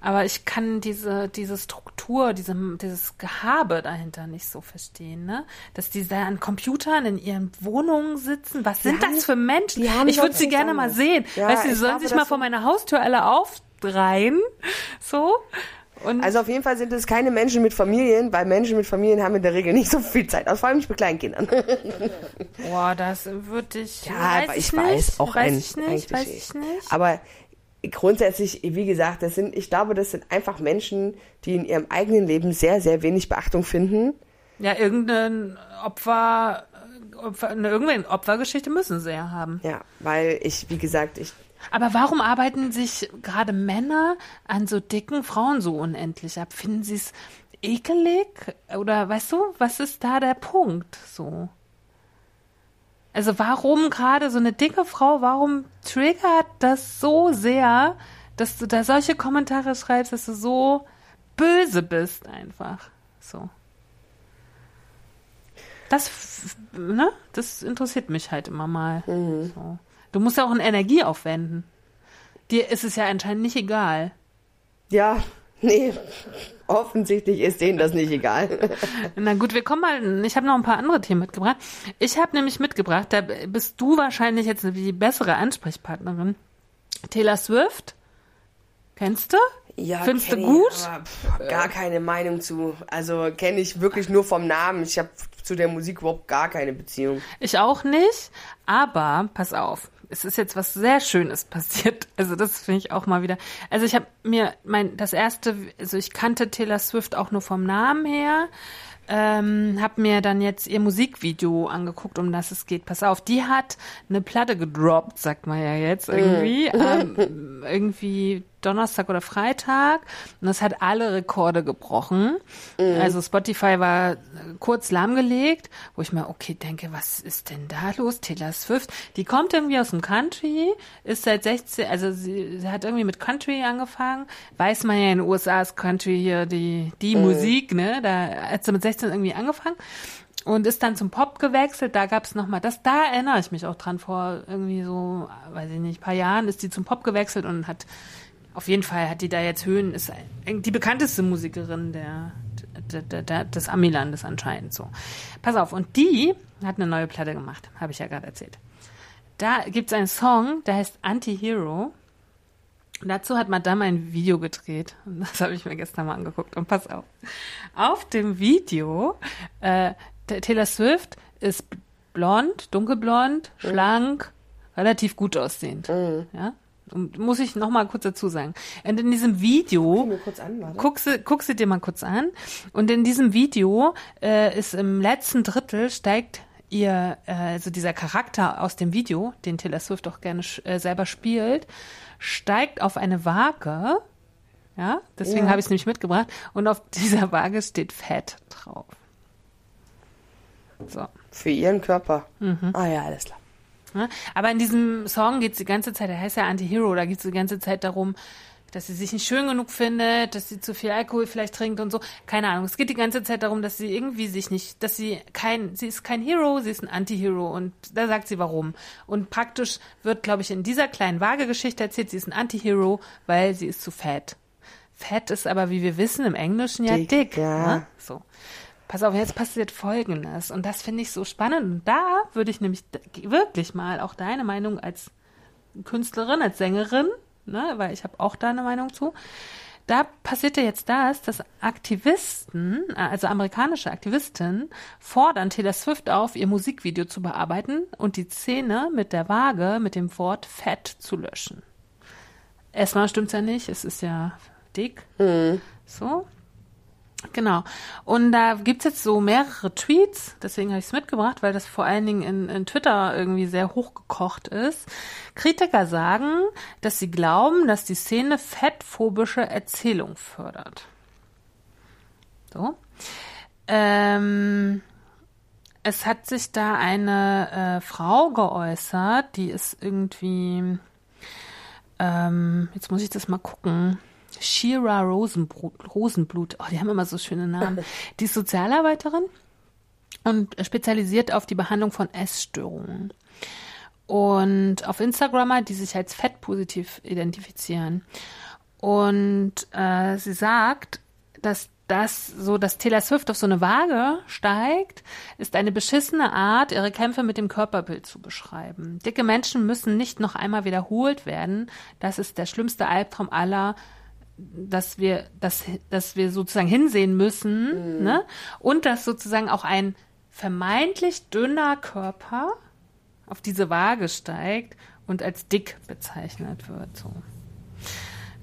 Aber ich kann diese, diese Struktur, diese, dieses Gehabe dahinter nicht so verstehen, ne? Dass die da an Computern in ihren Wohnungen sitzen. Was sind haben- das für Menschen? die Ich würde sie gerne mal sehen. Ja, weißt du, sie ich sollen sich mal vor sind- meiner Haustür alle aufreihen. So. Und also auf jeden Fall sind es keine Menschen mit Familien, weil Menschen mit Familien haben in der Regel nicht so viel Zeit, also vor allem nicht mit kleinen Kindern. boah, das würde ich. Ja, weiß aber ich nicht, weiß auch weiß ein, ich nicht, weiß ich nicht. Aber grundsätzlich, wie gesagt, das sind, ich glaube, das sind einfach Menschen, die in ihrem eigenen Leben sehr, sehr wenig Beachtung finden. Ja, irgendein Opfer, Opfer eine, irgendeine Opfergeschichte müssen sie ja haben. Ja, weil ich, wie gesagt, ich, Aber warum arbeiten sich gerade Männer an so dicken Frauen so unendlich ab? Finden sie es ekelig? Oder weißt du, was ist da der Punkt? So. Also warum gerade so eine dicke Frau, warum triggert das so sehr, dass du da solche Kommentare schreibst, dass du so böse bist einfach. So. Das, ne, das interessiert mich halt immer mal. So. Du musst ja auch eine Energie aufwenden. Dir ist es ja anscheinend nicht egal. ja, nee, offensichtlich ist denen das nicht egal. Na gut, wir kommen mal. Ich habe noch ein paar andere Themen mitgebracht. Ich habe nämlich mitgebracht, da bist du wahrscheinlich jetzt die bessere Ansprechpartnerin. Taylor Swift. Kennst du? Ja, Findest du ich, gut? Pff, gar keine Meinung zu. Also kenne ich wirklich nur vom Namen. Ich habe zu der Musik überhaupt gar keine Beziehung. Ich auch nicht, aber pass auf, es ist jetzt was sehr Schönes passiert. Also das finde ich auch mal wieder. Also ich habe mir mein das erste, also ich kannte Taylor Swift auch nur vom Namen her. Ähm, habe mir dann jetzt ihr Musikvideo angeguckt, um das es geht. Pass auf, die hat eine Platte gedroppt, sagt man ja jetzt irgendwie. ähm, irgendwie Donnerstag oder Freitag. Und das hat alle Rekorde gebrochen. Also Spotify war äh, kurz lahmgelegt, wo ich mir, okay, denke, was ist denn da los? Taylor Swift, die kommt irgendwie aus dem Country, ist seit 16, also sie, sie hat irgendwie mit Country angefangen. Weiß man ja in den USA ist Country hier die, die Musik, ne? Da hat sie mit 16 irgendwie angefangen und ist dann zum Pop gewechselt. Da gab's noch mal das. Da erinnere ich mich auch dran. Vor irgendwie so, weiß ich nicht, paar Jahren ist die zum Pop gewechselt und hat auf jeden Fall hat die da jetzt Höhen. Ist die bekannteste Musikerin der, der, der, der des Amilandes anscheinend so. Pass auf. Und die hat eine neue Platte gemacht, habe ich ja gerade erzählt. Da gibt es einen Song, der heißt Anti-Hero. Dazu hat Madame ein Video gedreht. Und das habe ich mir gestern mal angeguckt. Und pass auf. Auf dem Video, äh, Taylor Swift ist blond, dunkelblond, mhm. schlank, relativ gut aussehend. Mhm. Ja? Und muss ich noch mal kurz dazu sagen. Und in diesem Video, an, guck, sie, guck sie dir mal kurz an. Und in diesem Video äh, ist im letzten Drittel steigt ihr, äh, also dieser Charakter aus dem Video, den Taylor Swift auch gerne äh, selber spielt, steigt auf eine Waage. Ja, deswegen ja. habe ich es nämlich mitgebracht. Und auf dieser Waage steht Fett drauf. So. Für ihren Körper. Mhm. Ah ja, alles klar. Ja, aber in diesem Song geht es die ganze Zeit, der heißt ja Anti-Hero, da geht es die ganze Zeit darum, dass sie sich nicht schön genug findet, dass sie zu viel Alkohol vielleicht trinkt und so. Keine Ahnung. Es geht die ganze Zeit darum, dass sie irgendwie sich nicht, dass sie kein, sie ist kein Hero, sie ist ein Anti-Hero und da sagt sie warum. Und praktisch wird, glaube ich, in dieser kleinen Waagegeschichte erzählt, sie ist ein Anti-Hero, weil sie ist zu fett. Fett ist aber, wie wir wissen, im Englischen ja dick. dick ja. Ne? So. Pass auf, jetzt passiert Folgendes. Und das finde ich so spannend. Und da würde ich nämlich wirklich mal auch deine Meinung als Künstlerin, als Sängerin, ne, weil ich habe auch da eine Meinung zu. Da passierte jetzt das, dass Aktivisten, also amerikanische Aktivisten, fordern Taylor Swift auf, ihr Musikvideo zu bearbeiten und die Szene mit der Waage mit dem Wort Fett zu löschen. Erstmal stimmt's ja nicht, es ist ja dick. Mhm. So. Genau. Und da gibt's jetzt so mehrere Tweets, deswegen habe ich es mitgebracht, weil das vor allen Dingen in, in Twitter irgendwie sehr hochgekocht ist. Kritiker sagen, dass sie glauben, dass die Szene fettphobische Erzählung fördert. So. Ähm, es hat sich da eine äh, Frau geäußert, die ist irgendwie, ähm, jetzt muss ich das mal gucken Shira Rosenblut, Rosenblut, oh, die haben immer so schöne Namen. Die ist Sozialarbeiterin und spezialisiert auf die Behandlung von Essstörungen. Und auf Instagram hat die sich als fettpositiv identifizieren. Und äh, sie sagt, dass das so, dass Taylor Swift auf so eine Waage steigt, ist eine beschissene Art, ihre Kämpfe mit dem Körperbild zu beschreiben. Dicke Menschen müssen nicht noch einmal wiederholt werden. Das ist der schlimmste Albtraum aller dass wir, dass, dass wir sozusagen hinsehen müssen, mhm. ne? Und dass sozusagen auch ein vermeintlich dünner Körper auf diese Waage steigt und als dick bezeichnet wird. So.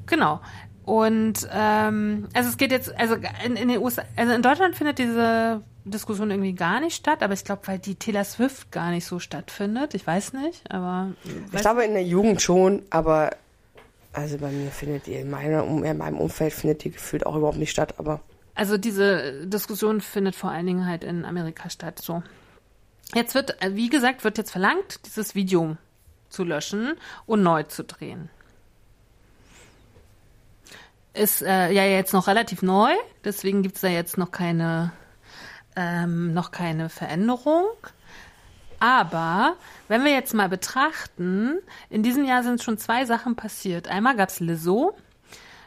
Genau. Und ähm, also es geht jetzt, also in, in den USA, also in Deutschland findet diese Diskussion irgendwie gar nicht statt, aber ich glaube, weil die Taylor Swift gar nicht so stattfindet. Ich weiß nicht, aber. Ich glaube in der Jugend schon, aber also bei mir findet die in, meiner, in meinem Umfeld findet die gefühlt auch überhaupt nicht statt, aber. Also diese Diskussion findet vor allen Dingen halt in Amerika statt. So. Jetzt wird, äh, wie gesagt, wird jetzt verlangt, dieses Video zu löschen und neu zu drehen. Ist äh, ja jetzt noch relativ neu, deswegen gibt es da jetzt noch keine, ähm, noch keine Veränderung. Aber wenn wir jetzt mal betrachten, in diesem Jahr sind schon zwei Sachen passiert. Einmal gab es Lizzo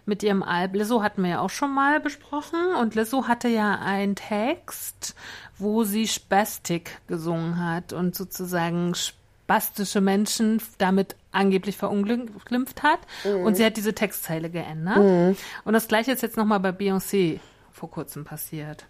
mit ihrem Album. Lizzo hatten wir ja auch schon mal besprochen. Und Lizzo hatte ja einen Text, wo sie Spastik gesungen hat und sozusagen spastische Menschen damit angeblich verunglimpft hat. Mhm. Und sie hat diese Textzeile geändert. Mhm. Und das gleiche ist jetzt nochmal bei Beyoncé vor kurzem passiert.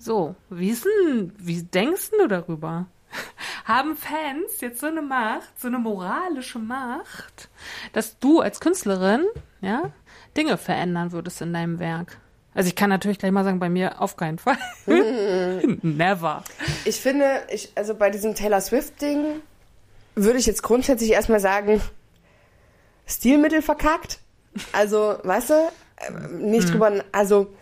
So, wie ist denn, wie denkst du darüber? Haben Fans jetzt so eine Macht, so eine moralische Macht, dass du als Künstlerin, ja, Dinge verändern würdest in deinem Werk? Also ich kann natürlich gleich mal sagen, bei mir auf keinen Fall. Never. Ich finde, ich, also bei diesem Taylor Swift-Ding würde ich jetzt grundsätzlich erstmal sagen, Stilmittel verkackt. Also, weißt du, äh, nicht hm. drüber, also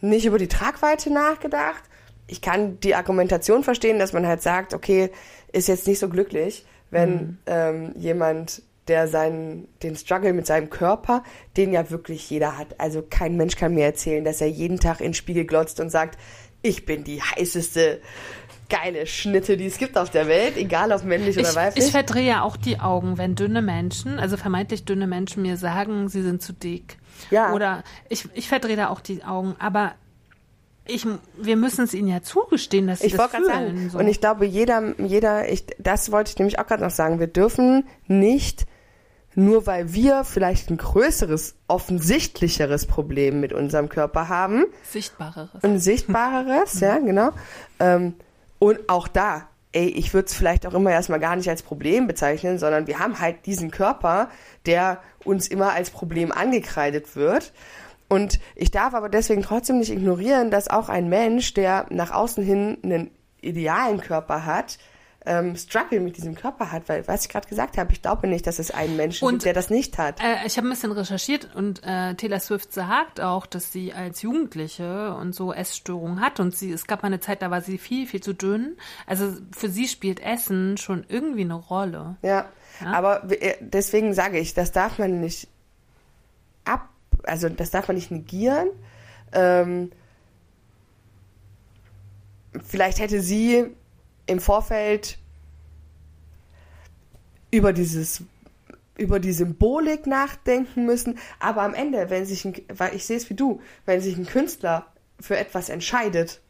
nicht über die Tragweite nachgedacht. Ich kann die Argumentation verstehen, dass man halt sagt, okay, ist jetzt nicht so glücklich, wenn mhm. ähm, jemand, der seinen, den Struggle mit seinem Körper, den ja wirklich jeder hat. Also kein Mensch kann mir erzählen, dass er jeden Tag in den Spiegel glotzt und sagt, ich bin die heißeste geile Schnitte, die es gibt auf der Welt, egal ob männlich oder weiblich. Ich verdrehe ja auch die Augen, wenn dünne Menschen, also vermeintlich dünne Menschen mir sagen, sie sind zu dick. Ja. Oder ich, ich verdrehe da auch die Augen. Aber ich, wir müssen es ihnen ja zugestehen, dass sie Ich das fühlen. sagen, so. und ich glaube, jeder, jeder, ich, das wollte ich nämlich auch gerade noch sagen, wir dürfen nicht, nur weil wir vielleicht ein größeres, offensichtlicheres Problem mit unserem Körper haben, Sichtbareres. ein sichtbareres, ja, genau, ähm, und auch da, ey, ich würde es vielleicht auch immer erstmal gar nicht als Problem bezeichnen, sondern wir haben halt diesen Körper, der uns immer als Problem angekreidet wird. Und ich darf aber deswegen trotzdem nicht ignorieren, dass auch ein Mensch, der nach außen hin einen idealen Körper hat, ähm, Struggle mit diesem Körper hat, weil, was ich gerade gesagt habe, ich glaube nicht, dass es einen Menschen Und- gibt, der das nicht hat. Äh, ich habe ein bisschen recherchiert und äh, Taylor Swift sagt auch, dass sie als Jugendliche und so Essstörungen hat und sie, es gab mal eine Zeit, da war sie viel, viel zu dünn. Also für sie spielt Essen schon irgendwie eine Rolle. Ja, Ja? aber äh, deswegen sage ich, das darf man nicht ab, also das darf man nicht negieren. Ähm, vielleicht hätte sie im Vorfeld über dieses über die Symbolik nachdenken müssen, aber am Ende, wenn sich ein, weil ich sehe es wie du, wenn sich ein Künstler für etwas entscheidet,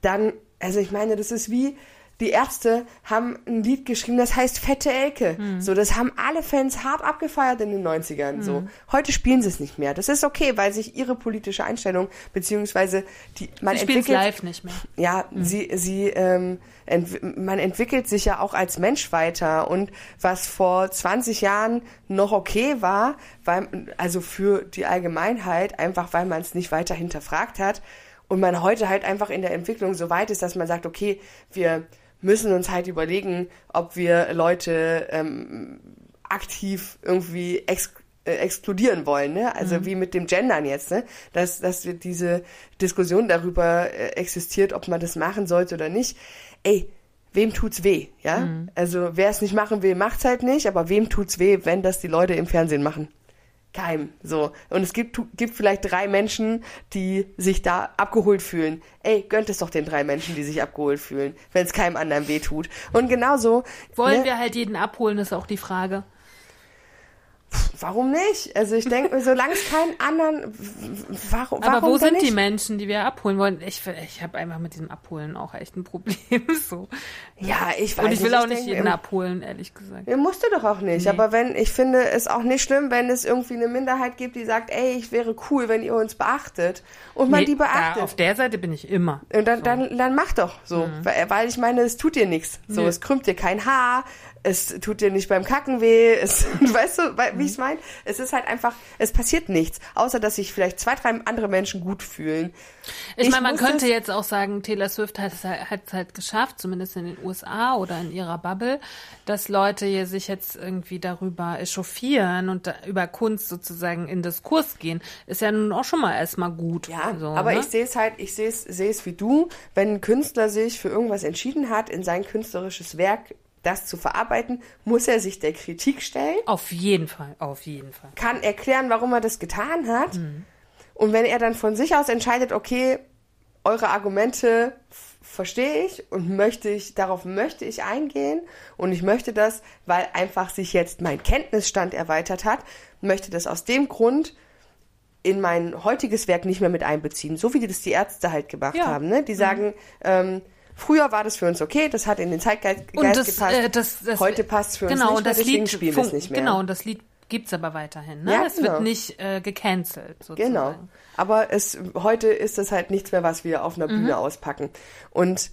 dann, also ich meine, das ist wie, die Ärzte haben ein Lied geschrieben, das heißt Fette Elke. So, das haben alle Fans hart abgefeiert in den 90ern. So, heute spielen sie es nicht mehr. Das ist okay, weil sich ihre politische Einstellung, beziehungsweise die, man Sie entwickelt, live nicht mehr. ja, sie, sie, ähm, ent man entwickelt sich ja auch als Mensch weiter und was vor 20 Jahren noch okay war, weil, also für die Allgemeinheit, einfach weil man es nicht weiter hinterfragt hat und man heute halt einfach in der Entwicklung so weit ist, dass man sagt, okay, wir müssen uns halt überlegen, ob wir Leute ähm, aktiv irgendwie ex äh, exkludieren wollen, ne? Also wie mit dem Gendern jetzt, ne? Dass, dass wir diese Diskussion darüber äh, existiert, ob man das machen sollte oder nicht. Ey, wem tut's weh, ja? Also wer es nicht machen will, macht's halt nicht, aber wem tut's weh, wenn das die Leute im Fernsehen machen? Keim, so. Und es gibt, gibt vielleicht drei Menschen, die sich da abgeholt fühlen. Ey, gönnt es doch den drei Menschen, die sich abgeholt fühlen, wenn es keinem anderen weh tut. Und genauso. Wollen ne, wir halt jeden abholen, ist auch die Frage. Warum nicht? Also ich denke, solange es keinen anderen. w- w- Warum, Aber warum wo sind die nicht? Menschen, die wir abholen wollen? Ich, ich habe einfach mit diesem Abholen auch echt ein Problem. So. Ja, ich weiß Und ich will nicht, auch nicht denke, jeden abholen, ehrlich gesagt. Ja, musst du doch auch nicht. Nee. Aber wenn, ich finde es auch nicht schlimm, wenn es irgendwie eine Minderheit gibt, die sagt, ey, ich wäre cool, wenn ihr uns beachtet. Und man Nee, die da, beachtet. auf der Seite bin ich immer. Und dann, So. dann, dann mach doch so. Weil, weil ich meine, es tut dir nichts. So, Nö. es krümmt dir kein Haar, es tut dir nicht beim Kacken weh, es, weißt du, wie ich es meine? Es ist halt einfach, es passiert nichts, außer dass sich vielleicht zwei, drei andere Menschen gut fühlen. Ich, Ich meine, man könnte jetzt auch sagen, Taylor Swift hat es halt, hat's halt geschafft, zumindest in den USA oder in ihrer Bubble, dass Leute hier sich jetzt irgendwie darüber echauffieren und da, über Kunst sozusagen in Diskurs gehen. Ist ja nun auch schon mal erstmal gut. Ja, so, aber ne? ich sehe es halt, ich sehe es, sehe es wie du, wenn ein Künstler sich für irgendwas entschieden hat, in sein künstlerisches Werk das zu verarbeiten, muss er sich der Kritik stellen, Auf jeden Fall, auf jeden Fall. kann erklären, warum er das getan hat. Und wenn er dann von sich aus entscheidet, okay, eure Argumente verstehe ich und möchte ich, darauf möchte ich eingehen und ich möchte das, weil einfach sich jetzt mein Kenntnisstand erweitert hat, möchte das aus dem Grund in mein heutiges Werk nicht mehr mit einbeziehen, so wie das die Ärzte halt gemacht Ja. haben. Ne? Die sagen, ähm, früher war das für uns okay, das hat in den Zeitgeist Und das, gepasst, äh, das, das, heute passt es für uns genau, nicht und mehr, das Lied spielen wir es nicht mehr. Genau, und das Lied gibt's aber weiterhin. Ne? Ja, es genau. wird nicht äh, gecancelt, sozusagen. Genau. Aber es, heute ist es halt nichts mehr, was wir auf einer Mhm. Bühne auspacken. Und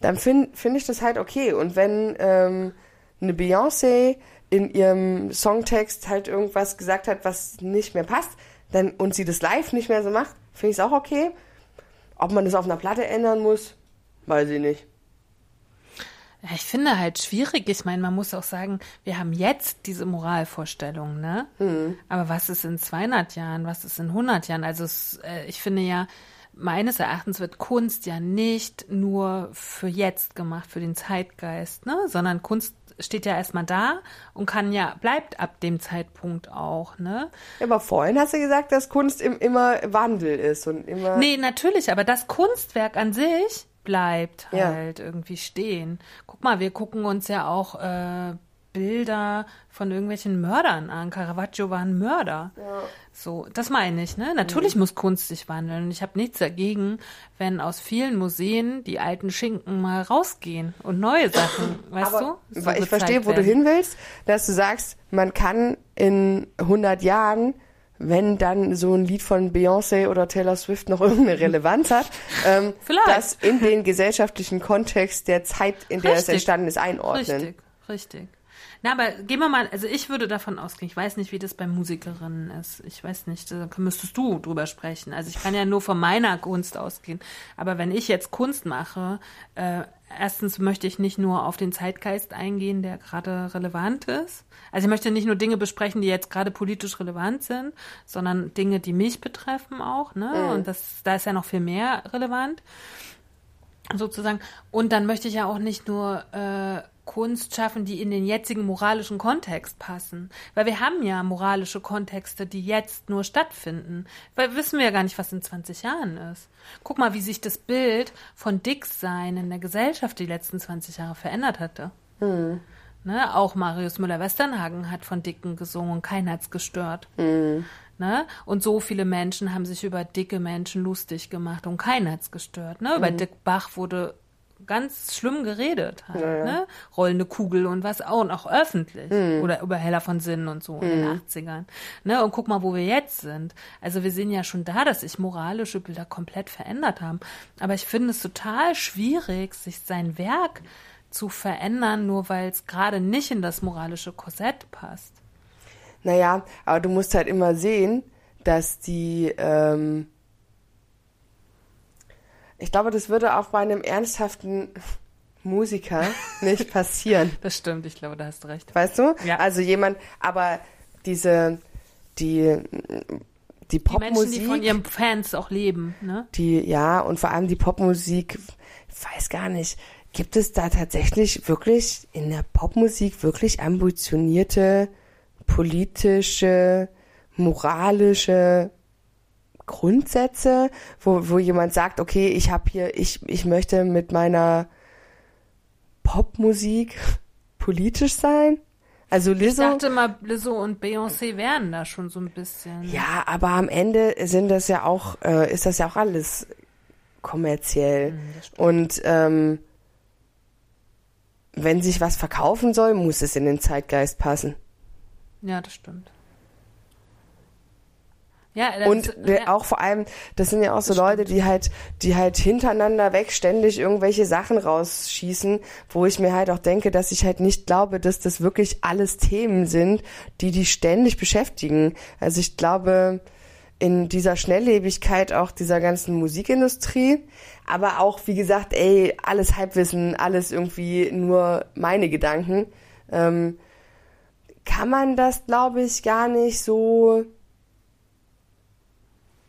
dann finde find ich das halt okay. Und wenn ähm, eine Beyoncé in ihrem Songtext halt irgendwas gesagt hat, was nicht mehr passt, dann, und sie das live nicht mehr so macht, finde ich es auch okay. Ob man das auf einer Platte ändern muss, weiß ich nicht. Ja, ich finde halt schwierig. Ich meine, man muss auch sagen, wir haben jetzt diese Moralvorstellung, ne? Mhm. Aber was ist in 200 Jahren? Was ist in 100 Jahren? Also es, äh, ich finde ja, meines Erachtens wird Kunst ja nicht nur für jetzt gemacht, für den Zeitgeist, ne? Sondern Kunst steht ja erstmal da und kann ja, bleibt ab dem Zeitpunkt auch, ne? Aber vorhin hast du gesagt, dass Kunst im, immer Wandel ist und immer. Nee, natürlich, aber das Kunstwerk an sich bleibt Ja. halt irgendwie stehen. Guck mal, wir gucken uns ja auch äh, Bilder von irgendwelchen Mördern an. Caravaggio war ein Mörder. Ja. So, das meine ich, ne? Natürlich mhm. muss Kunst sich wandeln. Und ich habe nichts dagegen, wenn aus vielen Museen die alten Schinken mal rausgehen und neue Sachen, weißt Aber du? So ich verstehe, wo du hin willst, dass du sagst, man kann in 100 Jahren wenn dann so ein Lied von Beyoncé oder Taylor Swift noch irgendeine Relevanz hat, ähm, das in den gesellschaftlichen Kontext der Zeit, in der Richtig. es entstanden ist, einordnen. Richtig, richtig. Na, aber gehen wir mal, also ich würde davon ausgehen, ich weiß nicht, wie das bei Musikerinnen ist. Ich weiß nicht, da müsstest du drüber sprechen. Also ich kann ja nur von meiner Kunst ausgehen. Aber wenn ich jetzt Kunst mache, äh, erstens möchte ich nicht nur auf den Zeitgeist eingehen, der gerade relevant ist. Also ich möchte nicht nur Dinge besprechen, die jetzt gerade politisch relevant sind, sondern Dinge, die mich betreffen auch. Ne? Mhm. Und das, da ist ja noch viel mehr relevant sozusagen. Und dann möchte ich ja auch nicht nur äh, Kunst schaffen, die in den jetzigen moralischen Kontext passen. Weil wir haben ja moralische Kontexte, die jetzt nur stattfinden. Weil wissen wir ja gar nicht, was in 20 Jahren ist. Guck mal, wie sich das Bild von Dicksein in der Gesellschaft die letzten 20 Jahre verändert hatte. Mhm. Ne? Auch Marius Müller-Westernhagen hat von Dicken gesungen und keiner hat's gestört. Mhm. Ne? Und so viele Menschen haben sich über dicke Menschen lustig gemacht und keiner hat's gestört. Ne? Über mhm. Dick Bach wurde ganz schlimm geredet halt, ja, ja. ne? Rollende Kugel und was auch, und auch öffentlich. Mhm. Oder über Heller von Sinnen und so mhm. in den 80ern. Mhm. Ne? Und guck mal, wo wir jetzt sind. Also wir sehen ja schon da, dass sich moralische Bilder komplett verändert haben. Aber ich finde es total schwierig, sich sein Werk zu verändern, nur weil es gerade nicht in das moralische Korsett passt. Naja, aber du musst halt immer sehen, dass die ähm ich glaube, das würde auch bei einem ernsthaften Musiker nicht passieren. Das stimmt, ich glaube, da hast du recht. Weißt du? Ja. Also jemand, aber diese, die, die Popmusik. Die Menschen, die von ihren Fans auch leben, ne? Die, ja, und vor allem die Popmusik, ich weiß gar nicht, gibt es da tatsächlich wirklich in der Popmusik wirklich ambitionierte politische, moralische Grundsätze, wo, wo jemand sagt, okay, ich habe hier, ich, ich möchte mit meiner Popmusik politisch sein. Also Lizzo. Ich dachte mal, Lizzo und Beyoncé wären da schon so ein bisschen. Ja, aber am Ende sind das ja auch, äh, ist das ja auch alles kommerziell. Mhm, und ähm, wenn sich was verkaufen soll, muss es in den Zeitgeist passen. Ja, das stimmt. Ja, und ja. auch vor allem, das sind ja auch so Leute, die halt, die halt hintereinander weg ständig irgendwelche Sachen rausschießen, wo ich mir halt auch denke, dass ich halt nicht glaube, dass das wirklich alles Themen sind, die die ständig beschäftigen. Also ich glaube, in dieser Schnelllebigkeit auch dieser ganzen Musikindustrie, aber auch, wie gesagt, ey, alles Halbwissen, alles irgendwie nur meine Gedanken, ähm, kann man das, glaube ich, gar nicht so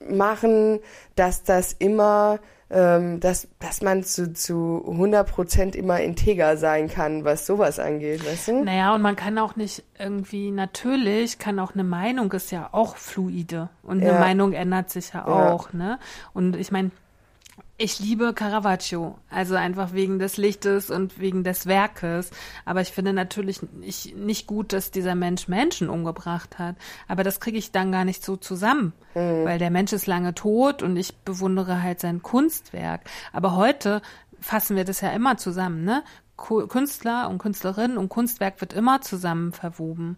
machen, dass das immer, ähm, dass, dass man zu, zu 100 Prozent immer integer sein kann, was sowas angeht, weißt du? Naja, und man kann auch nicht irgendwie, natürlich kann auch eine Meinung ist ja auch fluide und eine ja. Meinung ändert sich ja auch, ja. ne? Und ich meine, ich liebe Caravaggio, also einfach wegen des Lichtes und wegen des Werkes. Aber ich finde natürlich nicht, nicht gut, dass dieser Mensch Menschen umgebracht hat. Aber das kriege ich dann gar nicht so zusammen, mhm. weil der Mensch ist lange tot und ich bewundere halt sein Kunstwerk. Aber heute fassen wir das ja immer zusammen, ne? Künstler und Künstlerin und Kunstwerk wird immer zusammen verwoben.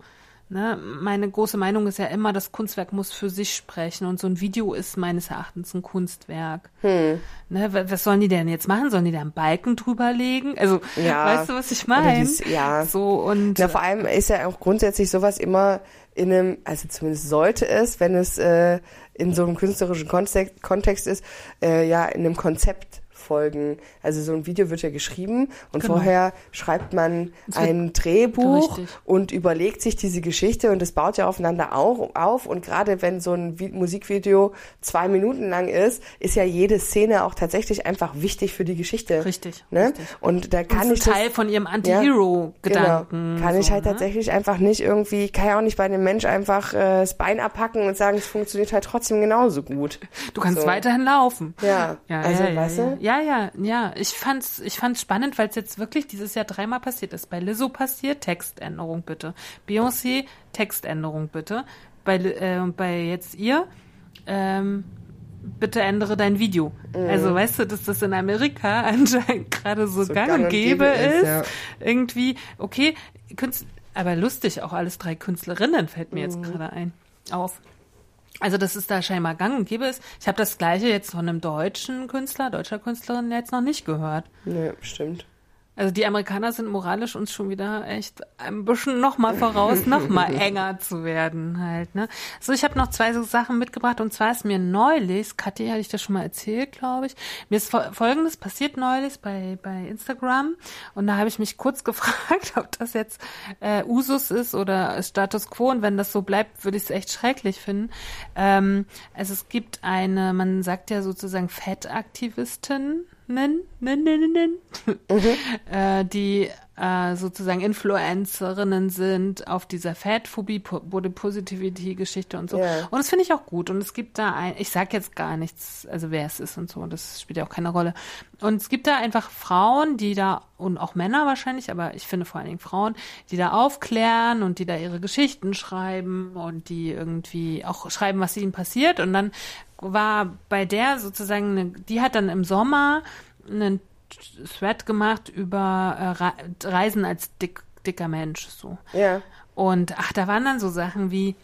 Ne, meine große Meinung ist ja immer, das Kunstwerk muss für sich sprechen und so ein Video ist meines Erachtens ein Kunstwerk. Hm. Ne, was sollen die denn jetzt machen? Sollen die da einen Balken drüber legen? Also, ja. weißt du, was ich meine? Ja. So und. Ja, vor allem ist ja auch grundsätzlich sowas immer in einem, also zumindest sollte es, wenn es äh, in so einem künstlerischen Kontext, Kontext ist, äh, ja in einem Konzept Folgen. Also so ein Video wird ja geschrieben und genau. vorher schreibt man ein Drehbuch richtig. und überlegt sich diese Geschichte und es baut ja aufeinander auch auf. Und gerade wenn so ein Musikvideo zwei Minuten lang ist, ist ja jede Szene auch tatsächlich einfach wichtig für die Geschichte. Richtig. Ne? richtig. Und da kann und ich Teil das, von ihrem Anti-Hero-Gedanken. Ja, genau. Kann so, ich halt ne? tatsächlich einfach nicht irgendwie, kann ja auch nicht bei einem Mensch einfach äh, das Bein abpacken und sagen, es funktioniert halt trotzdem genauso gut. Du kannst so. weiterhin laufen. Ja. ja also, ja, weißt du? Ja, ja, ja. Ich fand's, ich fand's spannend, weil es jetzt wirklich dieses Jahr dreimal passiert ist. Bei Lizzo passiert, Textänderung bitte. Beyoncé, Textänderung bitte. Bei, äh, bei jetzt ihr, ähm, bitte ändere dein Video. Mhm. Also weißt du, dass das in Amerika anscheinend gerade so, so gang, gang und gäbe ist. ist ja. Irgendwie, okay, Künstler, aber lustig, auch alles drei Künstlerinnen fällt mir mhm. jetzt gerade ein. Auf. Also, dass es da scheinbar gang und gäbe ist. Ich habe das gleiche jetzt von einem deutschen Künstler, deutscher Künstlerin jetzt noch nicht gehört. Nee, stimmt. Also die Amerikaner sind moralisch uns schon wieder echt ein bisschen noch mal voraus, noch mal enger zu werden halt. Ne? So, ich habe noch zwei so Sachen mitgebracht und zwar ist mir neulich, Kathi hatte ich das schon mal erzählt, glaube ich, mir ist Folgendes passiert neulich bei bei Instagram und da habe ich mich kurz gefragt, ob das jetzt äh, Usus ist oder Status Quo und wenn das so bleibt, würde ich es echt schrecklich finden. Ähm, also es gibt eine, man sagt ja sozusagen Fettaktivistin nen, nen, nen, nen, mhm. äh, die äh, sozusagen Influencerinnen sind auf dieser Fatphobie, Body Positivity Geschichte und so. Yeah. Und das finde ich auch gut. Und es gibt da ein, ich sag jetzt gar nichts, also wer es ist und so, das spielt ja auch keine Rolle. Und es gibt da einfach Frauen, die da, und auch Männer wahrscheinlich, aber ich finde vor allen Dingen Frauen, die da aufklären und die da ihre Geschichten schreiben und die irgendwie auch schreiben, was ihnen passiert. Und dann war bei der sozusagen, eine, die hat dann im Sommer einen Thread gemacht über äh, Reisen als dick, dicker Mensch, so. Ja. Und ach, da waren dann so Sachen wie,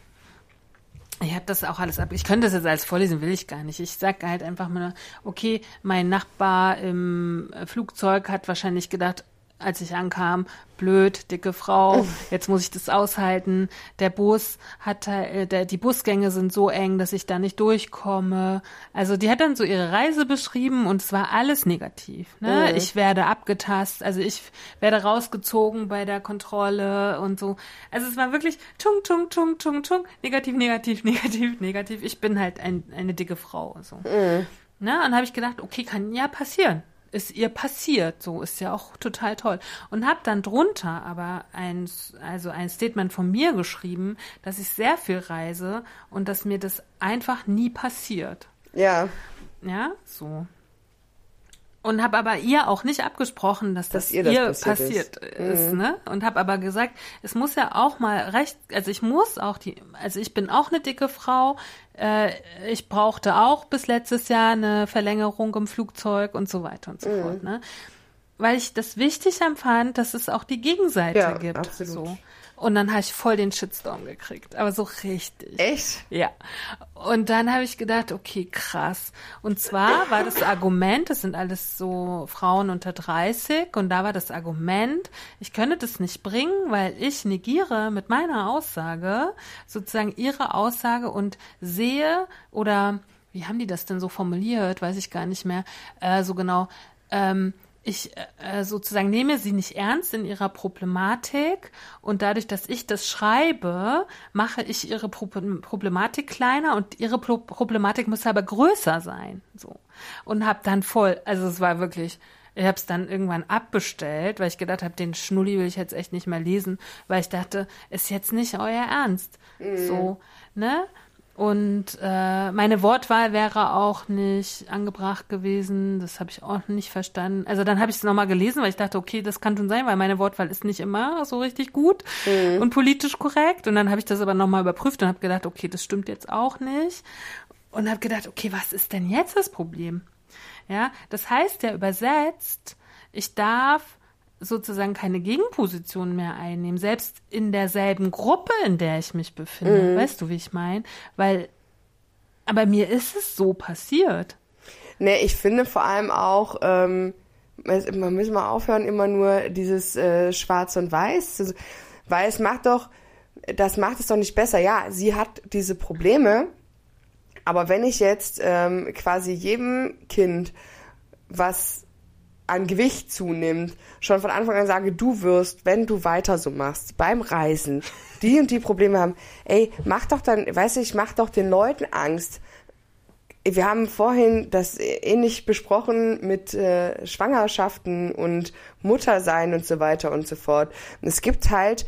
ich habe das auch alles ab. Ich könnte das jetzt als vorlesen, will ich gar nicht. Ich sage halt einfach mal, okay, mein Nachbar im Flugzeug hat wahrscheinlich gedacht, als ich ankam, blöd, dicke Frau, jetzt muss ich das aushalten. Der Bus hat, äh, der, die Busgänge sind so eng, dass ich da nicht durchkomme. Also die hat dann so ihre Reise beschrieben und es war alles negativ. Ne? Mhm. Ich werde abgetastet, also ich werde rausgezogen bei der Kontrolle und so. Also es war wirklich tung, tung, tung, tung, tung, negativ, negativ, negativ, negativ. Ich bin halt ein, eine dicke Frau. So. Mhm. Ne? Und habe ich gedacht, okay, kann ja passieren ist ihr passiert. So ist ja auch total toll. Und habe dann drunter aber ein, also ein Statement von mir geschrieben, dass ich sehr viel reise und dass mir das einfach nie passiert. Ja. Ja, so und habe aber ihr auch nicht abgesprochen, dass, dass das ihr, das ihr passiert, passiert ist, ist mhm. ne? Und habe aber gesagt, es muss ja auch mal recht, also ich muss auch die, also ich bin auch eine dicke Frau, äh, ich brauchte auch bis letztes Jahr eine Verlängerung im Flugzeug und so weiter und so mhm. fort, ne? Weil ich das wichtig empfand, dass es auch die Gegenseite ja, gibt. Absolut. So. Und dann habe ich voll den Shitstorm gekriegt. Aber so richtig. Echt? Ja. Und dann habe ich gedacht, okay, krass. Und zwar war das Argument, das sind alles so Frauen unter 30, und da war das Argument, ich könne das nicht bringen, weil ich negiere mit meiner Aussage sozusagen ihre Aussage und sehe oder wie haben die das denn so formuliert, weiß ich gar nicht mehr äh, so genau. Ähm, ich äh, sozusagen nehme sie nicht ernst in ihrer Problematik und dadurch, dass ich das schreibe, mache ich ihre Pro Problematik kleiner und ihre Pro Problematik muss aber größer sein, so und habe dann voll, also es war wirklich, ich habe es dann irgendwann abbestellt, weil ich gedacht habe, den Schnulli will ich jetzt echt nicht mehr lesen, weil ich dachte, ist jetzt nicht euer Ernst, mhm. so ne und äh, meine Wortwahl wäre auch nicht angebracht gewesen. Das habe ich auch nicht verstanden. Also dann habe ich es nochmal gelesen, weil ich dachte, okay, das kann schon sein, weil meine Wortwahl ist nicht immer so richtig gut mhm. und politisch korrekt. Und dann habe ich das aber nochmal überprüft und habe gedacht, okay, das stimmt jetzt auch nicht. Und habe gedacht, okay, was ist denn jetzt das Problem? Ja, das heißt ja übersetzt, ich darf sozusagen keine Gegenposition mehr einnehmen, selbst in derselben Gruppe, in der ich mich befinde. Mhm. Weißt du, wie ich meine? Weil, aber mir ist es so passiert. Nee, ich finde vor allem auch, ähm, man muss mal aufhören, immer nur dieses äh, Schwarz und Weiß. Weiß macht doch, das macht es doch nicht besser. Ja, sie hat diese Probleme, aber wenn ich jetzt ähm, quasi jedem Kind, was an Gewicht zunimmt, schon von Anfang an sage, du wirst, wenn du weiter so machst, beim Reisen, die und die Probleme haben, ey, mach doch dann, weißt du, ich mach doch den Leuten Angst. Wir haben vorhin das ähnlich besprochen mit äh, Schwangerschaften und Muttersein und so weiter und so fort. es gibt halt,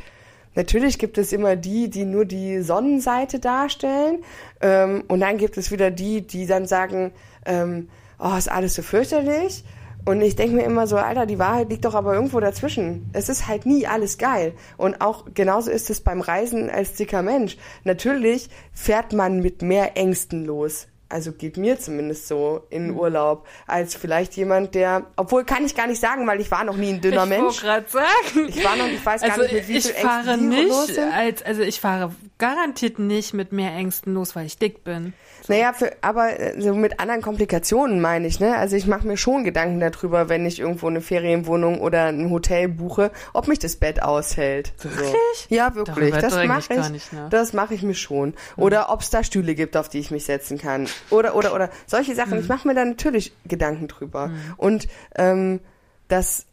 natürlich gibt es immer die, die nur die Sonnenseite darstellen, ähm, und dann gibt es wieder die, die dann sagen, ähm, oh, ist alles so fürchterlich. Und ich denke mir immer so, Alter, die Wahrheit liegt doch aber irgendwo dazwischen. Es ist halt nie alles geil. Und auch genauso ist es beim Reisen als dicker Mensch. Natürlich fährt man mit mehr Ängsten los also geht mir zumindest so in Hm. Urlaub, als vielleicht jemand, der, obwohl kann ich gar nicht sagen, weil ich war noch nie ein dünner ich Mensch. sagen. Ich war noch, ich weiß gar Also nicht, mit wie ich viel fahre los nicht als, also ich fahre garantiert nicht mit mehr Ängsten los, weil ich dick bin. Naja, für, aber äh, so mit anderen Komplikationen meine ich, ne? Also ich mache mir schon Gedanken darüber, wenn ich irgendwo eine Ferienwohnung oder ein Hotel buche, ob mich das Bett aushält. Wirklich? So. Ja, wirklich. Darüber das mache ich nicht nach. Das mache ich mir schon. Oder ob es da Stühle gibt, auf die ich mich setzen kann. Oder oder oder solche Sachen. Ich mache mir da natürlich Gedanken drüber. Und ähm, das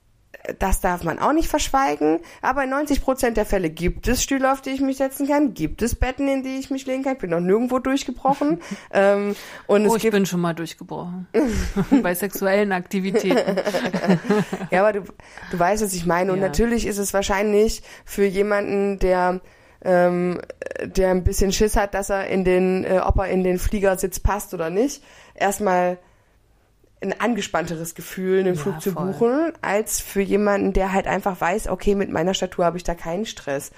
das darf man auch nicht verschweigen, aber in 90 Prozent der Fälle gibt es Stühle, auf die ich mich setzen kann, gibt es Betten, in die ich mich legen kann. Ich bin noch nirgendwo durchgebrochen. ähm, und Oh, ich bin schon mal durchgebrochen. Bei sexuellen Aktivitäten. Ja, aber du, du weißt, was ich meine. Und Ja. natürlich ist es wahrscheinlich für jemanden, der ähm, der ein bisschen Schiss hat, dass er in den, äh, ob er in den Fliegersitz passt oder nicht, erstmal ein angespannteres Gefühl, einen Ja, Flug zu voll. buchen, als für jemanden, der halt einfach weiß, okay, mit meiner Statur habe ich da keinen Stress.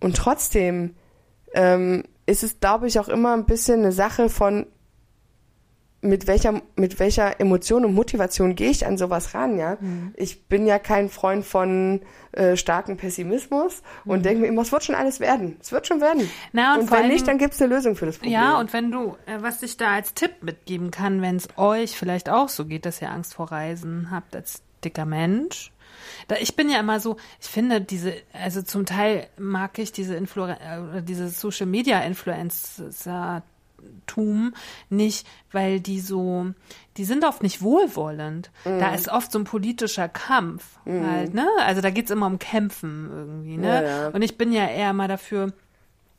Und trotzdem ähm, ist es, glaube ich, auch immer ein bisschen eine Sache von mit welcher, mit welcher Emotion und Motivation gehe ich an sowas ran, ja? Mhm. Ich bin ja kein Freund von äh, starken Pessimismus und denke mir immer, es wird schon alles werden. Es wird schon werden. Mhm. Na, und und wenn allen nicht, dann gibt es eine Lösung für das Problem. Ja, und wenn du, äh, was ich da als Tipp mitgeben kann, wenn es euch vielleicht auch so geht, dass ihr Angst vor Reisen habt als dicker Mensch. Da, ich bin ja immer so, ich finde diese, also zum Teil mag ich diese Influ äh, diese Social Media Influencer Tum nicht, weil die so, die sind oft nicht wohlwollend. Mhm. Da ist oft so ein politischer Kampf halt, ne? Also da geht's immer um Kämpfen irgendwie, ne? Ja, ja. Und ich bin ja eher mal dafür,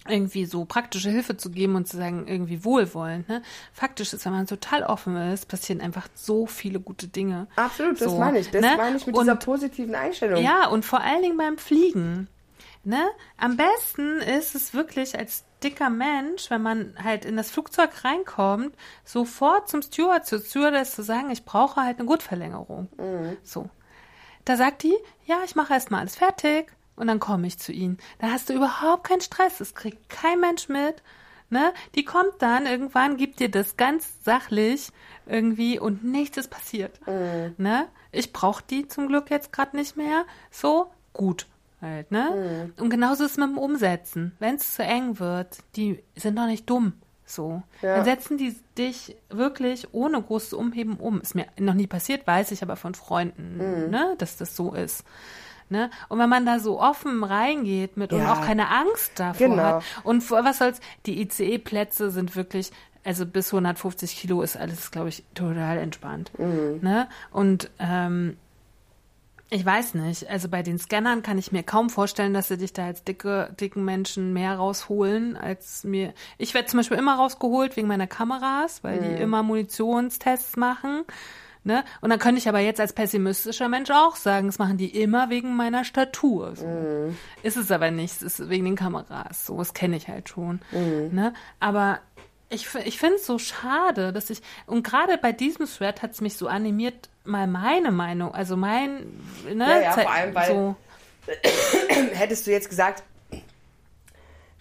irgendwie so praktische Hilfe zu geben und zu sagen, irgendwie wohlwollend. Ne? Faktisch ist, wenn man total offen ist, passieren einfach so viele gute Dinge. Absolut, das So, meine ich. Das ne? meine ich mit Und- dieser positiven Einstellung. Ja, und vor allen Dingen beim Fliegen. Ne? Am besten ist es wirklich als dicker Mensch, wenn man halt in das Flugzeug reinkommt, sofort zum Steward, zur Stewardess zu sagen, ich brauche halt eine Gurtverlängerung. So. Da sagt die, ja, ich mache erstmal alles fertig und dann komme ich zu Ihnen. Da hast du überhaupt keinen Stress. Das kriegt kein Mensch mit. Ne? Die kommt dann irgendwann, gibt dir das ganz sachlich irgendwie und nichts ist passiert. Ne? Ich brauche die zum Glück jetzt gerade nicht mehr. So, gut. Halt, ne? Und genauso ist es mit dem Umsetzen. Wenn es zu eng wird, die sind doch nicht dumm. So. Ja. Dann setzen die dich wirklich ohne großes Umheben um. Ist mir noch nie passiert, weiß ich aber von Freunden, ne, dass das so ist. Ne? Und wenn man da so offen reingeht mit und Ja. auch keine Angst davor Genau. hat. Und vor- was soll's, die ICE-Plätze sind wirklich, also bis 150 Kilo ist alles, glaube ich, total entspannt. Ne? Und ähm, ich weiß nicht, also bei den Scannern kann ich mir kaum vorstellen, dass sie dich da als dicke, dicken Menschen mehr rausholen als mir. Ich werde zum Beispiel immer rausgeholt wegen meiner Kameras, weil die immer Munitionstests machen. Ne? Und dann könnte ich aber jetzt als pessimistischer Mensch auch sagen, das machen die immer wegen meiner Statur. So. Ist es aber nicht, es ist wegen den Kameras. So, das kenne ich halt schon. Ne? Aber ich, ich finde es so schade, dass ich, und gerade bei diesem Thread hat es mich so animiert, mal meine Meinung, also mein, ne, Ja, ja, Ze- vor allem, weil- so, Hättest du jetzt gesagt,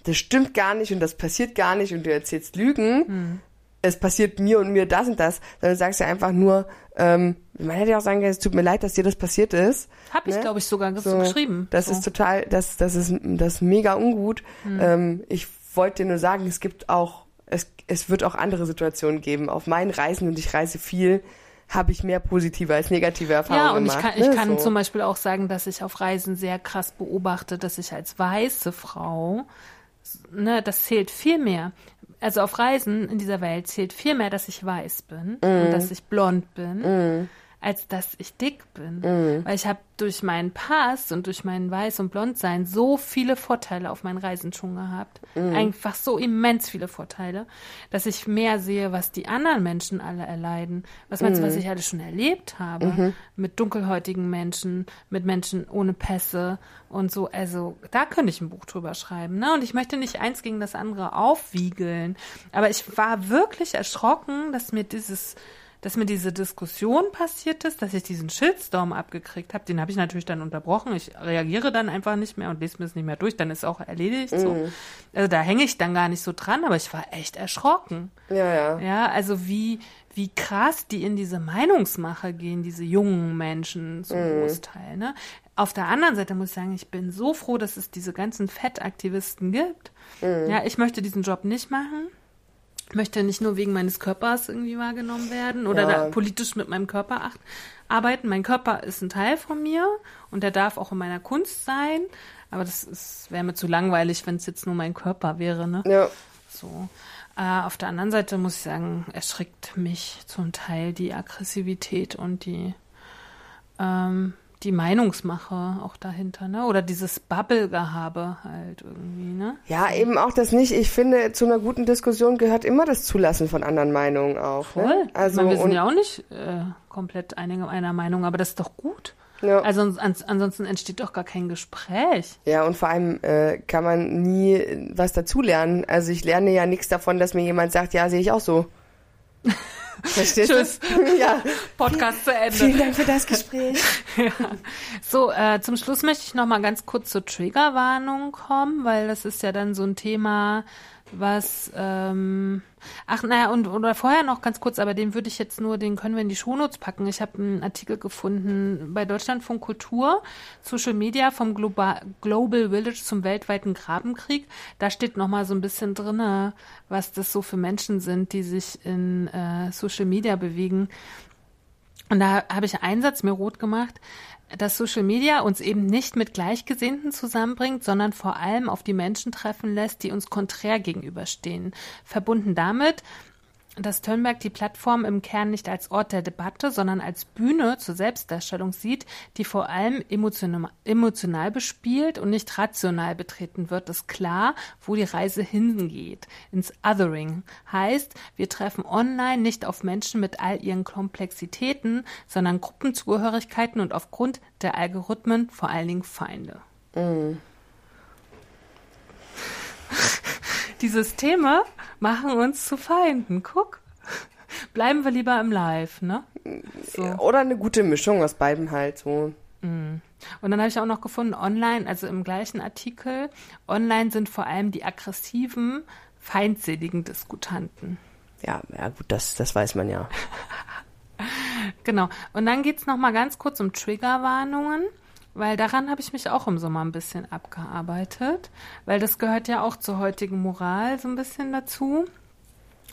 das stimmt gar nicht und das passiert gar nicht und du erzählst Lügen, Hm. es passiert mir und mir das und das, dann sagst du einfach nur, ähm, man hätte ja auch sagen können, es tut mir leid, dass dir das passiert ist. habe ich, ne? glaube ich, sogar So, geschrieben. Das so. Hm. ist total, das, das ist, das ist mega ungut. Ähm, ich wollte dir nur sagen, es gibt auch, es, es wird auch andere Situationen geben. Auf meinen Reisen, und ich reise viel, habe ich mehr positive als negative Erfahrungen Ja, und ich gemacht. kann, ich ne? kann so. zum Beispiel auch sagen, dass ich auf Reisen sehr krass beobachte, dass ich als weiße Frau, ne, das zählt viel mehr. Also auf Reisen in dieser Welt zählt viel mehr, dass ich weiß bin Mhm. und dass ich blond bin, als dass ich dick bin. Mhm. Weil ich habe durch meinen Pass und durch mein Weiß- und Blondsein so viele Vorteile auf meinen Reisen schon gehabt. Mhm. Einfach so immens viele Vorteile, dass ich mehr sehe, was die anderen Menschen alle erleiden. Was meinst du, Mhm. was ich alles schon erlebt habe? Mit dunkelhäutigen Menschen, mit Menschen ohne Pässe und so. Also da könnte ich ein Buch drüber schreiben. Ne? Und ich möchte nicht eins gegen das andere aufwiegeln. Aber ich war wirklich erschrocken, dass mir dieses dass mir diese Diskussion passiert ist, dass ich diesen Shitstorm abgekriegt habe, den habe ich natürlich dann unterbrochen. Ich reagiere dann einfach nicht mehr und lese mir es nicht mehr durch, dann ist auch erledigt. So. Mhm. Also da hänge ich dann gar nicht so dran, aber ich war echt erschrocken. Ja, ja. Ja, also wie, wie krass die in diese Meinungsmache gehen, diese jungen Menschen zum Mhm. Großteil. Ne? Auf der anderen Seite muss ich sagen, ich bin so froh, dass es diese ganzen Fettaktivisten gibt. Mhm. Ja, ich möchte diesen Job nicht machen. Ich möchte nicht nur wegen meines Körpers irgendwie wahrgenommen werden oder Ja. politisch mit meinem Körper acht, arbeiten. Mein Körper ist ein Teil von mir und der darf auch in meiner Kunst sein. Aber das wäre mir zu langweilig, wenn es jetzt nur mein Körper wäre. Ne? Ja. So. Äh, auf der anderen Seite muss ich sagen, erschrickt mich zum Teil die Aggressivität und die, ähm, die Meinungsmache auch dahinter, ne? Oder dieses Bubble-Gehabe halt irgendwie, ne? Ja, eben auch das nicht. Ich finde, zu einer guten Diskussion gehört immer das Zulassen von anderen Meinungen auch. Voll. Ne? Also, meine, wir sind ja auch nicht äh, komplett einer, einer Meinung, aber das ist doch gut. ja. Also ans, ansonsten entsteht doch gar kein Gespräch. ja, und vor allem äh, kann man nie äh, was dazulernen. Also ich lerne ja nichts davon, dass mir jemand sagt, ja, sehe ich auch so. Verstehst Tschüss. du? ja. Podcast zu Ende. Vielen Dank für das Gespräch. So, äh, zum Schluss möchte ich noch mal ganz kurz zur Triggerwarnung kommen, weil das ist ja dann so ein Thema, was, ähm, ach naja, und oder vorher noch ganz kurz, aber den würde ich jetzt nur, den können wir in die Shownotes packen. Ich habe einen Artikel gefunden bei Deutschlandfunk Kultur, Social Media vom Global, Global Village zum weltweiten Grabenkrieg. Da steht noch mal so ein bisschen drinne, was das so für Menschen sind, die sich in äh, Social Media bewegen. Und da habe ich einen Satz mir rot gemacht, dass Social Media uns eben nicht mit Gleichgesinnten zusammenbringt, sondern vor allem auf die Menschen treffen lässt, die uns konträr gegenüberstehen. Verbunden damit, dass Turnberg die Plattform im Kern nicht als Ort der Debatte, sondern als Bühne zur Selbstdarstellung sieht, die vor allem emotional, emotional bespielt und nicht rational betreten wird, ist klar, wo die Reise hingeht. Ins Othering. Heißt, wir treffen online nicht auf Menschen mit all ihren Komplexitäten, sondern Gruppenzugehörigkeiten und aufgrund der Algorithmen vor allen Dingen Feinde. Die Systeme machen uns zu Feinden. Guck. Bleiben wir lieber im Live, ne? So. Oder eine gute Mischung aus beiden halt so. Und dann habe ich auch noch gefunden, online, also im gleichen Artikel, online sind vor allem die aggressiven, feindseligen Diskutanten. Ja, ja gut, das, das weiß man ja. Genau. Und dann geht's noch mal ganz kurz um Triggerwarnungen, weil daran habe ich mich auch im Sommer ein bisschen abgearbeitet, weil das gehört ja auch zur heutigen Moral so ein bisschen dazu,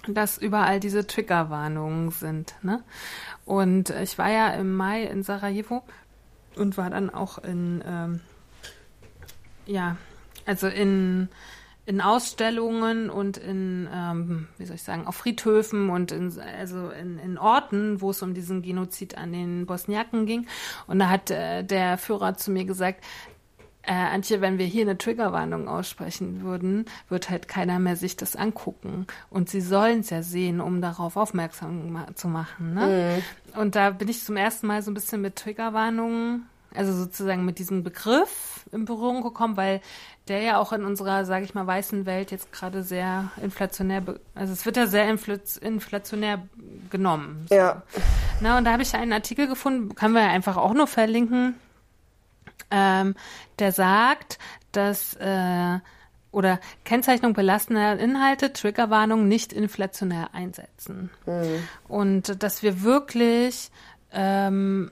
dass überall diese Triggerwarnungen sind. Ne? Und ich war ja im Mai in Sarajevo und war dann auch in, ähm, ja, also in in Ausstellungen und in, ähm, wie soll ich sagen, auf Friedhöfen und in, also in, in Orten, wo es um diesen Genozid an den Bosniaken ging. Und da hat äh, der Führer zu mir gesagt, äh, Antje, wenn wir hier eine Triggerwarnung aussprechen würden, wird halt keiner mehr sich das angucken. Und sie sollen es ja sehen, um darauf aufmerksam ma zu machen. Ne? Und da bin ich zum ersten Mal so ein bisschen mit Triggerwarnungen, also sozusagen mit diesem Begriff in Berührung gekommen, weil der ja auch in unserer, sage ich mal, weißen Welt jetzt gerade sehr inflationär, also es wird ja sehr infl inflationär genommen. So. Ja. Na, und da habe ich einen Artikel gefunden, können wir ja einfach auch nur verlinken, ähm, der sagt, dass äh, oder Kennzeichnung belastender Inhalte, Triggerwarnung nicht inflationär einsetzen. Und dass wir wirklich ähm,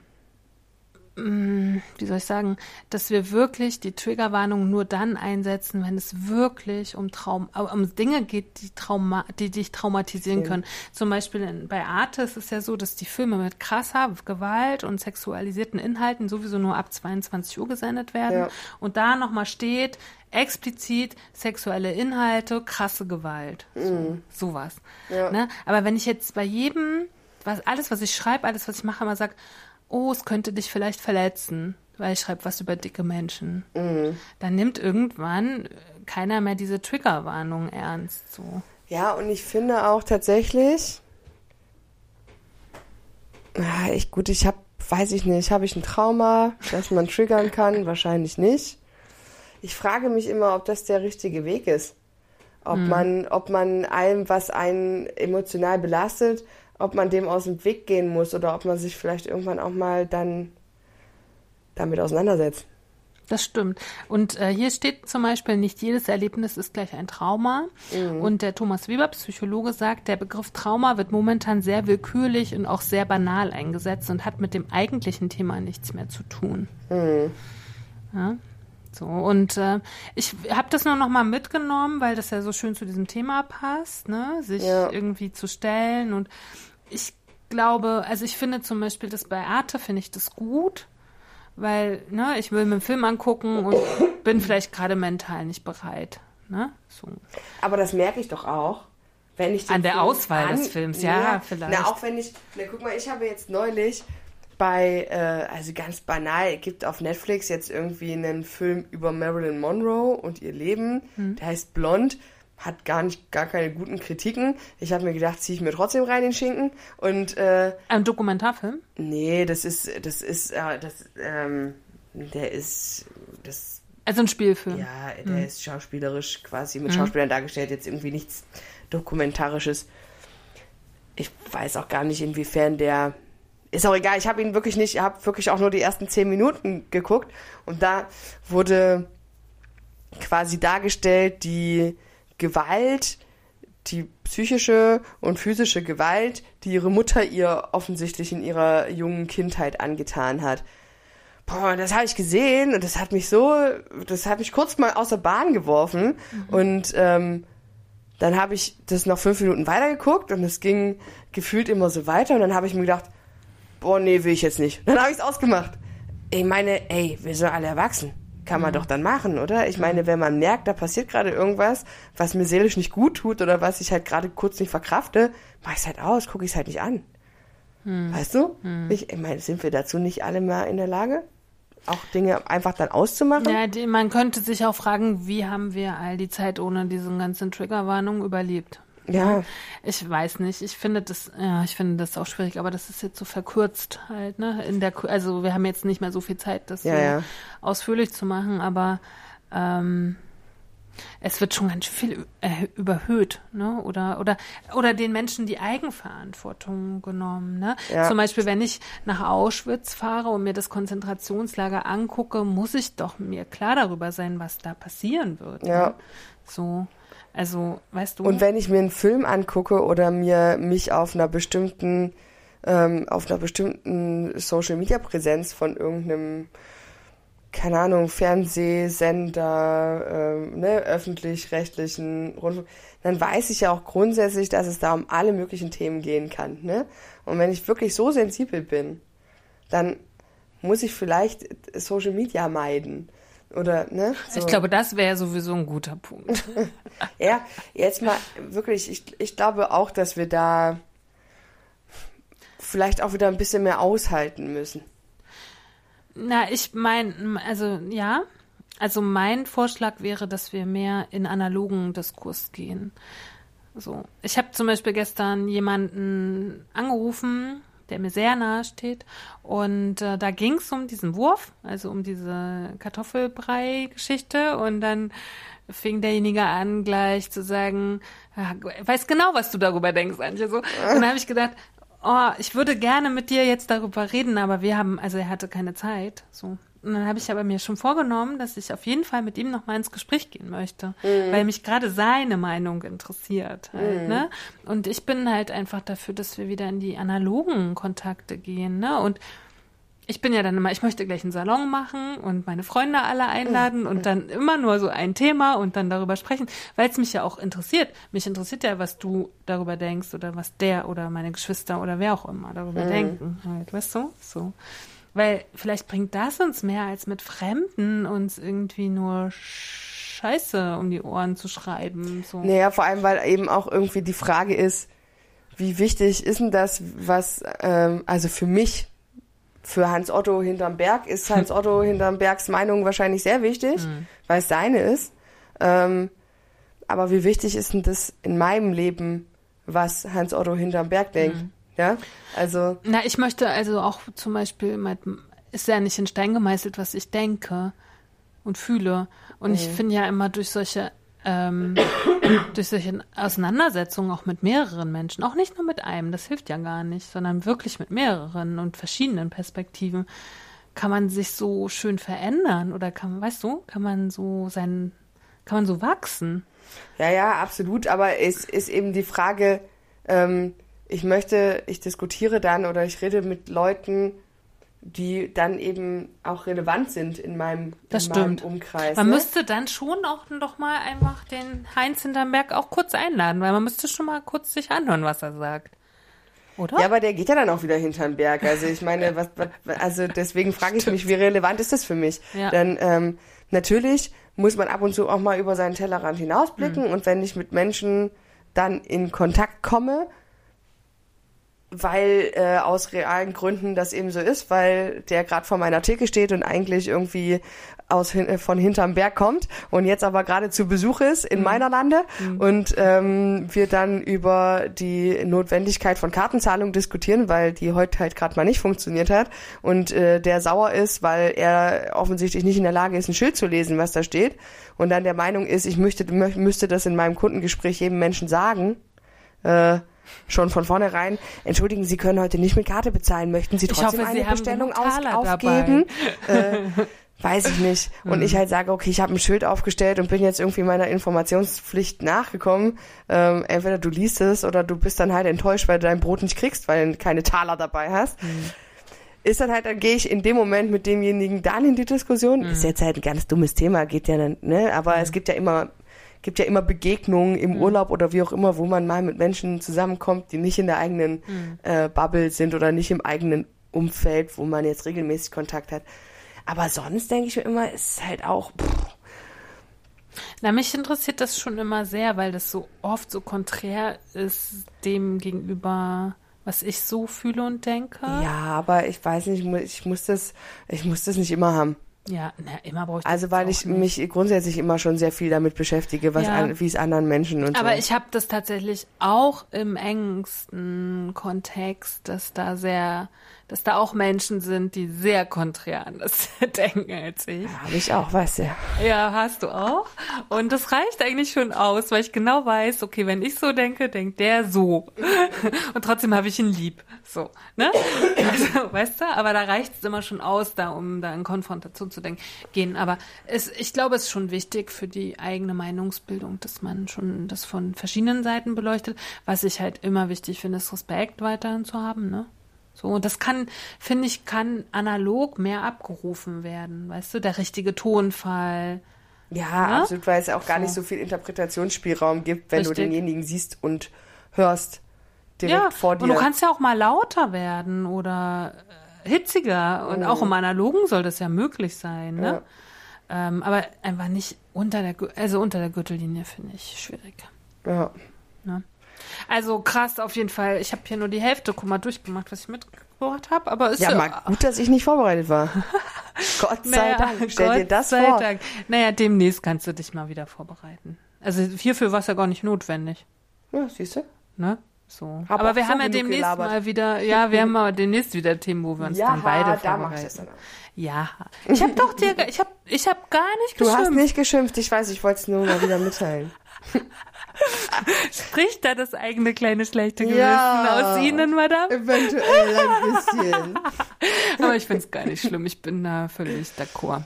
wie soll ich sagen, dass wir wirklich die Triggerwarnung nur dann einsetzen, wenn es wirklich um Traum, äh, um Dinge geht, die Trauma, die dich traumatisieren Okay. können. Zum Beispiel in, bei Arte ist es ja so, dass die Filme mit krasser Gewalt und sexualisierten Inhalten sowieso nur ab 22 Uhr gesendet werden. Ja. Und da nochmal steht, explizit sexuelle Inhalte, krasse Gewalt. So, sowas. Ja. Ne? Aber wenn ich jetzt bei jedem, was, alles, was ich schreibe, alles, was ich mache, immer sage, oh, es könnte dich vielleicht verletzen, weil ich schreibe was über dicke Menschen, dann nimmt irgendwann keiner mehr diese Triggerwarnung ernst. So. Ja, und ich finde auch tatsächlich, ah, ich, gut, ich habe, weiß ich nicht, habe ich ein Trauma, das man triggern kann? Wahrscheinlich nicht. Ich frage mich immer, ob das der richtige Weg ist. Ob man, ob man allem, was einen emotional belastet, ob man dem aus dem Weg gehen muss oder ob man sich vielleicht irgendwann auch mal dann damit auseinandersetzt. Das stimmt. Und äh, hier steht zum Beispiel, nicht jedes Erlebnis ist gleich ein Trauma. Mhm. Und der Thomas Weber, Psychologe, sagt, der Begriff Trauma wird momentan sehr willkürlich und auch sehr banal eingesetzt und hat mit dem eigentlichen Thema nichts mehr zu tun. Mhm. Ja. So, und äh, ich habe das nur noch mal mitgenommen, weil das ja so schön zu diesem Thema passt, ne? sich ja. irgendwie zu stellen. Und ich glaube, also ich finde zum Beispiel das bei Arte, finde ich das gut, weil ne, ich will mir einen Film angucken und bin vielleicht gerade mental nicht bereit. Ne? So. Aber das merke ich doch auch. Wenn ich An der Film Auswahl an, des Films, ja, ja, vielleicht. Na, auch wenn ich, na, guck mal, ich habe jetzt neulich bei, äh, also ganz banal, gibt auf Netflix jetzt irgendwie einen Film über Marilyn Monroe und ihr Leben. Hm. Der heißt Blond. Hat gar nicht, gar keine guten Kritiken. Ich habe mir gedacht, ziehe ich mir trotzdem rein den Schinken. Und, äh, Ein Dokumentarfilm? Nee, das ist, das ist, äh, das, ähm, der ist, das. Also ein Spielfilm. Ja, der hm. ist schauspielerisch quasi mit hm. Schauspielern dargestellt, jetzt irgendwie nichts Dokumentarisches. Ich weiß auch gar nicht, inwiefern der ist auch egal, ich habe ihn wirklich nicht, ich habe wirklich auch nur die ersten zehn Minuten geguckt und da wurde quasi dargestellt die Gewalt, die psychische und physische Gewalt, die ihre Mutter ihr offensichtlich in ihrer jungen Kindheit angetan hat. Boah, das habe ich gesehen und das hat mich so, das hat mich kurz mal aus der Bahn geworfen mhm. und ähm, dann habe ich das noch fünf Minuten weitergeguckt und es ging gefühlt immer so weiter und dann habe ich mir gedacht, boah, nee, will ich jetzt nicht. Dann habe ich es ausgemacht. Ich meine, ey, wir sind alle erwachsen. Kann man mhm. doch dann machen, oder? Ich meine, wenn man merkt, da passiert gerade irgendwas, was mir seelisch nicht gut tut oder was ich halt gerade kurz nicht verkrafte, mach ich es halt aus, gucke ich es halt nicht an. Hm. Weißt du? Hm. Ich, ich meine, sind wir dazu nicht alle mal in der Lage? auch Dinge einfach dann auszumachen? Ja, die, man könnte sich auch fragen, wie haben wir all die Zeit ohne diese ganzen Triggerwarnungen überlebt? Ja. Ich weiß nicht. Ich finde das, ja, ich finde das auch schwierig, aber das ist jetzt so verkürzt halt, ne? In der, also wir haben jetzt nicht mehr so viel Zeit, das ja, so ja. ausführlich zu machen, aber ähm, es wird schon ganz viel überhöht, ne? Oder, oder, oder den Menschen die Eigenverantwortung genommen, ne? Ja. Zum Beispiel, wenn ich nach Auschwitz fahre und mir das Konzentrationslager angucke, muss ich doch mir klar darüber sein, was da passieren wird. Ja. Ne? So. Also, weißt du. Und wenn ich mir einen Film angucke oder mir mich auf einer bestimmten, ähm, auf einer bestimmten Social Media Präsenz von irgendeinem, keine Ahnung, Fernsehsender, ähm, ne, öffentlich-rechtlichen Rundfunk, dann weiß ich ja auch grundsätzlich, dass es da um alle möglichen Themen gehen kann, ne? Und wenn ich wirklich so sensibel bin, dann muss ich vielleicht Social Media meiden. Oder, ne? So. Ich glaube, das wäre sowieso ein guter Punkt. ja, jetzt mal wirklich, ich, ich glaube auch, dass wir da vielleicht auch wieder ein bisschen mehr aushalten müssen. Na, ich meine, also ja, also mein Vorschlag wäre, dass wir mehr in analogen Diskurs gehen. So, ich habe zum Beispiel gestern jemanden angerufen, der mir sehr nahe steht. Und äh, da ging es um diesen Wurf, also um diese Kartoffelbrei-Geschichte. Und dann fing derjenige an, gleich zu sagen, ja, weiß genau, was du darüber denkst, Antje. So. Und dann habe ich gedacht, oh, ich würde gerne mit dir jetzt darüber reden, aber wir haben, also er hatte keine Zeit. So. Und dann habe ich aber mir schon vorgenommen, dass ich auf jeden Fall mit ihm noch mal ins Gespräch gehen möchte, mhm. weil mich gerade seine Meinung interessiert halt, mhm. ne? Und ich bin halt einfach dafür, dass wir wieder in die analogen Kontakte gehen, ne? Und ich bin ja dann immer, ich möchte gleich einen Salon machen und meine Freunde alle einladen mhm. und dann immer nur so ein Thema und dann darüber sprechen, weil es mich ja auch interessiert. Mich interessiert ja, was du darüber denkst oder was der oder meine Geschwister oder wer auch immer darüber mhm. denken. Halt, weißt du? So. Weil vielleicht bringt das uns mehr als mit Fremden uns irgendwie nur Scheiße um die Ohren zu schreiben. So. Naja, vor allem, weil eben auch irgendwie die Frage ist, wie wichtig ist denn das, was, ähm, also für mich, für Hans Otto hinterm Berg ist Hans Otto hinterm Bergs Meinung wahrscheinlich sehr wichtig, mhm. weil es seine ist. Ähm, aber wie wichtig ist denn das in meinem Leben, was Hans Otto hinterm Berg denkt? Mhm. Ja, also. Na, ich möchte also auch zum Beispiel, ist ja nicht in Stein gemeißelt, was ich denke und fühle. Und mhm. ich finde ja immer durch solche ähm, durch solche Auseinandersetzungen auch mit mehreren Menschen, auch nicht nur mit einem, das hilft ja gar nicht, sondern wirklich mit mehreren und verschiedenen Perspektiven, kann man sich so schön verändern oder kann, weißt du, kann man so sein, kann man so wachsen. Ja, ja, absolut. Aber es ist eben die Frage, ähm, ich möchte, ich diskutiere dann oder ich rede mit Leuten, die dann eben auch relevant sind in meinem, das in stimmt. meinem Umkreis. Man ne? müsste dann schon auch noch mal einfach den Heinz Hinterberg auch kurz einladen, weil man müsste schon mal kurz sich anhören, was er sagt. Oder? Ja, aber der geht ja dann auch wieder hinter den Berg. Also ich meine, was, was also deswegen frage ich mich, wie relevant ist das für mich? Ja. Denn ähm, natürlich muss man ab und zu auch mal über seinen Tellerrand hinausblicken Mhm. und wenn ich mit Menschen dann in Kontakt komme, weil äh, aus realen Gründen das eben so ist, weil der gerade vor meiner Theke steht und eigentlich irgendwie aus hin, äh, von hinterm Berg kommt und jetzt aber gerade zu Besuch ist in meiner Lande. Und ähm, wir dann über die Notwendigkeit von Kartenzahlung diskutieren, weil die heute halt gerade mal nicht funktioniert hat. Und äh, der sauer ist, weil er offensichtlich nicht in der Lage ist, ein Schild zu lesen, was da steht. Und dann der Meinung ist, ich möchte, mö- müsste das in meinem Kundengespräch jedem Menschen sagen. Äh, schon von vornherein, entschuldigen, Sie können heute nicht mit Karte bezahlen, möchten Sie trotzdem hoffe, Sie eine Bestellung aus, aufgeben? Äh, weiß ich nicht. Und Mhm. ich halt sage, okay, ich habe ein Schild aufgestellt und bin jetzt irgendwie meiner Informationspflicht nachgekommen. Ähm, entweder du liest es oder du bist dann halt enttäuscht, weil du dein Brot nicht kriegst, weil du keine Taler dabei hast. Mhm. Ist dann halt, dann gehe ich in dem Moment mit demjenigen dann in die Diskussion. Mhm. Ist jetzt halt ein ganz dummes Thema, geht ja dann, ne? Aber es gibt ja immer gibt ja immer Begegnungen Mhm. im Urlaub oder wie auch immer, wo man mal mit Menschen zusammenkommt, die nicht in der eigenen Mhm. äh, Bubble sind oder nicht im eigenen Umfeld, wo man jetzt regelmäßig Kontakt hat. Aber sonst denke ich mir immer, ist halt auch, pff, Na, mich interessiert das schon immer sehr, weil das so oft so konträr ist dem gegenüber, was ich so fühle und denke. ja, aber ich weiß nicht, ich muss das, ich muss das nicht immer haben. Ja, na, immer brauche ich Also weil ich nicht. mich grundsätzlich immer schon sehr viel damit beschäftige, was Ja. an, wie es anderen Menschen und Aber so. ich habe das tatsächlich auch im engsten Kontext, dass da sehr, dass da auch Menschen sind, die sehr konträr an das denken als ich. habe ich auch, weißt du. Ja, hast du auch. Und das reicht eigentlich schon aus, weil ich genau weiß, okay, wenn ich so denke, denkt der so. Und trotzdem habe ich ihn lieb. So, ne? Also, weißt du, aber da reicht es immer schon aus, da um da in Konfrontation zu denken, gehen. Aber es, ich glaube, es ist schon wichtig für die eigene Meinungsbildung, dass man schon das von verschiedenen Seiten beleuchtet. Was ich halt immer wichtig finde, ist Respekt weiterhin zu haben, ne? So, und das kann, finde ich, kann analog mehr abgerufen werden. Weißt du, der richtige Tonfall. Ja, Ja? absolut, weil es auch gar So. nicht so viel Interpretationsspielraum gibt, wenn du Richtig. denjenigen siehst und hörst direkt ja, vor dir. und du kannst ja auch mal lauter werden oder äh, hitziger. Und auch im Analogen soll das ja möglich sein, ne? Ähm, aber einfach nicht unter der, also unter der Gürtellinie finde ich schwierig. ja. Also krass, auf jeden Fall. Ich habe hier nur die Hälfte, guck mal, durchgemacht, was ich mitgebracht habe. Aber ist ja, ja, mal gut, dass ich nicht vorbereitet war. Gott sei naja, Dank. Stell Gott dir das sei vor. Dank. Naja, demnächst kannst du dich mal wieder vorbereiten. Also hierfür war es ja gar nicht notwendig. Ja, siehst du? Ne? So. Hab aber wir so haben ja demnächst gelabert. mal wieder, ja, wir haben mal demnächst wieder Themen, wo wir uns Ja, dann beide da vorbereiten. Ja, ich habe doch dir, ich habe, ich habe gar nicht Du hast geschimpft. nicht geschimpft, ich weiß, ich wollte es nur mal wieder mitteilen. Spricht da das eigene kleine schlechte Gewissen Ja. aus Ihnen, Madame? Eventuell ein bisschen. Aber ich find's gar nicht schlimm. Ich bin da völlig d'accord.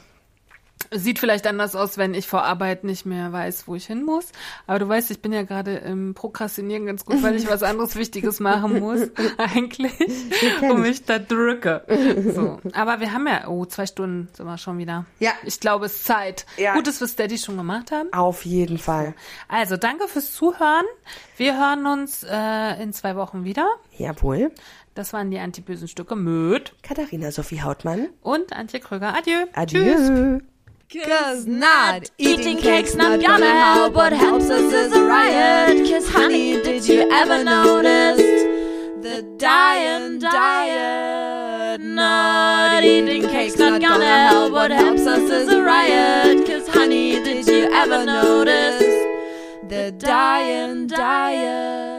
Sieht vielleicht anders aus, wenn ich vor Arbeit nicht mehr weiß, wo ich hin muss. Aber du weißt, ich bin ja gerade im Prokrastinieren ganz gut, weil ich was anderes Wichtiges machen muss, eigentlich, und mich da drücke. So. Aber wir haben ja, oh, zwei Stunden sind wir schon wieder. Ja. Ich glaube, es ist Zeit. Ja. Gut, dass wir Steady schon gemacht haben. Auf jeden Fall. Also, danke fürs Zuhören. Wir hören uns äh, in zwei Wochen wieder. Jawohl. Das waren die antibösen Stücke mit Katharina Sophie Hautmann. und Antje Kröger. Adieu. Adieu. Cause not eating cake's not gonna help. What helps us is a riot. Cause honey, did you ever notice the dying diet? Not eating cake's not gonna help. What helps us is a riot. Cause honey, did you ever notice the dying diet?